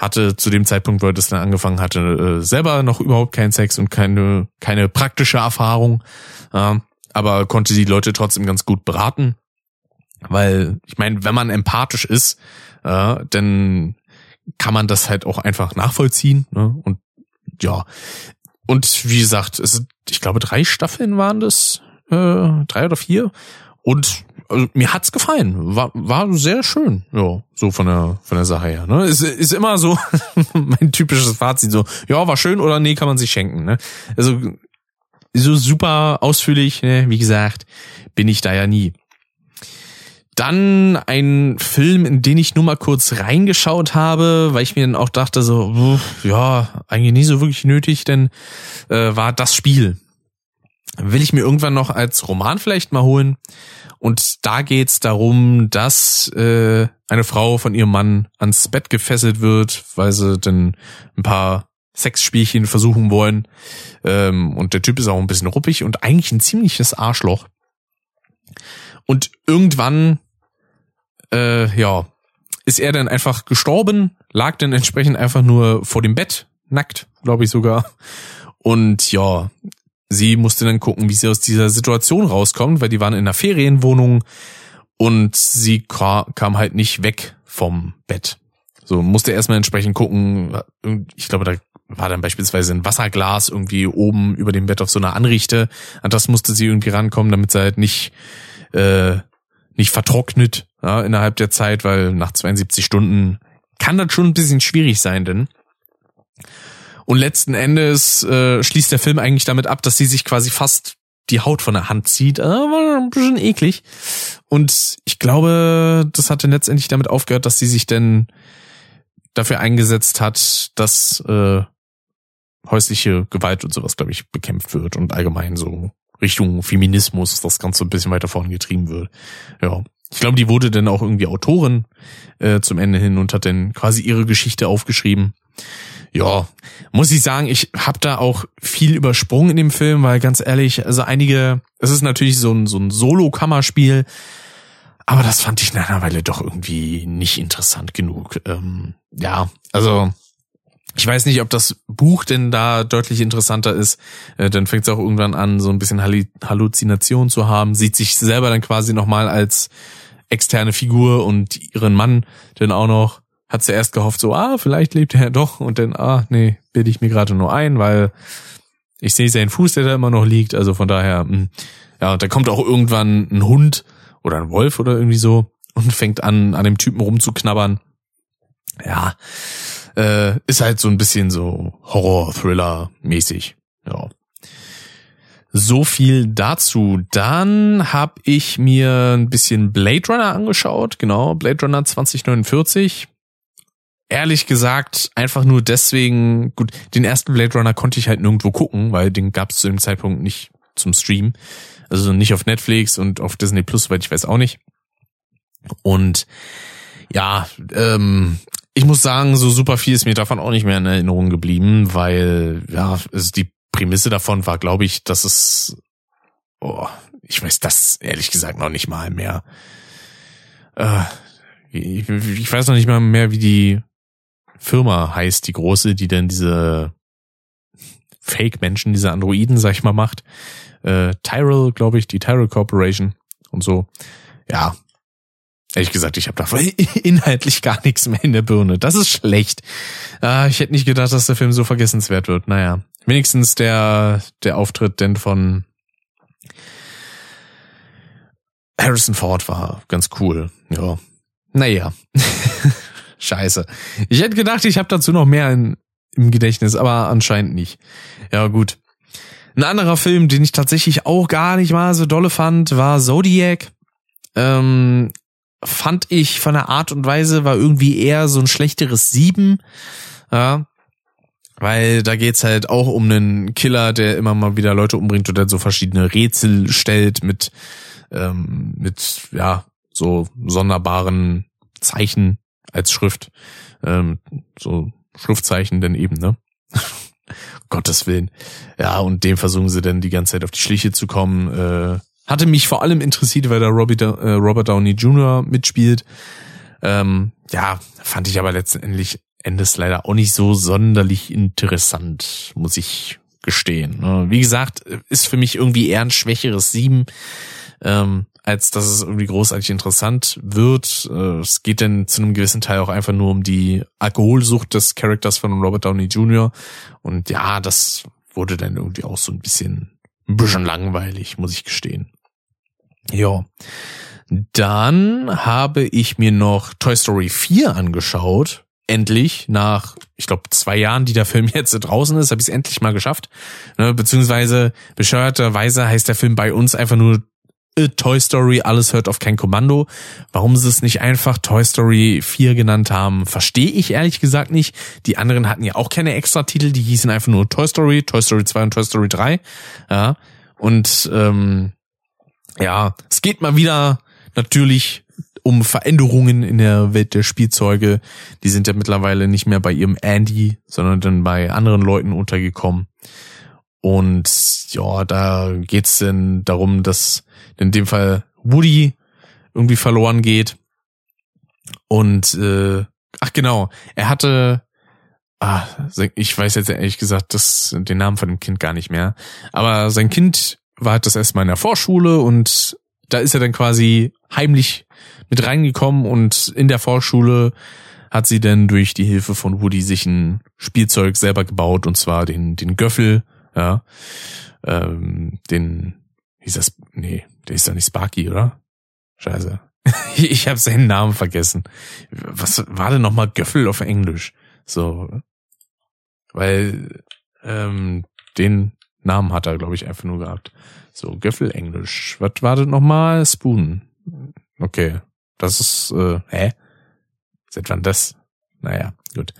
hatte zu dem Zeitpunkt, wo er das dann angefangen hatte, äh, selber noch überhaupt keinen Sex und keine, keine praktische Erfahrung, äh, aber konnte die Leute trotzdem ganz gut beraten. Weil, ich meine, wenn man empathisch ist, äh, dann kann man das halt auch einfach nachvollziehen. Ne? Und ja. Und wie gesagt, es ich glaube, drei Staffeln waren das, äh, drei oder vier. Und also mir hat's gefallen. War, war sehr schön. Ja, so von der, von der Sache her. Ne? Ist, ist immer so (laughs) mein typisches Fazit. So, ja, war schön oder nee, kann man sich schenken. Ne? Also, so super ausführlich, ne? wie gesagt, bin ich da ja nie. Dann ein Film, in den ich nur mal kurz reingeschaut habe, weil ich mir dann auch dachte, so, ja, eigentlich nie so wirklich nötig, denn äh, war das Spiel. Will ich mir irgendwann noch als Roman vielleicht mal holen. Und da geht's darum, dass äh, eine Frau von ihrem Mann ans Bett gefesselt wird, weil sie dann ein paar Sexspielchen versuchen wollen. Ähm, und der Typ ist auch ein bisschen ruppig und eigentlich ein ziemliches Arschloch. Und irgendwann, äh, ja, ist er dann einfach gestorben, lag dann entsprechend einfach nur vor dem Bett, nackt, glaube ich sogar. Und ja, sie musste dann gucken, wie sie aus dieser Situation rauskommt, weil die waren in einer Ferienwohnung und sie kam halt nicht weg vom Bett. So musste erstmal entsprechend gucken, ich glaube, da war dann beispielsweise ein Wasserglas irgendwie oben über dem Bett auf so einer Anrichte. An das musste sie irgendwie rankommen, damit sie halt nicht, äh, nicht vertrocknet ja, innerhalb der Zeit, weil nach 72 Stunden kann das schon ein bisschen schwierig sein, denn und letzten Endes äh, schließt der Film eigentlich damit ab, dass sie sich quasi fast die Haut von der Hand zieht. Äh, war ein bisschen eklig. Und ich glaube, das hat dann letztendlich damit aufgehört, dass sie sich denn dafür eingesetzt hat, dass äh, häusliche Gewalt und sowas, glaube ich, bekämpft wird und allgemein so Richtung Feminismus das Ganze ein bisschen weiter vorangetrieben wird. Ja. Ich glaube, die wurde dann auch irgendwie Autorin äh, zum Ende hin und hat dann quasi ihre Geschichte aufgeschrieben ja, muss ich sagen, ich habe da auch viel übersprungen in dem Film, weil ganz ehrlich, also einige, es ist natürlich so ein, so ein Solo-Kammerspiel, aber das fand ich nach einer Weile doch irgendwie nicht interessant genug. Ähm, ja, also ich weiß nicht, ob das Buch denn da deutlich interessanter ist. Äh, dann fängt es auch irgendwann an, so ein bisschen Halluzination zu haben, sieht sich selber dann quasi nochmal als externe Figur und ihren Mann dann auch noch hat zuerst gehofft, so, ah, vielleicht lebt er doch und dann, ah, nee, bilde ich mir gerade nur ein, weil Ich sehe seinen Fuß, der da immer noch liegt, also von daher, mh. Hm. ja, und da kommt auch irgendwann ein Hund oder ein Wolf oder irgendwie so und fängt an, an dem Typen rumzuknabbern. Ja, äh, ist halt so ein bisschen so Horror-Thriller-mäßig. Ja. So viel dazu. Dann habe ich mir ein bisschen Blade Runner angeschaut. Genau, Blade Runner 2049. Ehrlich gesagt, einfach nur deswegen, gut, den ersten Blade Runner konnte ich halt nirgendwo gucken, weil den gab es zu dem Zeitpunkt nicht zum Stream. Also nicht auf Netflix und auf Disney Plus, weil ich weiß auch nicht. Und ja, ähm, ich muss sagen, so super viel ist mir davon auch nicht mehr in Erinnerung geblieben, weil ja, also die Prämisse davon war, glaube ich, dass es, oh, ich weiß das ehrlich gesagt noch nicht mal mehr. Äh, ich, ich weiß noch nicht mal mehr, wie die Firma heißt, die große, die denn diese Fake-Menschen, diese Androiden, sag ich mal, macht. Äh, Tyrell, glaube ich, die Tyrell Corporation und so. Ja, Ehrlich gesagt, ich habe da (laughs) inhaltlich gar nichts mehr in der Birne. Das ist schlecht. Ah, ich hätte nicht gedacht, dass der Film so vergessenswert wird. Naja, wenigstens der, der Auftritt denn von Harrison Ford war ganz cool. Ja. Naja. (laughs) Scheiße. Ich hätte gedacht, ich habe dazu noch mehr in, im Gedächtnis, aber anscheinend nicht. Ja, gut. Ein anderer Film, den ich tatsächlich auch gar nicht mal so dolle fand, war Zodiac. Ähm, fand ich von der Art und Weise war irgendwie eher so ein schlechteres Sieben. Ja, weil da geht's halt auch um einen Killer, der immer mal wieder Leute umbringt oder so verschiedene Rätsel stellt mit, ähm, mit, ja, so sonderbaren Zeichen als Schrift. Ähm, so Schriftzeichen denn eben, ne? (laughs) Gottes Willen. Ja, und dem versuchen sie dann die ganze Zeit auf die Schliche zu kommen. Äh, hatte mich vor allem interessiert, weil da Robert, äh, Robert Downey Jr. mitspielt. Ähm, ja, fand ich aber letztendlich Endes leider auch nicht so sonderlich interessant, muss ich gestehen. Ne? Wie gesagt, ist für mich irgendwie eher ein schwächeres Sieben, ähm, als dass es irgendwie großartig interessant wird. Äh, es geht denn zu einem gewissen Teil auch einfach nur um die Alkoholsucht des Charakters von Robert Downey Jr. Und ja, das wurde dann irgendwie auch so ein bisschen, ein bisschen langweilig, muss ich gestehen. Ja. Dann habe ich mir noch Toy Story 4 angeschaut. Endlich, nach, ich glaube, zwei Jahren, die der Film (laughs) jetzt draußen ist, habe ich es endlich mal geschafft. Ne, beziehungsweise bescheuerterweise heißt der Film bei uns einfach nur äh, Toy Story, alles hört auf kein Kommando. Warum sie es nicht einfach Toy Story 4 genannt haben, verstehe ich ehrlich gesagt nicht. Die anderen hatten ja auch keine Extra-Titel, die hießen einfach nur Toy Story, Toy Story 2 und Toy Story 3. Ja. Und ähm, ja, es geht mal wieder natürlich um Veränderungen in der Welt der Spielzeuge. Die sind ja mittlerweile nicht mehr bei ihrem Andy, sondern dann bei anderen Leuten untergekommen. Und ja, da geht's denn darum, dass in dem Fall Woody irgendwie verloren geht. Und äh, ach genau, er hatte ah, ich weiß jetzt ehrlich gesagt das, den Namen von dem Kind gar nicht mehr. Aber sein Kind war halt das erstmal in der Vorschule und da ist er dann quasi heimlich mit reingekommen und in der Vorschule hat sie dann durch die Hilfe von Woody sich ein Spielzeug selber gebaut und zwar den den Göffel, ja, ähm, den hieß das, nee, der ist doch nicht Sparky, oder? Scheiße. (laughs) ich habe seinen Namen vergessen. Was war denn nochmal Göffel auf Englisch? So, weil ähm, den Namen hat er, glaube ich, einfach nur gehabt. So, Göffel Englisch. Was war das nochmal? Spoon. Okay. Das ist, äh, hä? Seit wann das? Naja, gut.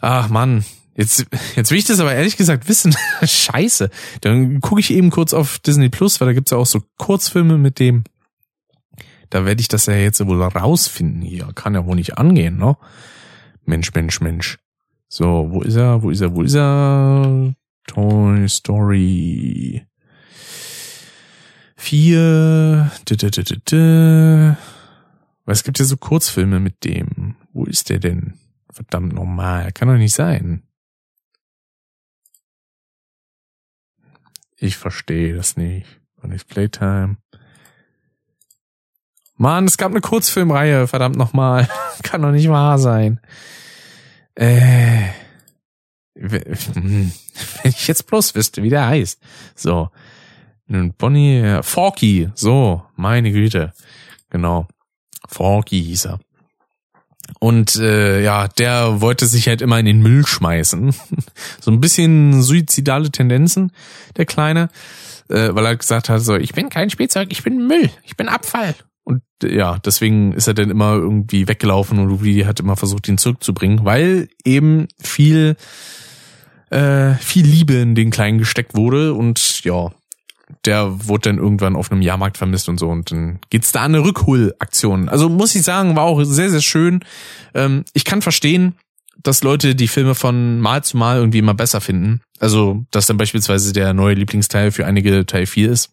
Ach Mann, jetzt, jetzt will ich das aber ehrlich gesagt wissen. (laughs) Scheiße. Dann gucke ich eben kurz auf Disney Plus, weil da gibt's ja auch so Kurzfilme mit dem. Da werde ich das ja jetzt wohl rausfinden hier. Kann ja wohl nicht angehen, ne? Mensch, Mensch, Mensch. So, wo ist er? Wo ist er? Wo ist er? Toy Story 4. Weil es gibt ja so Kurzfilme mit dem. Wo ist der denn? Verdammt normal. Kann doch nicht sein. Ich verstehe das nicht. Wann ist Playtime? Mann, es gab eine Kurzfilmreihe. Verdammt nochmal. (laughs) Kann doch nicht wahr sein. Äh. (laughs) wenn ich jetzt bloß wüsste, wie der heißt. So. Bonnie, Forky, so, meine Güte. Genau. Forky hieß er. Und äh, ja, der wollte sich halt immer in den Müll schmeißen. (laughs) so ein bisschen suizidale Tendenzen, der Kleine. Äh, weil er gesagt hat, so, ich bin kein Spielzeug, ich bin Müll, ich bin Abfall. Und äh, ja, deswegen ist er dann immer irgendwie weggelaufen und Ruby hat immer versucht, ihn zurückzubringen, weil eben viel, äh, viel Liebe in den Kleinen gesteckt wurde und ja, der wurde dann irgendwann auf einem Jahrmarkt vermisst und so und dann geht's da an eine Rückholaktion. Also muss ich sagen, war auch sehr, sehr schön. Ähm, ich kann verstehen, dass Leute die Filme von Mal zu Mal irgendwie immer besser finden. Also, dass dann beispielsweise der neue Lieblingsteil für einige Teil 4 ist.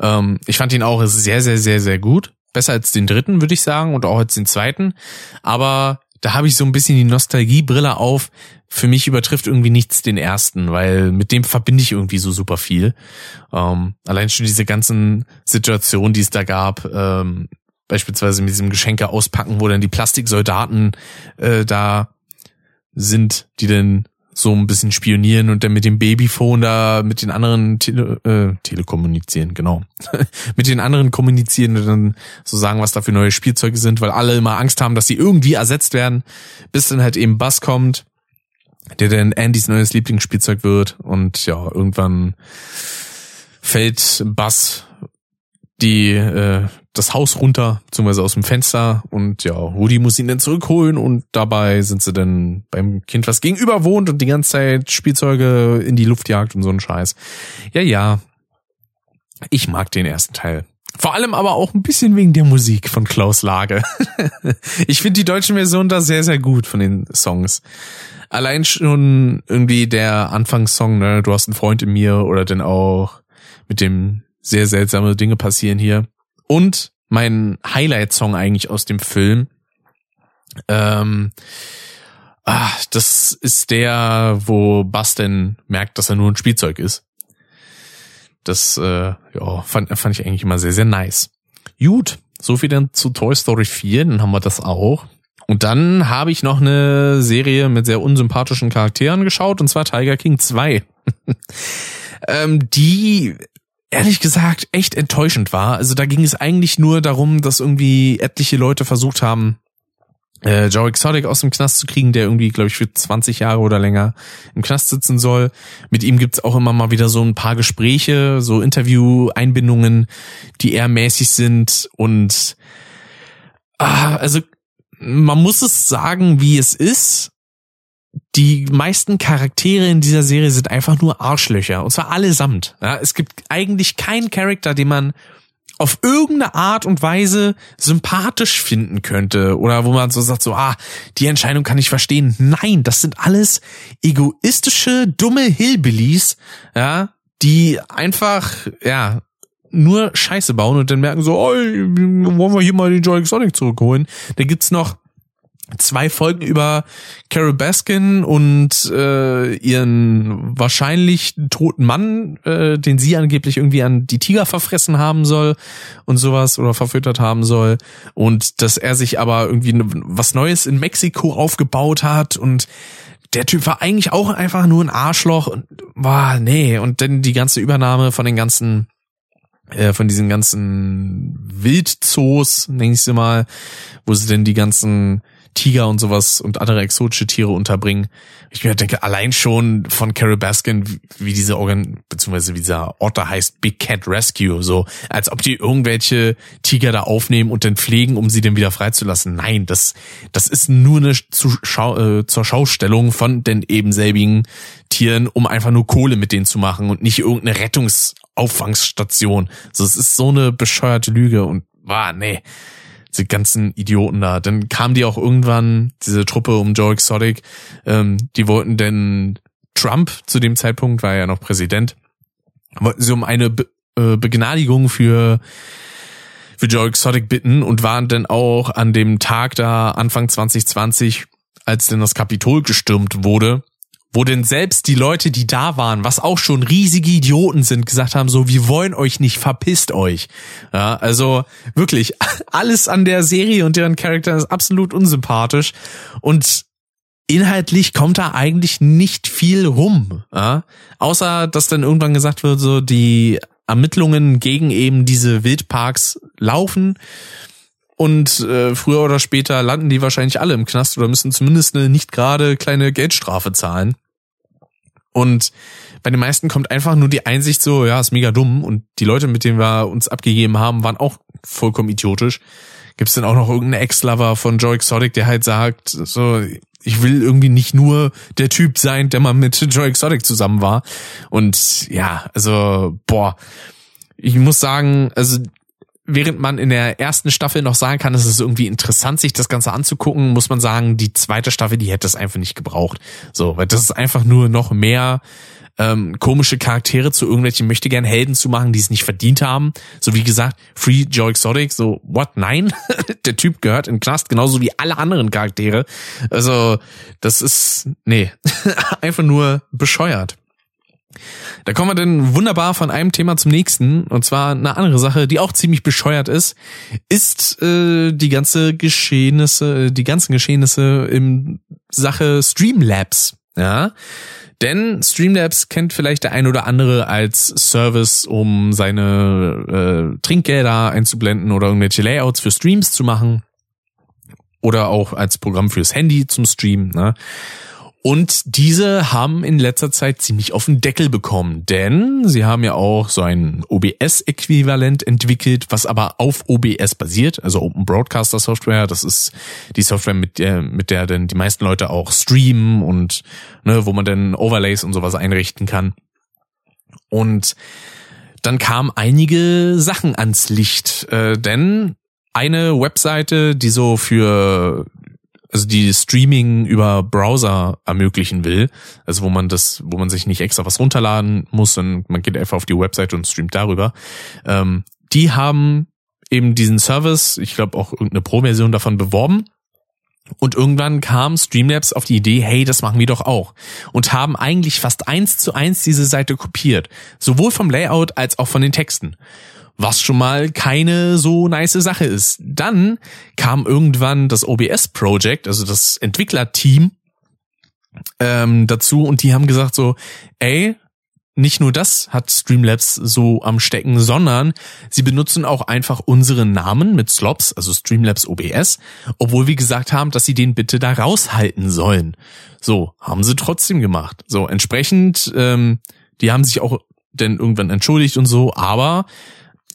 Ähm, ich fand ihn auch sehr, sehr, sehr, sehr gut. Besser als den dritten, würde ich sagen, und auch als den zweiten. Aber da habe ich so ein bisschen die Nostalgiebrille auf. Für mich übertrifft irgendwie nichts den ersten, weil mit dem verbinde ich irgendwie so super viel. Ähm, allein schon diese ganzen Situationen, die es da gab, ähm, beispielsweise mit diesem Geschenke auspacken, wo dann die Plastiksoldaten äh, da sind, die dann so ein bisschen spionieren und dann mit dem Babyphone da mit den anderen Tele, äh, telekommunizieren, genau. (laughs) mit den anderen kommunizieren und dann so sagen, was da für neue Spielzeuge sind, weil alle immer Angst haben, dass sie irgendwie ersetzt werden, bis dann halt eben Buzz kommt, der dann Andys neues Lieblingsspielzeug wird und ja, irgendwann fällt Buzz die äh, das Haus runter, beziehungsweise aus dem Fenster und ja, Woody muss ihn dann zurückholen und dabei sind sie dann beim Kind, was gegenüber wohnt und die ganze Zeit Spielzeuge in die Luft jagt und so ein Scheiß. Ja, ja. Ich mag den ersten Teil. Vor allem aber auch ein bisschen wegen der Musik von Klaus Lage. (laughs) ich finde die deutsche Version da sehr, sehr gut von den Songs. Allein schon irgendwie der Anfangssong, ne, du hast einen Freund in mir oder dann auch mit dem sehr seltsame Dinge passieren hier. Und mein Highlight-Song eigentlich aus dem Film. Ähm, ah, das ist der, wo Basten merkt, dass er nur ein Spielzeug ist. Das äh, ja, fand, fand ich eigentlich immer sehr, sehr nice. Gut, so viel dann zu Toy Story 4, dann haben wir das auch. Und dann habe ich noch eine Serie mit sehr unsympathischen Charakteren geschaut, und zwar Tiger King 2. (laughs) ähm, die ehrlich gesagt echt enttäuschend war. Also da ging es eigentlich nur darum, dass irgendwie etliche Leute versucht haben, äh, Joe Exotic aus dem Knast zu kriegen, der irgendwie, glaube ich, für 20 Jahre oder länger im Knast sitzen soll. Mit ihm gibt's auch immer mal wieder so ein paar Gespräche, so Interview-Einbindungen, die eher mäßig sind und ah, also man muss es sagen, wie es ist die meisten Charaktere in dieser Serie sind einfach nur Arschlöcher. Und zwar allesamt. Ja, es gibt eigentlich keinen Charakter, den man auf irgendeine Art und Weise sympathisch finden könnte oder wo man so sagt, so, ah, die Entscheidung kann ich verstehen. Nein, das sind alles egoistische, dumme Hillbillies, ja, die einfach, ja, nur Scheiße bauen und dann merken so, oh, wollen wir hier mal den Joy Sonic zurückholen. Da gibt's noch zwei Folgen über Carol Baskin und äh, ihren wahrscheinlich toten Mann, äh, den sie angeblich irgendwie an die Tiger verfressen haben soll und sowas oder verfüttert haben soll. Und dass er sich aber irgendwie was Neues in Mexiko aufgebaut hat und der Typ war eigentlich auch einfach nur ein Arschloch und war nee. Und dann die ganze Übernahme von den ganzen äh, von diesen ganzen Wildzoos, nenn ich sie mal, wo sie denn die ganzen Tiger und sowas und andere exotische Tiere unterbringen. Ich mir denke, allein schon von Carol Baskin, wie diese Organ, beziehungsweise wie dieser Ort da heißt, Big Cat Rescue, so, als ob die irgendwelche Tiger da aufnehmen und dann pflegen, um sie dann wieder freizulassen. Nein, das, das ist nur eine Zuschau äh, zur Schaustellung von den eben selbigen Tieren, um einfach nur Kohle mit denen zu machen und nicht irgendeine Rettungsauffangstation. So, es ist so eine bescheuerte Lüge und war, nee diese ganzen Idioten da. Dann kam die auch irgendwann, diese Truppe um Joe Exotic, ähm, die wollten denn Trump zu dem Zeitpunkt, war ja noch Präsident, wollten sie um eine Be äh, Begnadigung für für Joe Exotic bitten und waren dann auch an dem Tag da Anfang 2020, als denn das Kapitol gestürmt wurde, wo denn selbst die Leute, die da waren, was auch schon riesige Idioten sind, gesagt haben, so, wir wollen euch nicht, verpisst euch. Ja, also wirklich, (laughs) alles an der Serie und deren Charakter ist absolut unsympathisch und inhaltlich kommt da eigentlich nicht viel rum. Ja? Außer, dass dann irgendwann gesagt wird, so die Ermittlungen gegen eben diese Wildparks laufen. Und äh, früher oder später landen die wahrscheinlich alle im Knast oder müssen zumindest eine nicht gerade kleine Geldstrafe zahlen. Und bei den meisten kommt einfach nur die Einsicht so, ja, ist mega dumm. Und die Leute, mit denen wir uns abgegeben haben, waren auch vollkommen idiotisch. Gibt's denn auch noch irgendeinen Ex-Lover von Joe Exotic, der halt sagt, so, ich will irgendwie nicht nur der Typ sein, der mal mit Joe Exotic zusammen war. Und ja, also, boah, ich muss sagen, also während man in der ersten Staffel noch sagen kann, es ist irgendwie interessant, sich das Ganze anzugucken, muss man sagen, die zweite Staffel, die hätte es einfach nicht gebraucht. So, weil das ist einfach nur noch mehr ähm, komische Charaktere zu irgendwelchen möchte gern Helden zu machen, die es nicht verdient haben. So wie gesagt, Free Joe Exotic, so what? Nein, (laughs) der Typ gehört in Knast genauso wie alle anderen Charaktere. Also das ist nee, (laughs) einfach nur bescheuert. Da kommen wir denn wunderbar von einem Thema zum nächsten. Und zwar eine andere Sache, die auch ziemlich bescheuert ist, ist äh, die ganze Geschehnisse, die ganzen Geschehnisse im Sache Streamlabs. Ja. Denn Streamlabs kennt vielleicht der ein oder andere als Service, um seine äh, Trinkgelder einzublenden oder irgendwelche Layouts für Streams zu machen. Oder auch als Programm fürs Handy zum Streamen. Ne? Und diese haben in letzter Zeit ziemlich auf den Deckel bekommen, denn sie haben ja auch so ein OBS-Äquivalent entwickelt, was aber auf OBS basiert, also Open Broadcaster Software. Das ist die Software, mit der, mit der denn die meisten Leute auch streamen und ne, wo man dann Overlays und sowas einrichten kann. Und dann kamen einige Sachen ans Licht, äh, denn eine Webseite, die so für also die Streaming über Browser ermöglichen will, also wo man das, wo man sich nicht extra was runterladen muss, sondern man geht einfach auf die Webseite und streamt darüber. Ähm, die haben eben diesen Service, ich glaube auch irgendeine Pro-Version davon beworben. Und irgendwann kam Streamlabs auf die Idee, hey, das machen wir doch auch. Und haben eigentlich fast eins zu eins diese Seite kopiert. Sowohl vom Layout als auch von den Texten was schon mal keine so nice Sache ist. Dann kam irgendwann das OBS Project, also das Entwicklerteam, ähm, dazu und die haben gesagt so, ey, nicht nur das hat Streamlabs so am Stecken, sondern sie benutzen auch einfach unseren Namen mit Slops, also Streamlabs OBS, obwohl wir gesagt haben, dass sie den bitte da raushalten sollen. So, haben sie trotzdem gemacht. So, entsprechend, ähm, die haben sich auch dann irgendwann entschuldigt und so, aber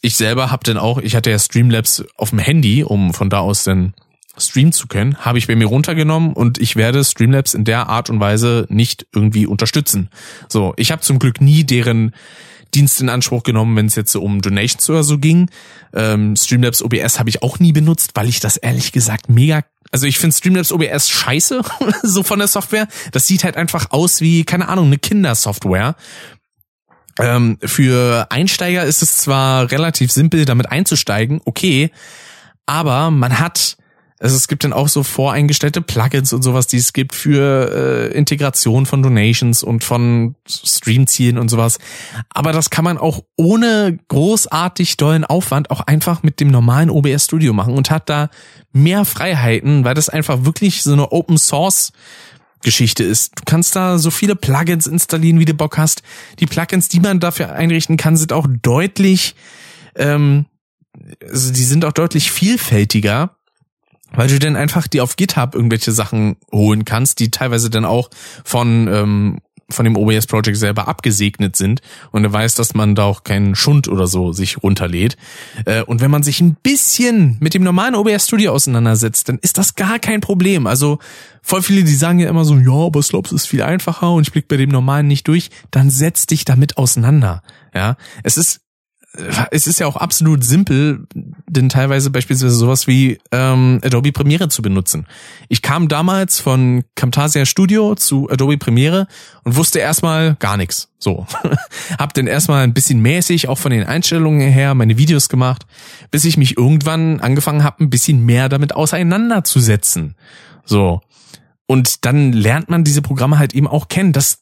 ich selber habe dann auch, ich hatte ja Streamlabs auf dem Handy, um von da aus dann streamen zu können, habe ich bei mir runtergenommen und ich werde Streamlabs in der Art und Weise nicht irgendwie unterstützen. So, ich habe zum Glück nie deren Dienst in Anspruch genommen, wenn es jetzt so um Donations oder so ging. Ähm, Streamlabs OBS habe ich auch nie benutzt, weil ich das ehrlich gesagt mega also ich finde Streamlabs OBS scheiße, (laughs) so von der Software. Das sieht halt einfach aus wie, keine Ahnung, eine Kindersoftware. Ähm, für Einsteiger ist es zwar relativ simpel, damit einzusteigen, okay, aber man hat, also es gibt dann auch so voreingestellte Plugins und sowas, die es gibt für äh, Integration von Donations und von Streamzielen und sowas. Aber das kann man auch ohne großartig dollen Aufwand auch einfach mit dem normalen OBS Studio machen und hat da mehr Freiheiten, weil das einfach wirklich so eine Open Source Geschichte ist. Du kannst da so viele Plugins installieren, wie du Bock hast. Die Plugins, die man dafür einrichten kann, sind auch deutlich, ähm, also die sind auch deutlich vielfältiger, weil du dann einfach die auf GitHub irgendwelche Sachen holen kannst, die teilweise dann auch von ähm, von dem OBS Project selber abgesegnet sind und er weiß, dass man da auch keinen Schund oder so sich runterlädt. Äh, und wenn man sich ein bisschen mit dem normalen OBS Studio auseinandersetzt, dann ist das gar kein Problem. Also voll viele, die sagen ja immer so, ja, aber Slops ist viel einfacher und ich blick bei dem normalen nicht durch. Dann setz dich damit auseinander. Ja, es ist es ist ja auch absolut simpel, denn teilweise beispielsweise sowas wie ähm, Adobe Premiere zu benutzen. Ich kam damals von Camtasia Studio zu Adobe Premiere und wusste erstmal gar nichts. So. (laughs) Hab dann erstmal ein bisschen mäßig, auch von den Einstellungen her, meine Videos gemacht, bis ich mich irgendwann angefangen habe, ein bisschen mehr damit auseinanderzusetzen. So. Und dann lernt man diese Programme halt eben auch kennen. Das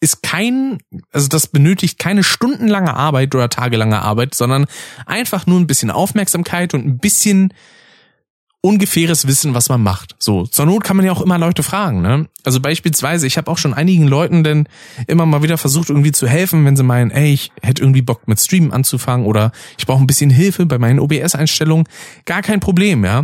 ist kein, also das benötigt keine stundenlange Arbeit oder tagelange Arbeit, sondern einfach nur ein bisschen Aufmerksamkeit und ein bisschen ungefähres Wissen, was man macht. So, zur Not kann man ja auch immer Leute fragen. Ne? Also beispielsweise, ich habe auch schon einigen Leuten denn immer mal wieder versucht, irgendwie zu helfen, wenn sie meinen, ey, ich hätte irgendwie Bock mit Streamen anzufangen oder ich brauche ein bisschen Hilfe bei meinen OBS-Einstellungen. Gar kein Problem, ja.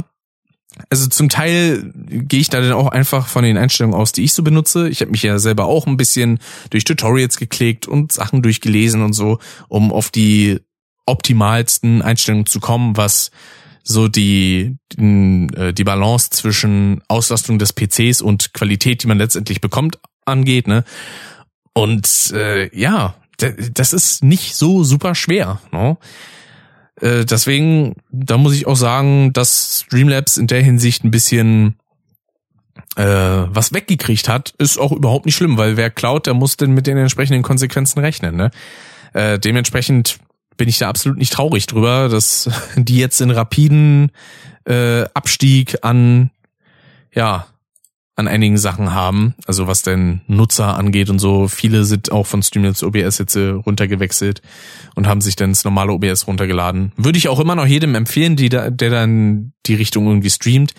Also zum Teil gehe ich da dann auch einfach von den Einstellungen aus, die ich so benutze. Ich habe mich ja selber auch ein bisschen durch Tutorials geklickt und Sachen durchgelesen und so, um auf die optimalsten Einstellungen zu kommen, was so die, äh, die Balance zwischen Auslastung des PCs und Qualität, die man letztendlich bekommt, angeht. Ne? Und äh, ja, das ist nicht so super schwer. Ne? Äh, deswegen, da muss ich auch sagen, dass Streamlabs in der Hinsicht ein bisschen äh, was weggekriegt hat, ist auch überhaupt nicht schlimm, weil wer klaut, der muss denn mit den entsprechenden Konsequenzen rechnen. Ne? Äh, dementsprechend bin ich da absolut nicht traurig drüber, dass (laughs) die jetzt in rapiden äh, Abstieg an ja an einigen Sachen haben, also was denn Nutzer angeht und so. Viele sind auch von Streamlabs OBS jetzt äh, runtergewechselt und haben sich dann das normale OBS runtergeladen. Würde ich auch immer noch jedem empfehlen, die da, der dann die Richtung irgendwie streamt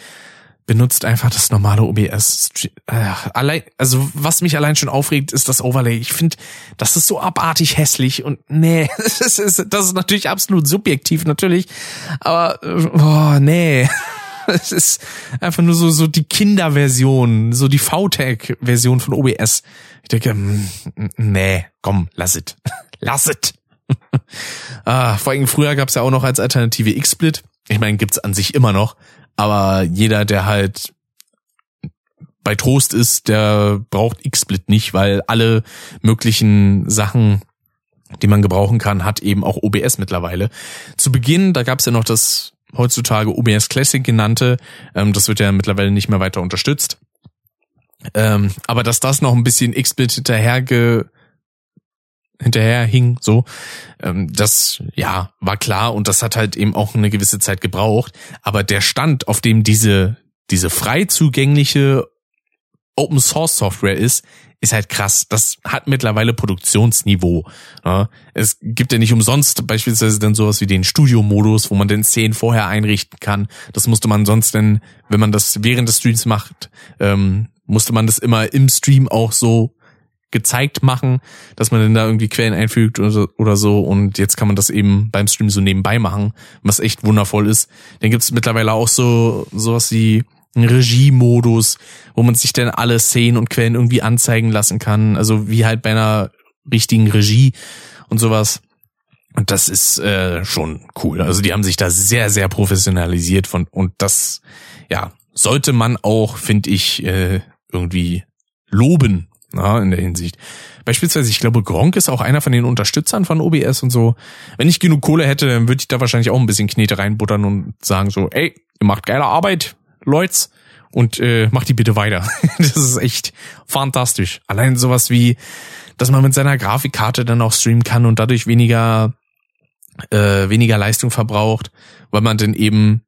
benutzt einfach das normale OBS. Allein, also was mich allein schon aufregt, ist das Overlay. Ich finde, das ist so abartig hässlich und nee, (laughs) das ist, das ist natürlich absolut subjektiv natürlich, aber oh, nee. (laughs) Es ist einfach nur so so die Kinderversion, so die VTech-Version von OBS. Ich denke, mm, nee, komm, lass it, (laughs) lass it. (laughs) ah, vor allem früher gab es ja auch noch als Alternative XSplit. Ich meine, gibt's an sich immer noch, aber jeder, der halt bei Trost ist, der braucht XSplit nicht, weil alle möglichen Sachen, die man gebrauchen kann, hat eben auch OBS mittlerweile. Zu Beginn, da gab es ja noch das heutzutage OBS Classic genannte, ähm, das wird ja mittlerweile nicht mehr weiter unterstützt. Ähm, aber dass das noch ein bisschen XSplit hinterherge hinterher hing, so. Ähm, das, ja, war klar und das hat halt eben auch eine gewisse Zeit gebraucht. Aber der Stand, auf dem diese, diese frei zugängliche Open Source Software ist, ist halt krass. Das hat mittlerweile Produktionsniveau. Ja, es gibt ja nicht umsonst beispielsweise dann sowas wie den Studio-Modus, wo man den Szenen vorher einrichten kann. Das musste man sonst denn, wenn man das während des Streams macht, ähm, musste man das immer im Stream auch so gezeigt machen, dass man dann da irgendwie Quellen einfügt oder so, und jetzt kann man das eben beim Stream so nebenbei machen, was echt wundervoll ist. Dann gibt es mittlerweile auch so sowas wie einen Regiemodus, wo man sich dann alle Szenen und Quellen irgendwie anzeigen lassen kann, also wie halt bei einer richtigen Regie und sowas. Und das ist äh, schon cool. Also die haben sich da sehr, sehr professionalisiert von und das, ja, sollte man auch, finde ich, äh, irgendwie loben, na, in der Hinsicht. Beispielsweise, ich glaube, Gronk ist auch einer von den Unterstützern von OBS und so. Wenn ich genug Kohle hätte, dann würde ich da wahrscheinlich auch ein bisschen Knete reinbuttern und sagen so, ey, ihr macht geile Arbeit, Leute, und äh, macht die bitte weiter. (laughs) das ist echt fantastisch. Allein sowas wie, dass man mit seiner Grafikkarte dann auch streamen kann und dadurch weniger äh, weniger Leistung verbraucht, weil man dann eben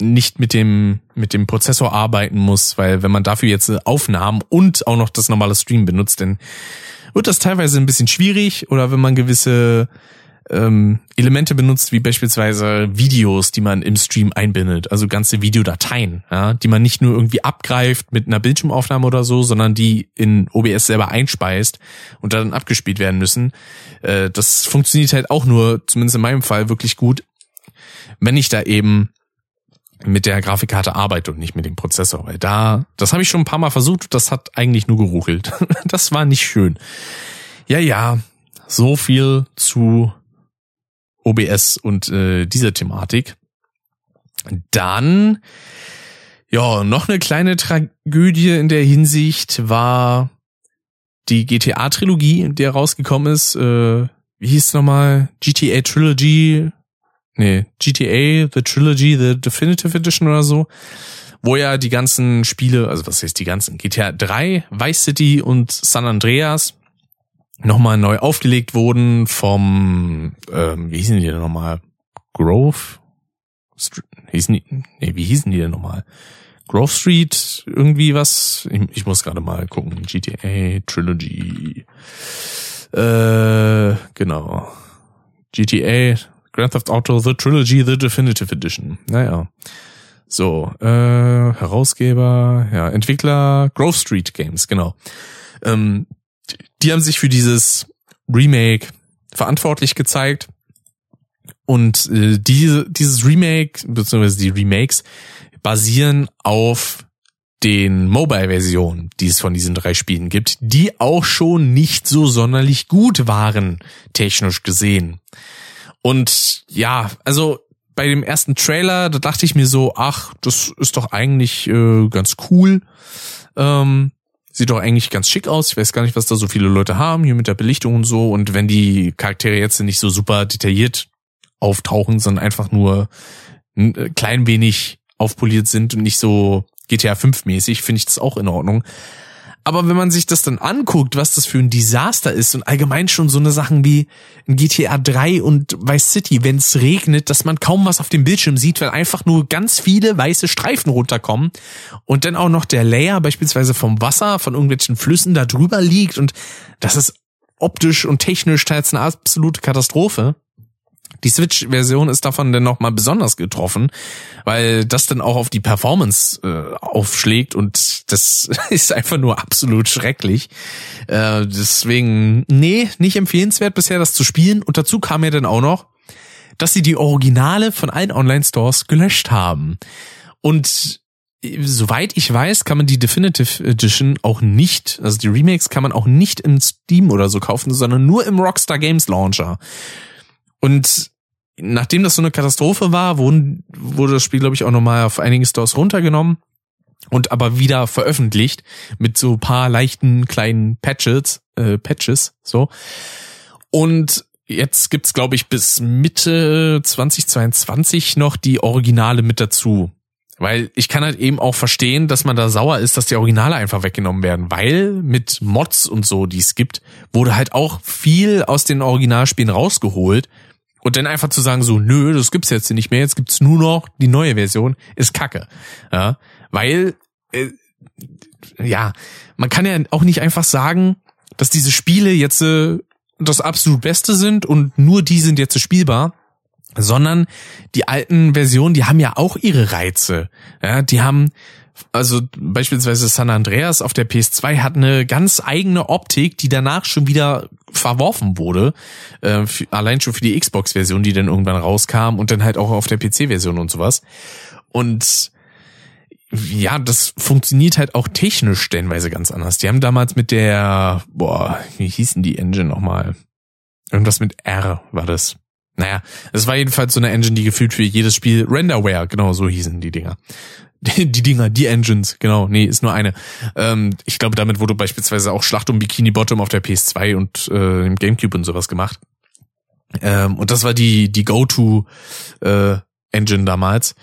nicht mit dem, mit dem Prozessor arbeiten muss, weil wenn man dafür jetzt Aufnahmen und auch noch das normale Stream benutzt, dann wird das teilweise ein bisschen schwierig oder wenn man gewisse ähm, Elemente benutzt, wie beispielsweise Videos, die man im Stream einbindet, also ganze Videodateien, ja, die man nicht nur irgendwie abgreift mit einer Bildschirmaufnahme oder so, sondern die in OBS selber einspeist und dann abgespielt werden müssen. Äh, das funktioniert halt auch nur, zumindest in meinem Fall, wirklich gut, wenn ich da eben mit der Grafikkarte arbeite und nicht mit dem Prozessor. Weil da, das habe ich schon ein paar Mal versucht, das hat eigentlich nur geruchelt. (laughs) Das war nicht schön. Ja, ja, so viel zu OBS und äh, dieser Thematik. Dann, ja, noch eine kleine Tragödie in der Hinsicht war die GTA-Trilogie, die rausgekommen ist. Äh, wie hieß es nochmal? GTA Trilogy nee, GTA, The Trilogy, The Definitive Edition oder so, wo ja die ganzen Spiele, also was heißt die ganzen, GTA 3, Vice City und San Andreas nochmal neu aufgelegt wurden vom, ähm, wie hießen die denn nochmal? Grove? Street, hießen die, nee, wie hießen die denn nochmal? Grove Street, irgendwie was? Ich, ich muss gerade mal gucken. GTA Trilogy. Äh, genau. GTA Grand Theft Auto The Trilogy The Definitive Edition. Naja. So, äh, Herausgeber, ja, Entwickler, Grove Street Games, genau. Ähm, die haben sich für dieses Remake verantwortlich gezeigt. Und äh, diese, dieses Remake, beziehungsweise die Remakes, basieren auf den Mobile-Versionen, die es von diesen drei Spielen gibt, die auch schon nicht so sonderlich gut waren, technisch gesehen. Und ja, also bei dem ersten Trailer, da dachte ich mir so, ach, das ist doch eigentlich äh, ganz cool. Ähm, sieht doch eigentlich ganz schick aus. Ich weiß gar nicht, was da so viele Leute haben, hier mit der Belichtung und so. Und wenn die Charaktere jetzt nicht so super detailliert auftauchen, sondern einfach nur ein äh, klein wenig aufpoliert sind und nicht so GTA 5 mäßig, finde ich das auch in Ordnung. Aber wenn man sich das dann anguckt, was das für ein Desaster ist und allgemein schon so eine Sachen wie ein GTA 3 und Vice City, wenn es regnet, dass man kaum was auf dem Bildschirm sieht, weil einfach nur ganz viele weiße Streifen runterkommen und dann auch noch der Layer beispielsweise vom Wasser, von irgendwelchen Flüssen da drüber liegt und das ist optisch und technisch teils eine absolute Katastrophe. Die Switch-Version ist davon dann nochmal besonders getroffen, weil das dann auch auf die Performance äh, aufschlägt und das (laughs) ist einfach nur absolut schrecklich. Äh, deswegen, nee, nicht empfehlenswert bisher das zu spielen. Und dazu kam ja dann auch noch, dass sie die Originale von allen Online-Stores gelöscht haben. Und soweit ich weiß, kann man die Definitive Edition auch nicht, also die Remakes kann man auch nicht in Steam oder so kaufen, sondern nur im Rockstar Games Launcher. Und nachdem das so eine Katastrophe war, wurde, wurde das Spiel, glaube ich, auch nochmal auf einigen Stores runtergenommen und aber wieder veröffentlicht mit so paar leichten kleinen Patches, äh, Patches, so. Und jetzt gibt's, glaube ich, bis Mitte 2022 noch die Originale mit dazu. Weil ich kann halt eben auch verstehen, dass man da sauer ist, dass die Originale einfach weggenommen werden, weil mit Mods und so, die es gibt, wurde halt auch viel aus den Originalspielen rausgeholt und dann einfach zu sagen so, nö, das gibt's jetzt nicht mehr, jetzt gibt's nur noch die neue Version, ist kacke. Ja, weil, äh, ja, man kann ja auch nicht einfach sagen, dass diese Spiele jetzt äh, das absolut Beste sind und nur die sind jetzt spielbar, sondern die alten Versionen, die haben ja auch ihre Reize. Ja, die haben also beispielsweise San Andreas auf der PS2 hat eine ganz eigene Optik, die danach schon wieder verworfen wurde, äh, für, allein schon für die Xbox-Version, die dann irgendwann rauskam und dann halt auch auf der PC-Version und sowas. Und ja, das funktioniert halt auch technisch stellenweise ganz anders. Die haben damals mit der, boah, wie hießen die Engine nochmal? Irgendwas mit R war das. Naja, es war jedenfalls so eine Engine, die gefühlt für jedes Spiel Renderware, genau so hießen die Dinger. (laughs) Die, Dinger, die Engines, genau, nee, ist nur eine. Ähm, ich glaube, damit wurde beispielsweise auch Schlacht um Bikini Bottom auf der PS2 und äh, im Gamecube und sowas gemacht. Ähm, und das war die, die Go-To äh, Engine damals.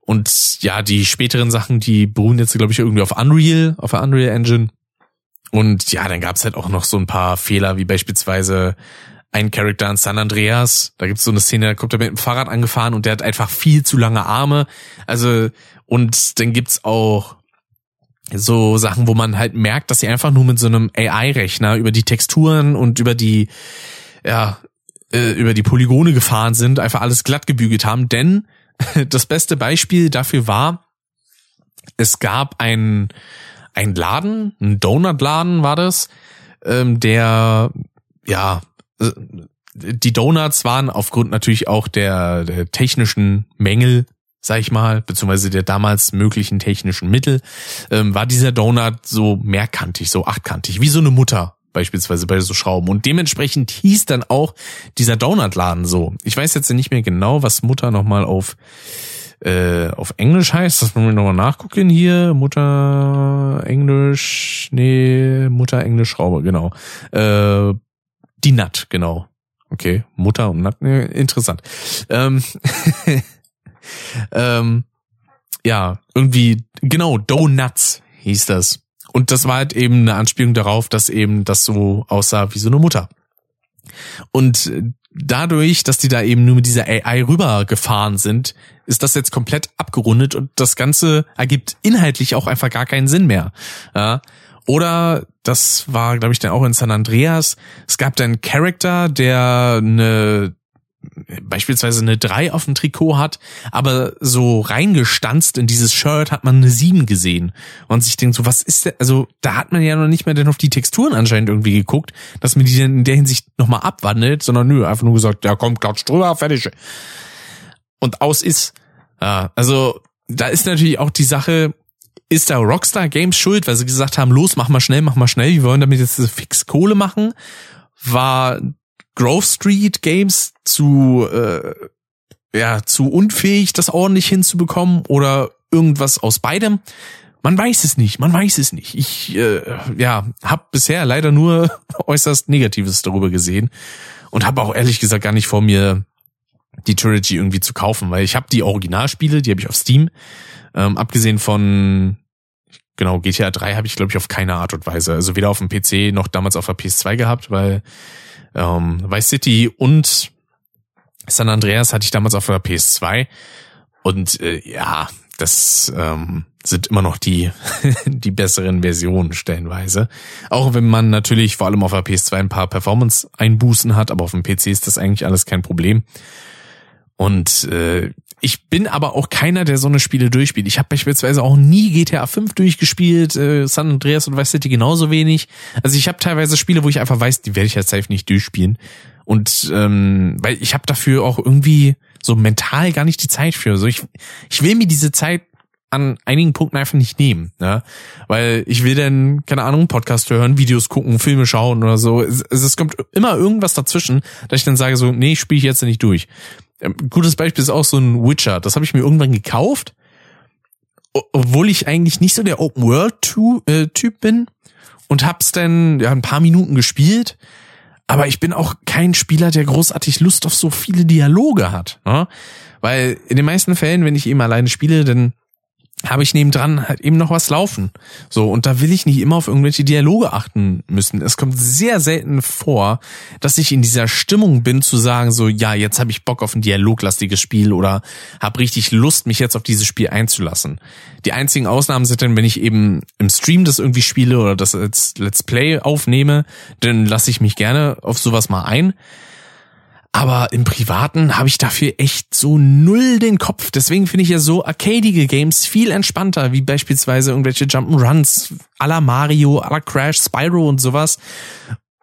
Und ja, die späteren Sachen, die beruhen jetzt, glaube ich, irgendwie auf Unreal, auf der Unreal Engine. Und ja, dann gab's halt auch noch so ein paar Fehler, wie beispielsweise ein Charakter in San Andreas. Da gibt's so eine Szene, da kommt er mit dem Fahrrad angefahren und der hat einfach viel zu lange Arme. Also, und dann gibt's auch so Sachen, wo man halt merkt, dass sie einfach nur mit so einem AI-Rechner über die Texturen und über die, ja, äh, über die Polygone gefahren sind, einfach alles glatt gebügelt haben. Denn (laughs) das beste Beispiel dafür war, es gab ein, ein Laden, ein Donutladen war das, ähm, der, ja, die Donuts waren aufgrund natürlich auch der, der technischen Mängel, sag ich mal, beziehungsweise der damals möglichen technischen Mittel, ähm, war dieser Donut so mehrkantig, so achtkantig, wie so eine Mutter beispielsweise bei so Schrauben. Und dementsprechend hieß dann auch dieser Donutladen so. Ich weiß jetzt nicht mehr genau, was Mutter nochmal auf äh, auf Englisch heißt. Das wollen wir nochmal nachgucken hier. Mutter Englisch, nee, Mutter Englisch Schraube, genau. Äh, die Nut, genau. Okay, Mutter und Nut, nee, interessant. Ähm, (laughs) ähm, ja, irgendwie, genau, Donuts hieß das. Und das war halt eben eine Anspielung darauf, dass eben das so aussah wie so eine Mutter. Und dadurch, dass die da eben nur mit dieser AI rübergefahren sind, ist das jetzt komplett abgerundet und das Ganze ergibt inhaltlich auch einfach gar keinen Sinn mehr. Ja? Oder das war, glaube ich, dann auch in San Andreas. Es gab dann einen Charakter, der eine beispielsweise eine 3 auf dem Trikot hat, aber so reingestanzt in dieses Shirt hat man eine 7 gesehen und sich denkt so, was ist der, also da hat man ja noch nicht mehr denn auf die Texturen anscheinend irgendwie geguckt, dass man die denn in der Hinsicht nochmal abwandelt, sondern nö, einfach nur gesagt, ja komm, klatsch drüber, fertig. Und aus ist. Ja, also da ist natürlich auch die Sache, ist da Rockstar Games schuld, weil sie gesagt haben, los, mach mal schnell, mach mal schnell, wir wollen damit jetzt fix Kohle machen? War Grove Street Games zu äh, ja zu unfähig, das ordentlich hinzubekommen oder irgendwas aus beidem? Man weiß es nicht, man weiß es nicht. Ich äh, ja habe bisher leider nur (laughs) äußerst Negatives darüber gesehen und habe auch ehrlich gesagt gar nicht vor mir die Trilogy irgendwie zu kaufen, weil ich habe die Originalspiele, die habe ich auf Steam. Ähm, abgesehen von genau GTA 3 habe ich glaube ich auf keine Art und Weise, also weder auf dem PC noch damals auf der PS2 gehabt, weil ähm, Vice City und San Andreas hatte ich damals auf der PS2 und äh, ja, das ähm, sind immer noch die (laughs) die besseren Versionen stellenweise. Auch wenn man natürlich vor allem auf der PS2 ein paar Performance-Einbußen hat, aber auf dem PC ist das eigentlich alles kein Problem. Und äh, ich bin aber auch keiner, der so eine Spiele durchspielt. Ich habe beispielsweise auch nie GTA 5 durchgespielt, äh, San Andreas und Vice City genauso wenig. Also ich habe teilweise Spiele, wo ich einfach weiß, die werde ich jetzt safe nicht durchspielen. Und ähm, weil ich habe dafür auch irgendwie so mental gar nicht die Zeit für. So ich, ich will mir diese Zeit an einigen Punkten einfach nicht nehmen, ja, weil ich will dann keine Ahnung Podcast hören, Videos gucken, Filme schauen oder so. Es, es kommt immer irgendwas dazwischen, dass ich dann sage so, nee, ich spiele ich jetzt nicht durch. Ähm, gutes Beispiel ist auch so ein Witcher. Das habe ich mir irgendwann gekauft, obwohl ich eigentlich nicht so der Open World äh, Typ bin und hab's dann ja ein paar Minuten gespielt. Aber ich bin auch kein Spieler, der großartig Lust auf so viele Dialoge hat. Ne? Weil in den meisten Fällen, wenn ich eben alleine spiele, dann habe ich nebendran halt eben noch was laufen. So, und da will ich nicht immer auf irgendwelche Dialoge achten müssen. Es kommt sehr selten vor, dass ich in dieser Stimmung bin zu sagen, so, ja, jetzt habe ich Bock auf ein dialoglastiges Spiel oder habe richtig Lust, mich jetzt auf dieses Spiel einzulassen. Die einzigen Ausnahmen sind dann, wenn ich eben im Stream das irgendwie spiele oder das als Let's Play aufnehme, dann lasse ich mich gerne auf sowas mal ein. Aber im Privaten habe ich dafür echt so null den Kopf. Deswegen finde ich ja so arcadige Games viel entspannter, wie beispielsweise irgendwelche Jump'n'Runs à la Mario, à la Crash, Spyro und sowas.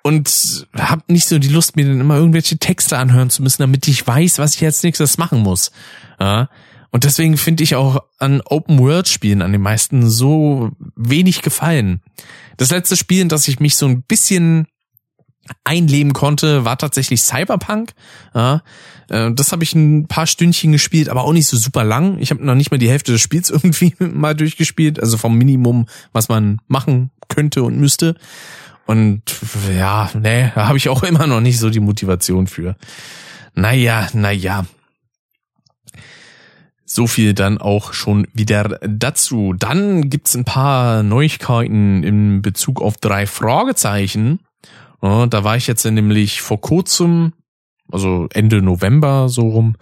Und habe nicht so die Lust, mir dann immer irgendwelche Texte anhören zu müssen, damit ich weiß, was ich jetzt nächstes machen muss. Ja? Und deswegen finde ich auch an Open-World-Spielen an den meisten so wenig gefallen. Das letzte Spiel, in das ich mich so ein bisschen einleben konnte, war tatsächlich Cyberpunk. Ja, äh, das habe ich ein paar Stündchen gespielt, aber auch nicht so super lang. Ich habe noch nicht mal die Hälfte des Spiels (laughs) irgendwie mal durchgespielt, also vom Minimum, was man machen könnte und müsste. Und ja, nee, da habe ich auch (laughs) immer noch nicht so die Motivation für. Naja, naja. So viel dann auch schon wieder dazu. Dann gibt's ein paar Neuigkeiten in Bezug auf drei Fragezeichen. Ja, da war ich jetzt nämlich vor kurzem, also Ende November so rum,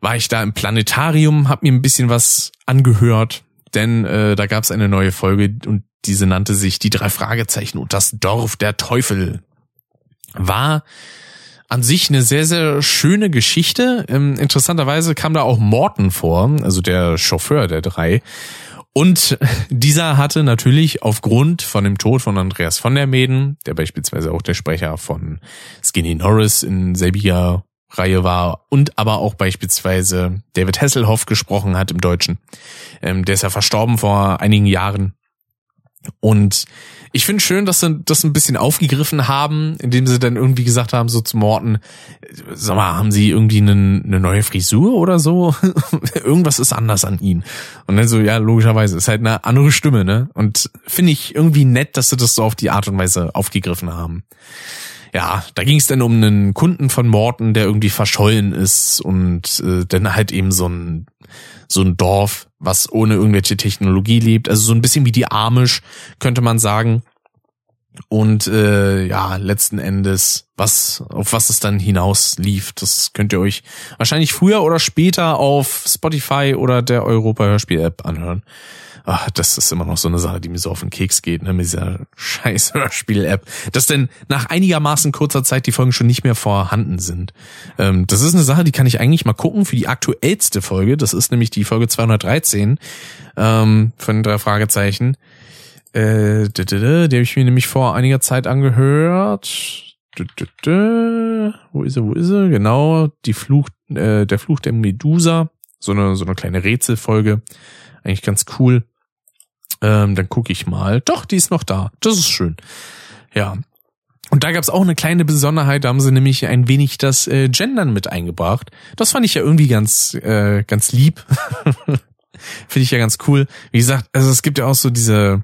war ich da im Planetarium, hab mir ein bisschen was angehört, denn äh, da gab es eine neue Folge und diese nannte sich Die drei Fragezeichen und das Dorf der Teufel. War an sich eine sehr, sehr schöne Geschichte. Ähm, interessanterweise kam da auch Morton vor, also der Chauffeur der drei. Und dieser hatte natürlich aufgrund von dem Tod von Andreas von der Meden, der beispielsweise auch der Sprecher von Skinny Norris in selbiger Reihe war und aber auch beispielsweise David Hasselhoff gesprochen hat im Deutschen. Ähm, der ist ja verstorben vor einigen Jahren. Und ich finde schön, dass sie das ein bisschen aufgegriffen haben, indem sie dann irgendwie gesagt haben, so zu Morten, sag mal, haben sie irgendwie eine, eine neue Frisur oder so? (laughs) Irgendwas ist anders an ihnen. Und dann so, ja, logischerweise, ist halt eine andere Stimme, ne? Und finde ich irgendwie nett, dass sie das so auf die Art und Weise aufgegriffen haben. Ja, da ging es dann um einen Kunden von Morten, der irgendwie verschollen ist und äh, dann halt eben so ein so ein Dorf, was ohne irgendwelche Technologie lebt. Also so ein bisschen wie die Amish, könnte man sagen. Und äh, ja, letzten Endes, was auf was es dann hinaus lief, das könnt ihr euch wahrscheinlich früher oder später auf Spotify oder der Europa Hörspiel App anhören. Ach, das ist immer noch so eine Sache, die mir so auf den Keks geht, ne, mit dieser (laughs) scheiß Hörspiel-App. Dass denn nach einigermaßen kurzer Zeit die Folgen schon nicht mehr vorhanden sind. Ähm, das ist eine Sache, die kann ich eigentlich mal gucken für die aktuellste Folge. Das ist nämlich die Folge 213 ähm, von drei Fragezeichen. Äh, die habe ich mir nämlich vor einiger Zeit angehört. Wo ist er, wo ist er? Genau, die Fluch, äh, der Fluch der Medusa. So eine, so eine kleine Rätselfolge. Eigentlich ganz cool. Ähm, dann gucke ich mal. Doch, die ist noch da. Das ist schön. Ja. Und da gab es auch eine kleine Besonderheit, da haben sie nämlich ein wenig das äh, Gendern mit eingebracht. Das fand ich ja irgendwie ganz, äh, ganz lieb. (laughs) Finde ich ja ganz cool. Wie gesagt, also es gibt ja auch so diese,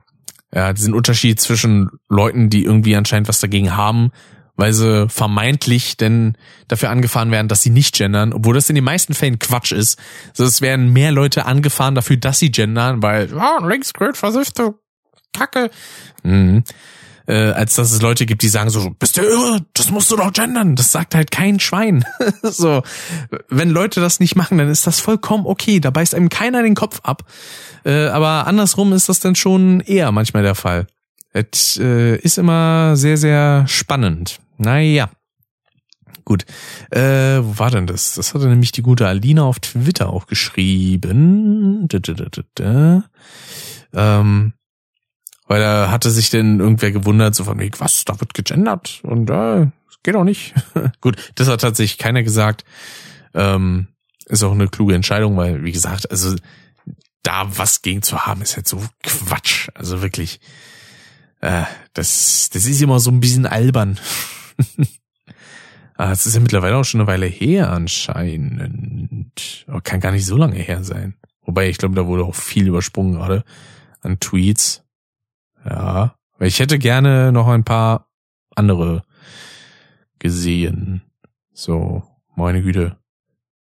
ja, diesen Unterschied zwischen Leuten, die irgendwie anscheinend was dagegen haben, weil sie vermeintlich denn dafür angefahren werden, dass sie nicht gendern, obwohl das in den meisten Fällen Quatsch ist. Also es werden mehr Leute angefahren dafür, dass sie gendern, weil, oh, Linksgrid, versiffte Kacke. Mhm. Äh, als dass es Leute gibt, die sagen so, bist du irre, das musst du doch gendern. Das sagt halt kein Schwein. (laughs) so, wenn Leute das nicht machen, dann ist das vollkommen okay. Da beißt einem keiner den Kopf ab. Äh, aber andersrum ist das dann schon eher manchmal der Fall. Es äh, ist immer sehr, sehr spannend. Naja. Gut. Äh, wo war denn das? Das hatte nämlich die gute Alina auf Twitter auch geschrieben. Da, da, da, da, da. Ähm, weil da hatte sich denn irgendwer gewundert, so von wegen, was, da wird gegendert und äh, geht auch nicht. (laughs) Gut, das hat tatsächlich keiner gesagt. Ähm, ist auch eine kluge Entscheidung, weil, wie gesagt, also da was gegen zu haben, ist halt so Quatsch. Also wirklich, äh, das, das ist immer so ein bisschen albern. (laughs) ah, das ist ja mittlerweile auch schon eine Weile her anscheinend. Aber kann gar nicht so lange her sein. Wobei, ich glaube, da wurde auch viel übersprungen gerade an Tweets. Ja, ich hätte gerne noch ein paar andere gesehen. So, meine Güte.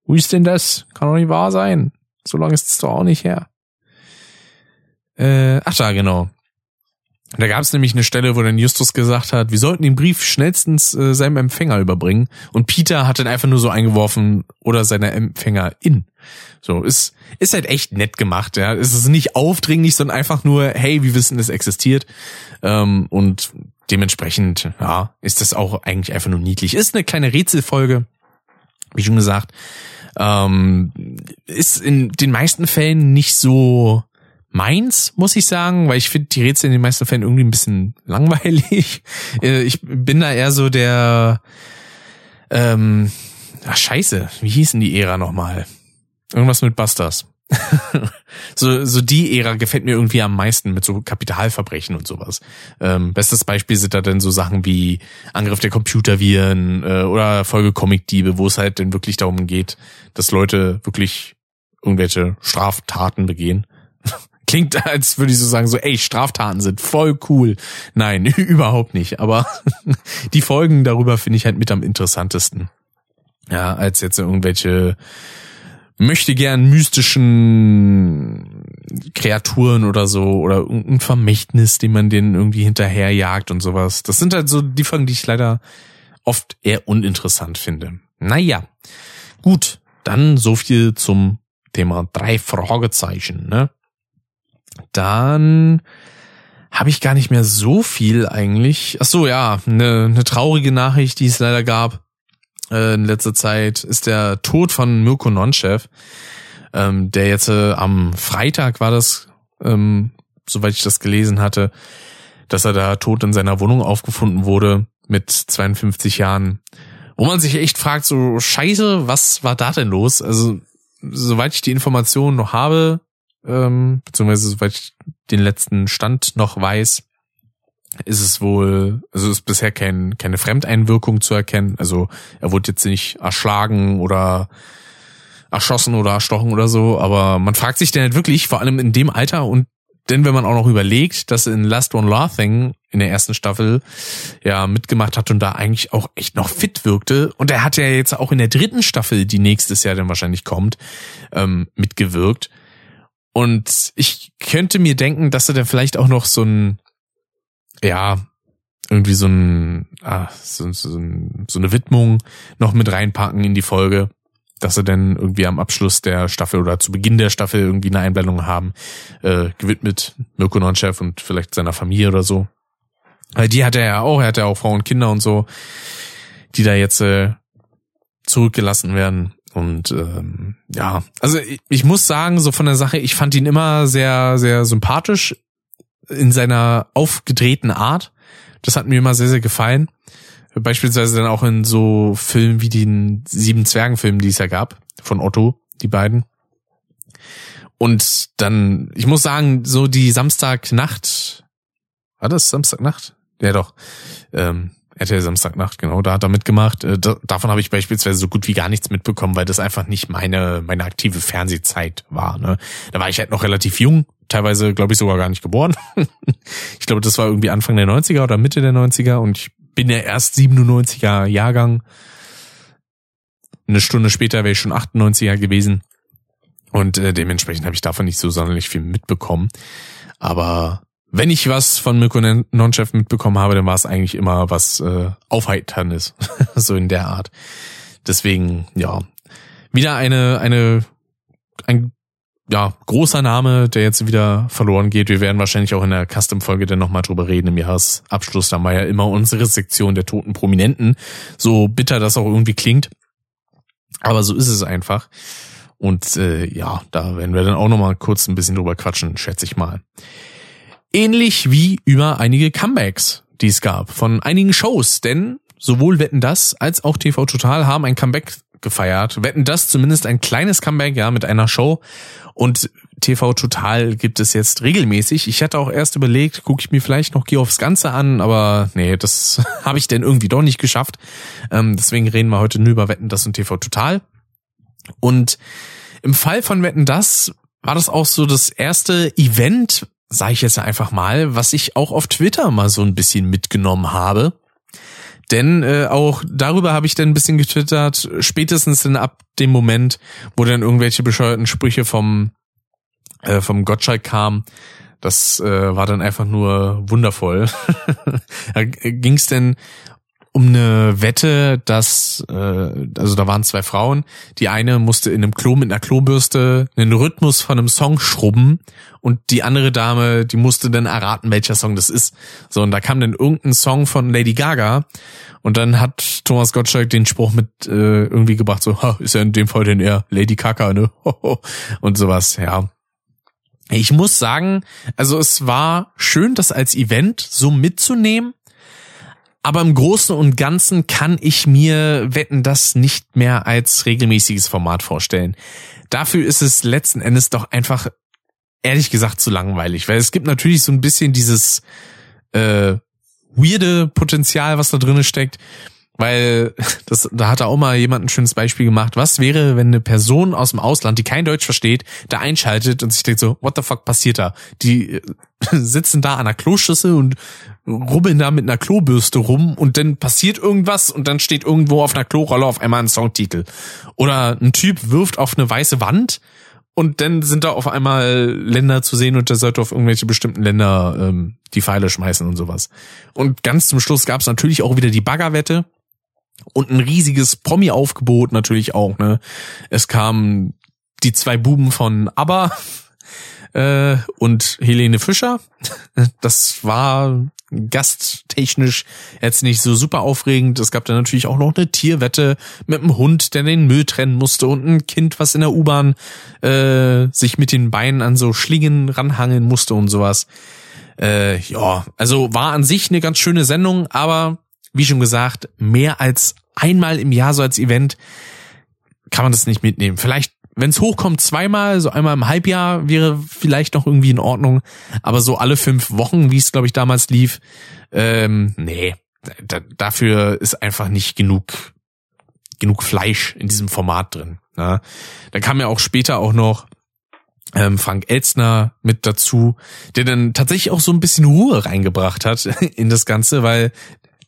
Wo ist denn das? Kann doch nicht wahr sein. So lange ist es doch auch nicht her. Äh, ach da, genau. Da gab es nämlich eine Stelle, wo dann Justus gesagt hat, wir sollten den Brief schnellstens äh, seinem Empfänger überbringen. Und Peter hat dann einfach nur so eingeworfen oder seiner Empfängerin. So, ist, ist halt echt nett gemacht, ja. Es ist nicht aufdringlich, sondern einfach nur, hey, wir wissen, es existiert. Ähm, und dementsprechend, ja, ist das auch eigentlich einfach nur niedlich. Ist eine kleine Rätselfolge, wie schon gesagt. Ähm, ist in den meisten Fällen nicht so meins, muss ich sagen, weil ich finde die Rätsel in den meisten Fällen irgendwie ein bisschen langweilig. (laughs) Äh, ich bin da eher so der, ähm, ach scheiße, wie hießen die Ära nochmal? Irgendwas mit Busters. (laughs) so, so die Ära gefällt mir irgendwie am meisten mit so Kapitalverbrechen und sowas. Ähm, bestes Beispiel sind da dann so Sachen wie Angriff der Computerviren äh, oder Folge Comicdiebe, wo es halt dann wirklich darum geht, dass Leute wirklich irgendwelche Straftaten begehen. Klingt, als würde ich so sagen, so, ey, Straftaten sind voll cool. Nein, (laughs) überhaupt nicht. Aber (laughs) die Folgen darüber finde ich halt mit am interessantesten. Ja, als jetzt irgendwelche möchte gern mystischen Kreaturen oder so oder ein Vermächtnis, den man denen irgendwie hinterherjagt und sowas. Das sind halt so die Folgen, die ich leider oft eher uninteressant finde. Naja, gut, dann so viel zum Thema drei Fragezeichen, ne? Dann habe ich gar nicht mehr so viel eigentlich. Ach so, ja, eine, eine traurige Nachricht, die es leider gab äh, in letzter Zeit, ist der Tod von Mirko Nonchev, ähm, der jetzt äh, am Freitag war das, ähm, soweit ich das gelesen hatte, dass er da tot in seiner Wohnung aufgefunden wurde mit 52 Jahren. Wo man sich echt fragt, so scheiße, was war da denn los? Also, soweit ich die Informationen noch habe, ähm, beziehungsweise soweit ich den letzten Stand noch weiß, ist es wohl, also ist bisher kein, keine Fremdeinwirkung zu erkennen. Also er wurde jetzt nicht erschlagen oder erschossen oder erstochen oder so, aber man fragt sich dann halt wirklich, vor allem in dem Alter und denn wenn man auch noch überlegt, dass in Last One Laughing in der ersten Staffel ja mitgemacht hat und da eigentlich auch echt noch fit wirkte und er hat ja jetzt auch in der dritten Staffel, die nächstes Jahr dann wahrscheinlich kommt, ähm, mitgewirkt und ich könnte mir denken, dass er dann vielleicht auch noch so ein, ja, irgendwie so ein, ah, so, so, so eine Widmung noch mit reinpacken in die Folge, dass sie dann irgendwie am Abschluss der Staffel oder zu Beginn der Staffel irgendwie eine Einblendung haben, äh, gewidmet Mirko Nonchef und vielleicht seiner Familie oder so. Weil die hat er ja auch, er hat ja auch Frauen und Kinder und so, die da jetzt äh, zurückgelassen werden. Und ähm, ja, also ich, ich muss sagen, so von der Sache, ich fand ihn immer sehr, sehr sympathisch in seiner aufgedrehten Art. Das hat mir immer sehr, sehr gefallen. Beispielsweise dann auch in so Filmen wie den Sieben Zwergenfilmen, die es ja gab, von Otto, die beiden. Und dann, ich muss sagen, so die Samstagnacht, war das Samstagnacht? Ja doch. Ähm, RTL Samstagnacht, genau, da hat er mitgemacht. Äh, da, davon habe ich beispielsweise so gut wie gar nichts mitbekommen, weil das einfach nicht meine meine aktive Fernsehzeit war. Ne? Da war ich halt noch relativ jung, teilweise glaube ich sogar gar nicht geboren. (laughs) ich glaube, das war irgendwie Anfang der 90er oder Mitte der 90er und ich bin ja erst 97er Jahrgang. Eine Stunde später wäre ich schon 98er gewesen. Und äh, dementsprechend habe ich davon nicht so sonderlich viel mitbekommen. Aber wenn ich was von Mirko Nonchef mitbekommen habe, dann war es eigentlich immer was äh, Aufheiterndes. (laughs) so in der Art. Deswegen, ja. Wieder eine, eine, ein ja, großer Name, der jetzt wieder verloren geht. Wir werden wahrscheinlich auch in der Custom-Folge dann nochmal drüber reden. Im Jahresabschluss, da war ja immer unsere Sektion der toten Prominenten. So bitter das auch irgendwie klingt. Aber so ist es einfach. Und äh, ja, da werden wir dann auch nochmal kurz ein bisschen drüber quatschen, schätze ich mal. Ähnlich wie über einige Comebacks, die es gab von einigen Shows, denn sowohl Wetten das als auch TV Total haben ein Comeback gefeiert. Wetten das zumindest ein kleines Comeback, ja, mit einer Show. Und TV Total gibt es jetzt regelmäßig. Ich hatte auch erst überlegt, gucke ich mir vielleicht noch Geh aufs Ganze an, aber nee, das (laughs) habe ich denn irgendwie doch nicht geschafft. Ähm, deswegen reden wir heute nur über Wetten das und TV Total. Und im Fall von Wetten das war das auch so das erste Event, sage ich jetzt einfach mal, was ich auch auf Twitter mal so ein bisschen mitgenommen habe. Denn äh, auch darüber habe ich dann ein bisschen getwittert, spätestens dann ab dem Moment, wo dann irgendwelche bescheuerten Sprüche vom, äh, vom Gottschalk kamen. Das äh, war dann einfach nur wundervoll. (laughs) da ging es denn um eine Wette, dass, äh, also da waren zwei Frauen, die eine musste in einem Klo mit einer Klobürste einen Rhythmus von einem Song schrubben und die andere Dame, die musste dann erraten, welcher Song das ist. So, und da kam dann irgendein Song von Lady Gaga und dann hat Thomas Gottschalk den Spruch mit äh, irgendwie gebracht, so, ha, ist ja in dem Fall denn eher Lady Gaga, ne? (laughs) und sowas, ja. Ich muss sagen, also es war schön, das als Event so mitzunehmen, aber im Großen und Ganzen kann ich mir Wetten das nicht mehr als regelmäßiges Format vorstellen. Dafür ist es letzten Endes doch einfach, ehrlich gesagt, zu langweilig, weil es gibt natürlich so ein bisschen dieses äh, weirde Potenzial, was da drinnen steckt. Weil (laughs) das, da hat auch mal jemand ein schönes Beispiel gemacht. Was wäre, wenn eine Person aus dem Ausland, die kein Deutsch versteht, da einschaltet und sich denkt so, what the fuck passiert da? Die äh, (laughs) sitzen da an einer Kloschüssel und rubbeln da mit einer Klobürste rum und dann passiert irgendwas und dann steht irgendwo auf einer Klorolle auf einmal ein Songtitel. Oder ein Typ wirft auf eine weiße Wand und dann sind da auf einmal Länder zu sehen und der sollte auf irgendwelche bestimmten Länder ähm, die Pfeile schmeißen und sowas. Und ganz zum Schluss gab es natürlich auch wieder die Baggerwette und ein riesiges Promi-Aufgebot natürlich auch. Ne, es kamen die zwei Buben von ABBA äh, und Helene Fischer. (laughs) Das war gasttechnisch jetzt nicht so super aufregend. Es gab dann natürlich auch noch eine Tierwette mit einem Hund, der den Müll trennen musste und ein Kind, was in der U-Bahn äh, sich mit den Beinen an so Schlingen ranhangeln musste und sowas. Äh, ja, also war an sich eine ganz schöne Sendung, aber wie schon gesagt, mehr als einmal im Jahr so als Event kann man das nicht mitnehmen. Vielleicht wenn es hochkommt, zweimal, so einmal im Halbjahr wäre vielleicht noch irgendwie in Ordnung. Aber so alle fünf Wochen, wie es, glaube ich, damals lief, ähm, nee, da, dafür ist einfach nicht genug, genug Fleisch in diesem Format drin. Ne? Da kam ja auch später auch noch ähm, Frank Elstner mit dazu, der dann tatsächlich auch so ein bisschen Ruhe reingebracht hat (laughs) in das Ganze, weil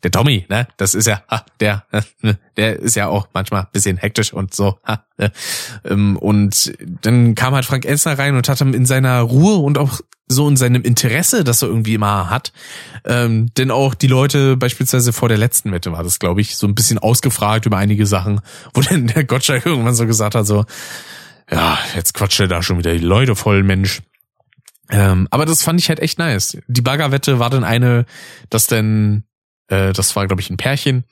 der Tommy, ne, das ist ja, ha, der, (laughs) der ist ja auch manchmal bisschen hektisch und so. Ha, ne. Ähm, und dann kam halt Frank Elsner rein und hat ihm in seiner Ruhe und auch so in seinem Interesse, das er irgendwie immer hat. Ähm, denn auch die Leute beispielsweise vor der letzten Wette war das, glaube ich, so ein bisschen ausgefragt über einige Sachen, wo dann der Gottschalk irgendwann so gesagt hat, so, ja, jetzt quatscht er da schon wieder die Leute voll, Mensch. Ähm, aber das fand ich halt echt nice. Die Baggerwette war dann eine, dass dann, äh, das war, glaube ich, ein Pärchen,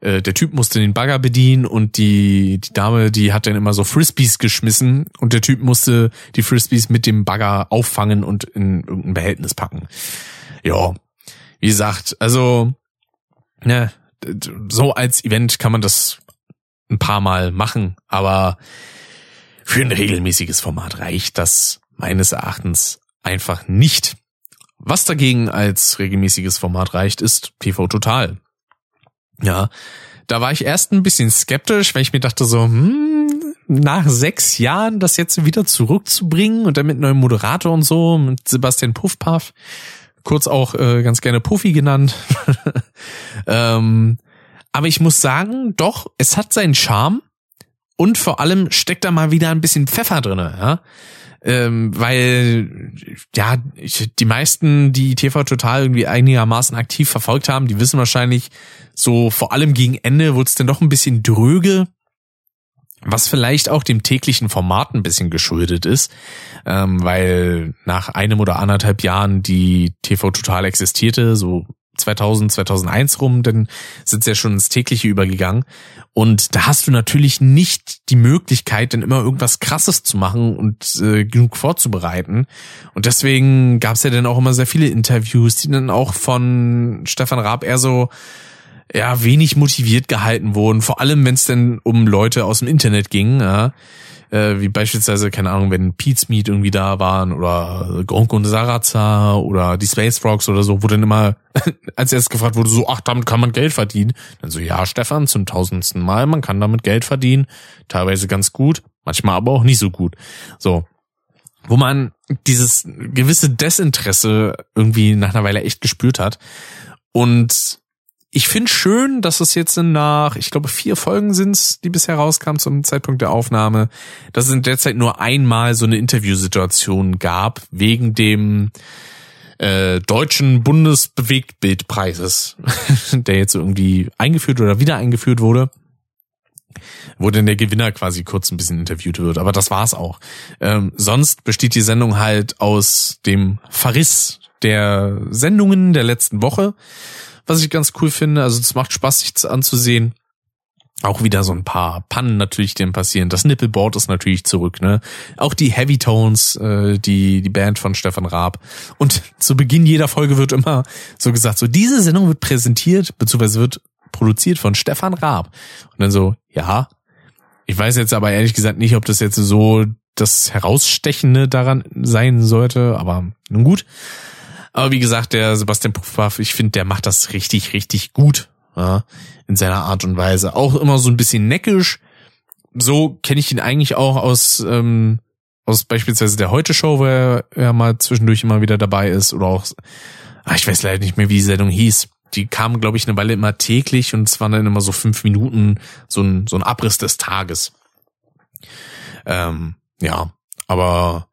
äh, der Typ musste den Bagger bedienen und die, die Dame, die hat dann immer so Frisbees geschmissen und der Typ musste die Frisbees mit dem Bagger auffangen und in irgendein Behältnis packen. Ja, wie gesagt, also, ne, so als Event kann man das ein paar Mal machen, aber für ein regelmäßiges Format reicht das meines Erachtens einfach nicht. Was dagegen als regelmäßiges Format reicht, ist TV Total. Ja, da war ich erst ein bisschen skeptisch, weil ich mir dachte so, hm, nach sechs Jahren das jetzt wieder zurückzubringen und dann mit neuem Moderator und so, mit Sebastian Puffpaff, kurz auch äh, ganz gerne Puffy genannt. (laughs) ähm, aber ich muss sagen, doch, es hat seinen Charme und vor allem steckt da mal wieder ein bisschen Pfeffer drinne, ja ähm, weil ja die meisten, die TV Total irgendwie einigermaßen aktiv verfolgt haben, die wissen wahrscheinlich so vor allem gegen Ende wurde es dann doch ein bisschen dröge, was vielleicht auch dem täglichen Format ein bisschen geschuldet ist, ähm, weil nach einem oder anderthalb Jahren die TV Total existierte, so 2000, 2001 rum, dann sind sie ja schon ins tägliche übergegangen. Und da hast du natürlich nicht die Möglichkeit, dann immer irgendwas Krasses zu machen und äh, genug vorzubereiten. Und deswegen gab es ja dann auch immer sehr viele Interviews, die dann auch von Stefan Raab eher so ja wenig motiviert gehalten wurden. Vor allem, wenn es denn um Leute aus dem Internet ging. Ja äh, wie beispielsweise, keine Ahnung, wenn Pete's Meat irgendwie da waren oder Gronk und Sarazar oder die Space Frogs oder so, wo dann immer, (laughs) als erst gefragt wurde, so, ach, damit kann man Geld verdienen. Dann so, ja, Stefan, zum tausendsten Mal, man kann damit Geld verdienen. Teilweise ganz gut, manchmal aber auch nicht so gut. So. Wo man dieses gewisse Desinteresse irgendwie nach einer Weile echt gespürt hat. Und ich finde schön, dass es jetzt nach, ich glaube, vier Folgen sind's, die bisher rauskamen zum Zeitpunkt der Aufnahme, dass es in der Zeit nur einmal so eine Interviewsituation gab, wegen dem äh, deutschen Bundesbewegtbildpreises, (laughs) der jetzt irgendwie eingeführt oder wieder eingeführt wurde wo denn der Gewinner quasi kurz ein bisschen interviewt wird. Aber das war's auch. Ähm, sonst besteht die Sendung halt aus dem Verriss der Sendungen der letzten Woche was ich ganz cool finde. Also es macht Spaß, sich anzusehen. Auch wieder so ein paar Pannen natürlich, die passieren. Das Nippelboard ist natürlich zurück, ne? Auch die Heavy Tones, äh, die, die Band von Stefan Raab. Und (laughs) zu Beginn jeder Folge wird immer so gesagt, so diese Sendung wird präsentiert, beziehungsweise wird produziert von Stefan Raab. Und dann so, ja. Ich weiß jetzt aber ehrlich gesagt nicht, ob das jetzt so das Herausstechende daran sein sollte, aber nun gut. Aber wie gesagt, der Sebastian Puffpaff, ich finde, der macht das richtig, richtig gut. Ja, in seiner Art und Weise. Auch immer so ein bisschen neckisch. So kenne ich ihn eigentlich auch aus, ähm, aus beispielsweise der Heute-Show, wo er ja mal zwischendurch immer wieder dabei ist. Oder auch, ach, ich weiß leider nicht mehr, wie die Sendung hieß. Die kamen, glaube ich, eine Weile immer täglich und es waren dann immer so fünf Minuten, so ein, so ein Abriss des Tages. Ähm, ja, aber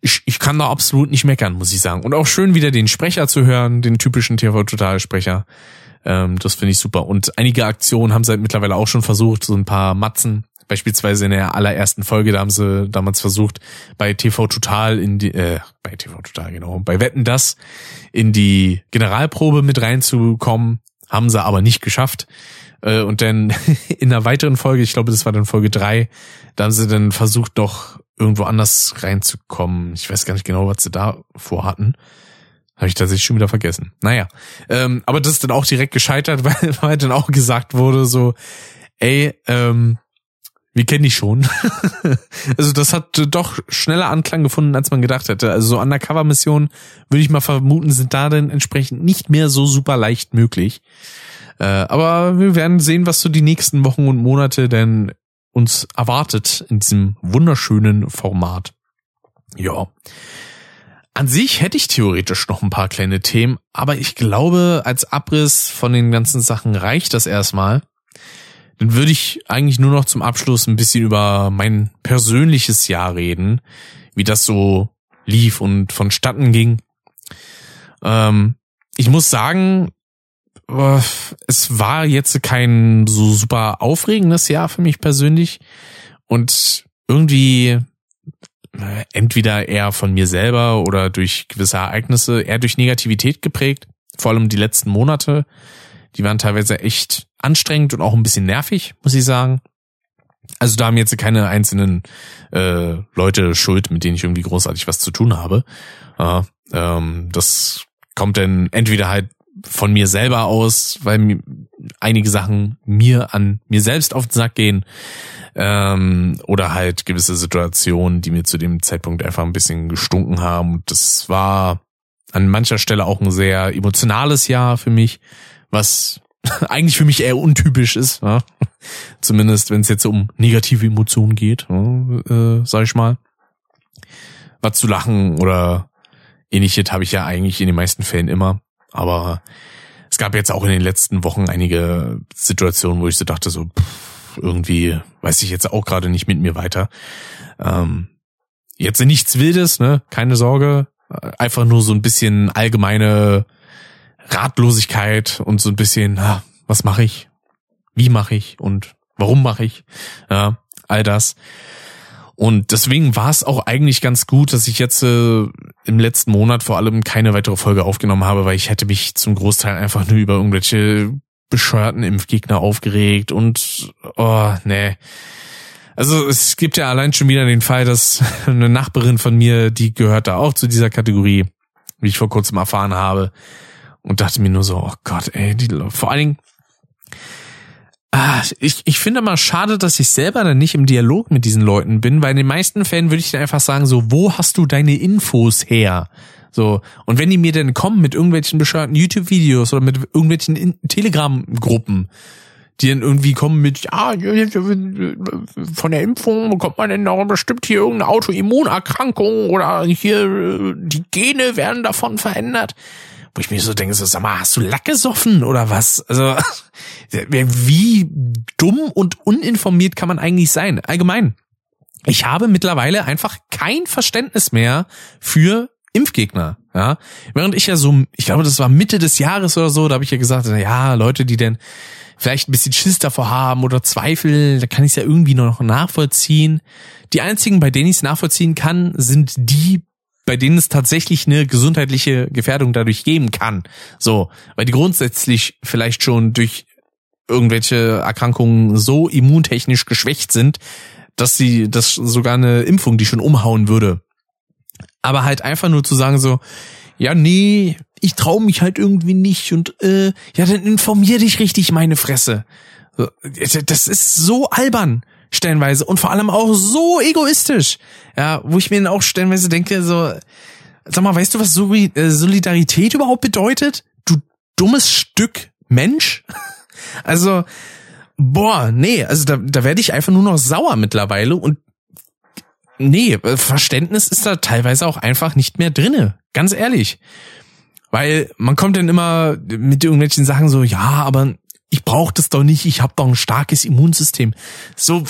ich, ich kann da absolut nicht meckern, muss ich sagen. Und auch schön wieder den Sprecher zu hören, den typischen TV-Total-Sprecher. Ähm, das finde ich super. Und einige Aktionen haben sie halt mittlerweile auch schon versucht, so ein paar Matzen. Beispielsweise in der allerersten Folge, da haben sie damals versucht, bei TV Total in die, äh, bei TV Total, genau, bei Wetten das in die Generalprobe mit reinzukommen, haben sie aber nicht geschafft. Äh, und dann (laughs) in einer weiteren Folge, ich glaube, das war dann Folge drei, da haben sie dann versucht, noch irgendwo anders reinzukommen. Ich weiß gar nicht genau, was sie da vorhatten. Habe ich tatsächlich schon wieder vergessen. Naja, ähm, aber das ist dann auch direkt gescheitert, (laughs) weil, weil dann auch gesagt wurde so, ey, ähm, wir kennen dich schon. (laughs) also das hat doch schneller Anklang gefunden, als man gedacht hätte. Also so Undercover-Missionen, würde ich mal vermuten, sind da dann entsprechend nicht mehr so super leicht möglich. Äh, aber wir werden sehen, was so die nächsten Wochen und Monate denn uns erwartet in diesem wunderschönen Format. Ja. An sich hätte ich theoretisch noch ein paar kleine Themen, aber ich glaube, als Abriss von den ganzen Sachen reicht das erstmal. Dann würde ich eigentlich nur noch zum Abschluss ein bisschen über mein persönliches Jahr reden, wie das so lief und vonstatten ging. Ähm, ich muss sagen, es war jetzt kein so super aufregendes Jahr für mich persönlich und irgendwie äh, entweder eher von mir selber oder durch gewisse Ereignisse, eher durch Negativität geprägt. Vor allem die letzten Monate, die waren teilweise echt anstrengend und auch ein bisschen nervig, muss ich sagen. Also da haben jetzt keine einzelnen äh, Leute Schuld, mit denen ich irgendwie großartig was zu tun habe. Äh, ähm, das kommt dann entweder halt von mir selber aus, weil einige Sachen mir an mir selbst auf den Sack gehen ähm, oder halt gewisse Situationen, die mir zu dem Zeitpunkt einfach ein bisschen gestunken haben. Und das war an mancher Stelle auch ein sehr emotionales Jahr für mich, was (laughs) eigentlich für mich eher untypisch ist, ja? (laughs) zumindest wenn es jetzt um negative Emotionen geht, ja, äh, sag ich mal. Was zu lachen oder ähnliches habe ich ja eigentlich in den meisten Fällen immer, aber es gab jetzt auch in den letzten Wochen einige Situationen, wo ich so dachte, so pff, irgendwie weiß ich jetzt auch gerade nicht mit mir weiter. Ähm, jetzt nichts Wildes, ne? Keine Sorge. Einfach nur so ein bisschen allgemeine Ratlosigkeit und so ein bisschen, ah, was mache ich? Wie mache ich? Und warum mache ich? Ja, all das. Und deswegen war es auch eigentlich ganz gut, dass ich jetzt äh, im letzten Monat vor allem keine weitere Folge aufgenommen habe, weil ich hätte mich zum Großteil einfach nur über irgendwelche bescheuerten Impfgegner aufgeregt und oh, nee. Also es gibt ja allein schon wieder den Fall, dass (laughs) eine Nachbarin von mir, die gehört da auch zu dieser Kategorie, wie ich vor kurzem erfahren habe, und dachte mir nur so, oh Gott, ey, die, vor allen Dingen, ah, ich, ich finde mal schade, dass ich selber dann nicht im Dialog mit diesen Leuten bin, weil in den meisten Fällen würde ich dann einfach sagen, so, wo hast du deine Infos her? So, und wenn die mir dann kommen mit irgendwelchen bescheuerten YouTube-Videos oder mit irgendwelchen Telegram-Gruppen, die dann irgendwie kommen mit, ja, von der Impfung bekommt man denn noch bestimmt hier irgendeine Autoimmunerkrankung oder hier die Gene werden davon verändert wo ich mir so denke, so, sag mal, hast du Lack gesoffen oder was? Also, (laughs) wie dumm und uninformiert kann man eigentlich sein? Allgemein. Ich habe mittlerweile einfach kein Verständnis mehr für Impfgegner, ja. Während ich ja so, ich glaube, das war Mitte des Jahres oder so, da habe ich ja gesagt, ja, Leute, die denn vielleicht ein bisschen Schiss davor haben oder Zweifel, da kann ich es ja irgendwie nur noch nachvollziehen. Die einzigen, bei denen ich es nachvollziehen kann, sind die, bei denen es tatsächlich eine gesundheitliche Gefährdung dadurch geben kann. So, weil die grundsätzlich vielleicht schon durch irgendwelche Erkrankungen so immuntechnisch geschwächt sind, dass sie, dass sogar eine Impfung die schon umhauen würde. Aber halt einfach nur zu sagen so, ja, nee, ich traue mich halt irgendwie nicht und äh, ja, dann informier dich richtig, meine Fresse. Das ist so albern stellenweise und vor allem auch so egoistisch. Ja, wo ich mir dann auch stellenweise denke, so, sag mal, weißt du, was äh, Solidarität überhaupt bedeutet? Du dummes Stück Mensch? (laughs) Also, boah, nee, also da, da werde ich einfach nur noch sauer mittlerweile und nee, äh, Verständnis ist da teilweise auch einfach nicht mehr drinne. Ganz ehrlich. Weil man kommt dann immer mit irgendwelchen Sachen so, ja, aber ich brauche das doch nicht, ich habe doch ein starkes Immunsystem. So,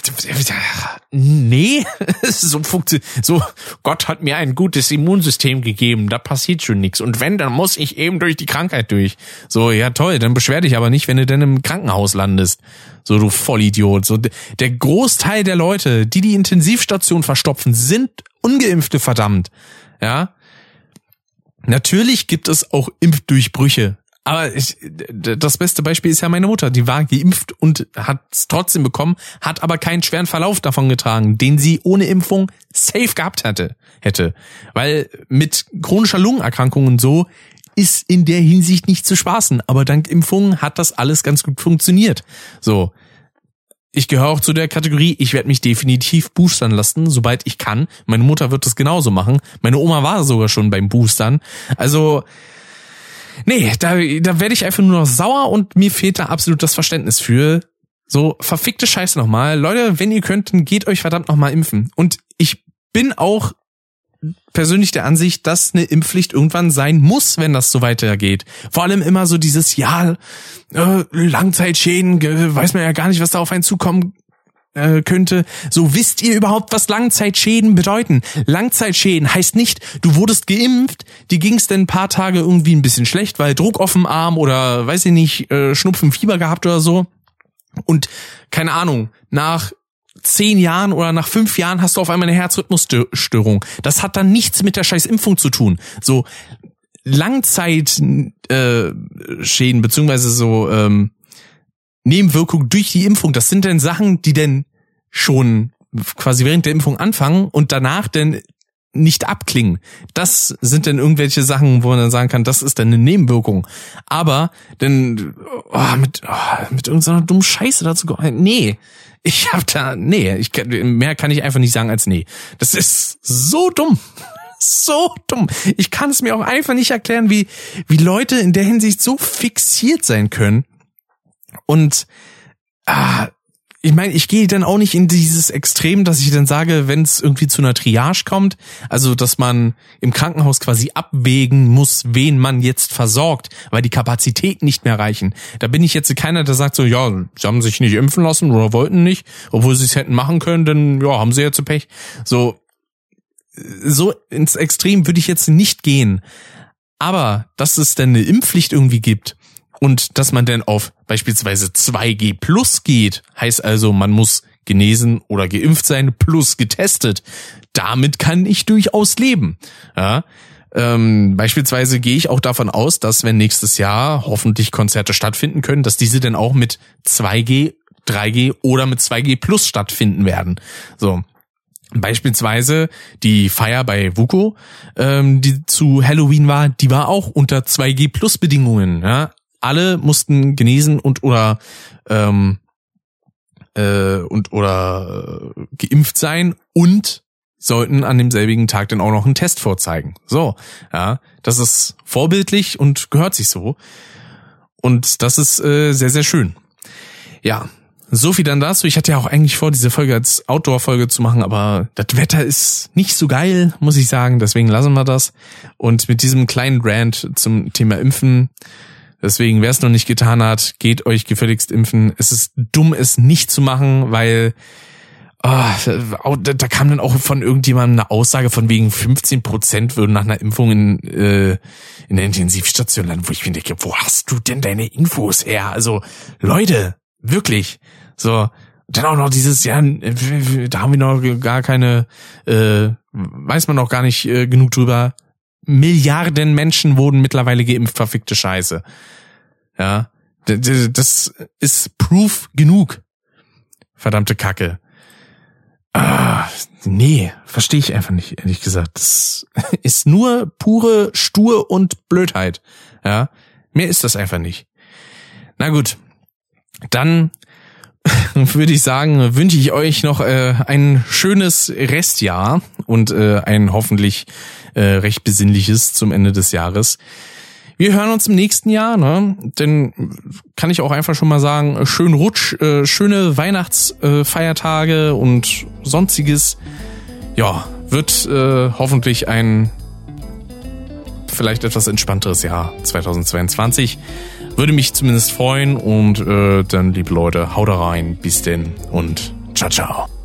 nee, (laughs) so funktioniert, so, Gott hat mir ein gutes Immunsystem gegeben, da passiert schon nichts. Und wenn, dann muss ich eben durch die Krankheit durch. So, ja toll, dann beschwer dich aber nicht, wenn du dann im Krankenhaus landest. So, du Vollidiot. So, der Großteil der Leute, die die Intensivstation verstopfen, sind ungeimpfte, verdammt. Ja. Natürlich gibt es auch Impfdurchbrüche. Aber ich, das beste Beispiel ist ja meine Mutter. Die war geimpft und hat es trotzdem bekommen, hat aber keinen schweren Verlauf davon getragen, den sie ohne Impfung safe gehabt hätte. hätte. Weil mit chronischer Lungenerkrankung und so ist in der Hinsicht nicht zu spaßen. Aber dank Impfung hat das alles ganz gut funktioniert. So. Ich gehöre auch zu der Kategorie, ich werde mich definitiv boostern lassen, sobald ich kann. Meine Mutter wird das genauso machen. Meine Oma war sogar schon beim Boostern. Also, Nee, da, da werde ich einfach nur noch sauer und mir fehlt da absolut das Verständnis für. So, verfickte Scheiße nochmal. Leute, wenn ihr könnt, dann geht euch verdammt nochmal impfen. Und ich bin auch persönlich der Ansicht, dass eine Impfpflicht irgendwann sein muss, wenn das so weitergeht. Vor allem immer so dieses, ja, äh, Langzeitschäden, weiß man ja gar nicht, was da auf einen zukommen äh, könnte. So wisst ihr überhaupt, was Langzeitschäden bedeuten? Langzeitschäden heißt nicht, du wurdest geimpft, die ging es dann ein paar Tage irgendwie ein bisschen schlecht, weil Druck auf dem Arm oder weiß ich nicht, äh, Schnupfen, Fieber gehabt oder so. Und keine Ahnung, nach zehn Jahren oder nach fünf Jahren hast du auf einmal eine Herzrhythmusstörung. Das hat dann nichts mit der scheiß Impfung zu tun. So Langzeitschäden äh, beziehungsweise so ähm, Nebenwirkungen durch die Impfung, das sind denn Sachen, die denn schon quasi während der Impfung anfangen und danach denn nicht abklingen. Das sind dann irgendwelche Sachen, wo man dann sagen kann, das ist dann eine Nebenwirkung. Aber denn oh, mit oh, mit irgendeiner dummen Scheiße dazu nee, ich hab da nee, ich mehr kann ich einfach nicht sagen als nee. Das ist so dumm. (laughs) So dumm. Ich kann es mir auch einfach nicht erklären, wie wie Leute in der Hinsicht so fixiert sein können. Und ah, ich meine, ich gehe dann auch nicht in dieses Extrem, dass ich dann sage, wenn es irgendwie zu einer Triage kommt, also dass man im Krankenhaus quasi abwägen muss, wen man jetzt versorgt, weil die Kapazitäten nicht mehr reichen. Da bin ich jetzt keiner, der sagt so, ja, sie haben sich nicht impfen lassen oder wollten nicht, obwohl sie es hätten machen können, dann ja, haben sie jetzt Pech. So, so ins Extrem würde ich jetzt nicht gehen. Aber dass es denn eine Impfpflicht irgendwie gibt, und dass man denn auf beispielsweise 2G plus geht, heißt also, man muss genesen oder geimpft sein plus getestet. Damit kann ich durchaus leben. Ja, ähm, beispielsweise gehe ich auch davon aus, dass wenn nächstes Jahr hoffentlich Konzerte stattfinden können, dass diese dann auch mit 2G, 3G oder mit 2G plus stattfinden werden. So. Beispielsweise die Feier bei Vuko, ähm, die zu Halloween war, die war auch unter 2G Plus Bedingungen. Ja? Alle mussten genesen und oder ähm, äh, und oder äh, geimpft sein und sollten an demselbigen Tag dann auch noch einen Test vorzeigen. So, ja, das ist vorbildlich und gehört sich so. Und das ist äh, sehr, sehr schön. Ja, so viel dann dazu. Ich hatte ja auch eigentlich vor, diese Folge als Outdoor-Folge zu machen, aber das Wetter ist nicht so geil, muss ich sagen. Deswegen lassen wir das. Und mit diesem kleinen Rant zum Thema Impfen Deswegen, wer es noch nicht getan hat, geht euch gefälligst impfen. Es ist dumm, es nicht zu machen, weil oh, da kam dann auch von irgendjemandem eine Aussage von wegen 15 Prozent würden nach einer Impfung in, äh, in der Intensivstation landen, wo ich mir denke, wo hast du denn deine Infos her? Also Leute, wirklich. So, dann auch noch dieses, ja, da haben wir noch gar keine, äh, weiß man noch gar nicht äh, genug drüber. Milliarden Menschen wurden mittlerweile geimpft, verfickte Scheiße. Ja, das ist Proof genug. Verdammte Kacke. Ah, nee, verstehe ich einfach nicht, ehrlich gesagt. Das ist nur pure Stur und Blödheit. Ja, mehr ist das einfach nicht. Na gut, dann (laughs) würde ich sagen, wünsche ich euch noch äh, ein schönes Restjahr und äh, ein hoffentlich äh, recht besinnliches zum Ende des Jahres. Wir hören uns im nächsten Jahr, ne? Denn kann ich auch einfach schon mal sagen, schön Rutsch, äh, schöne Weihnachtsfeiertage äh, und sonstiges. Ja, wird äh, hoffentlich ein vielleicht etwas entspannteres Jahr 2022. Würde mich zumindest freuen und äh, dann, liebe Leute, haut rein, bis denn und ciao, ciao.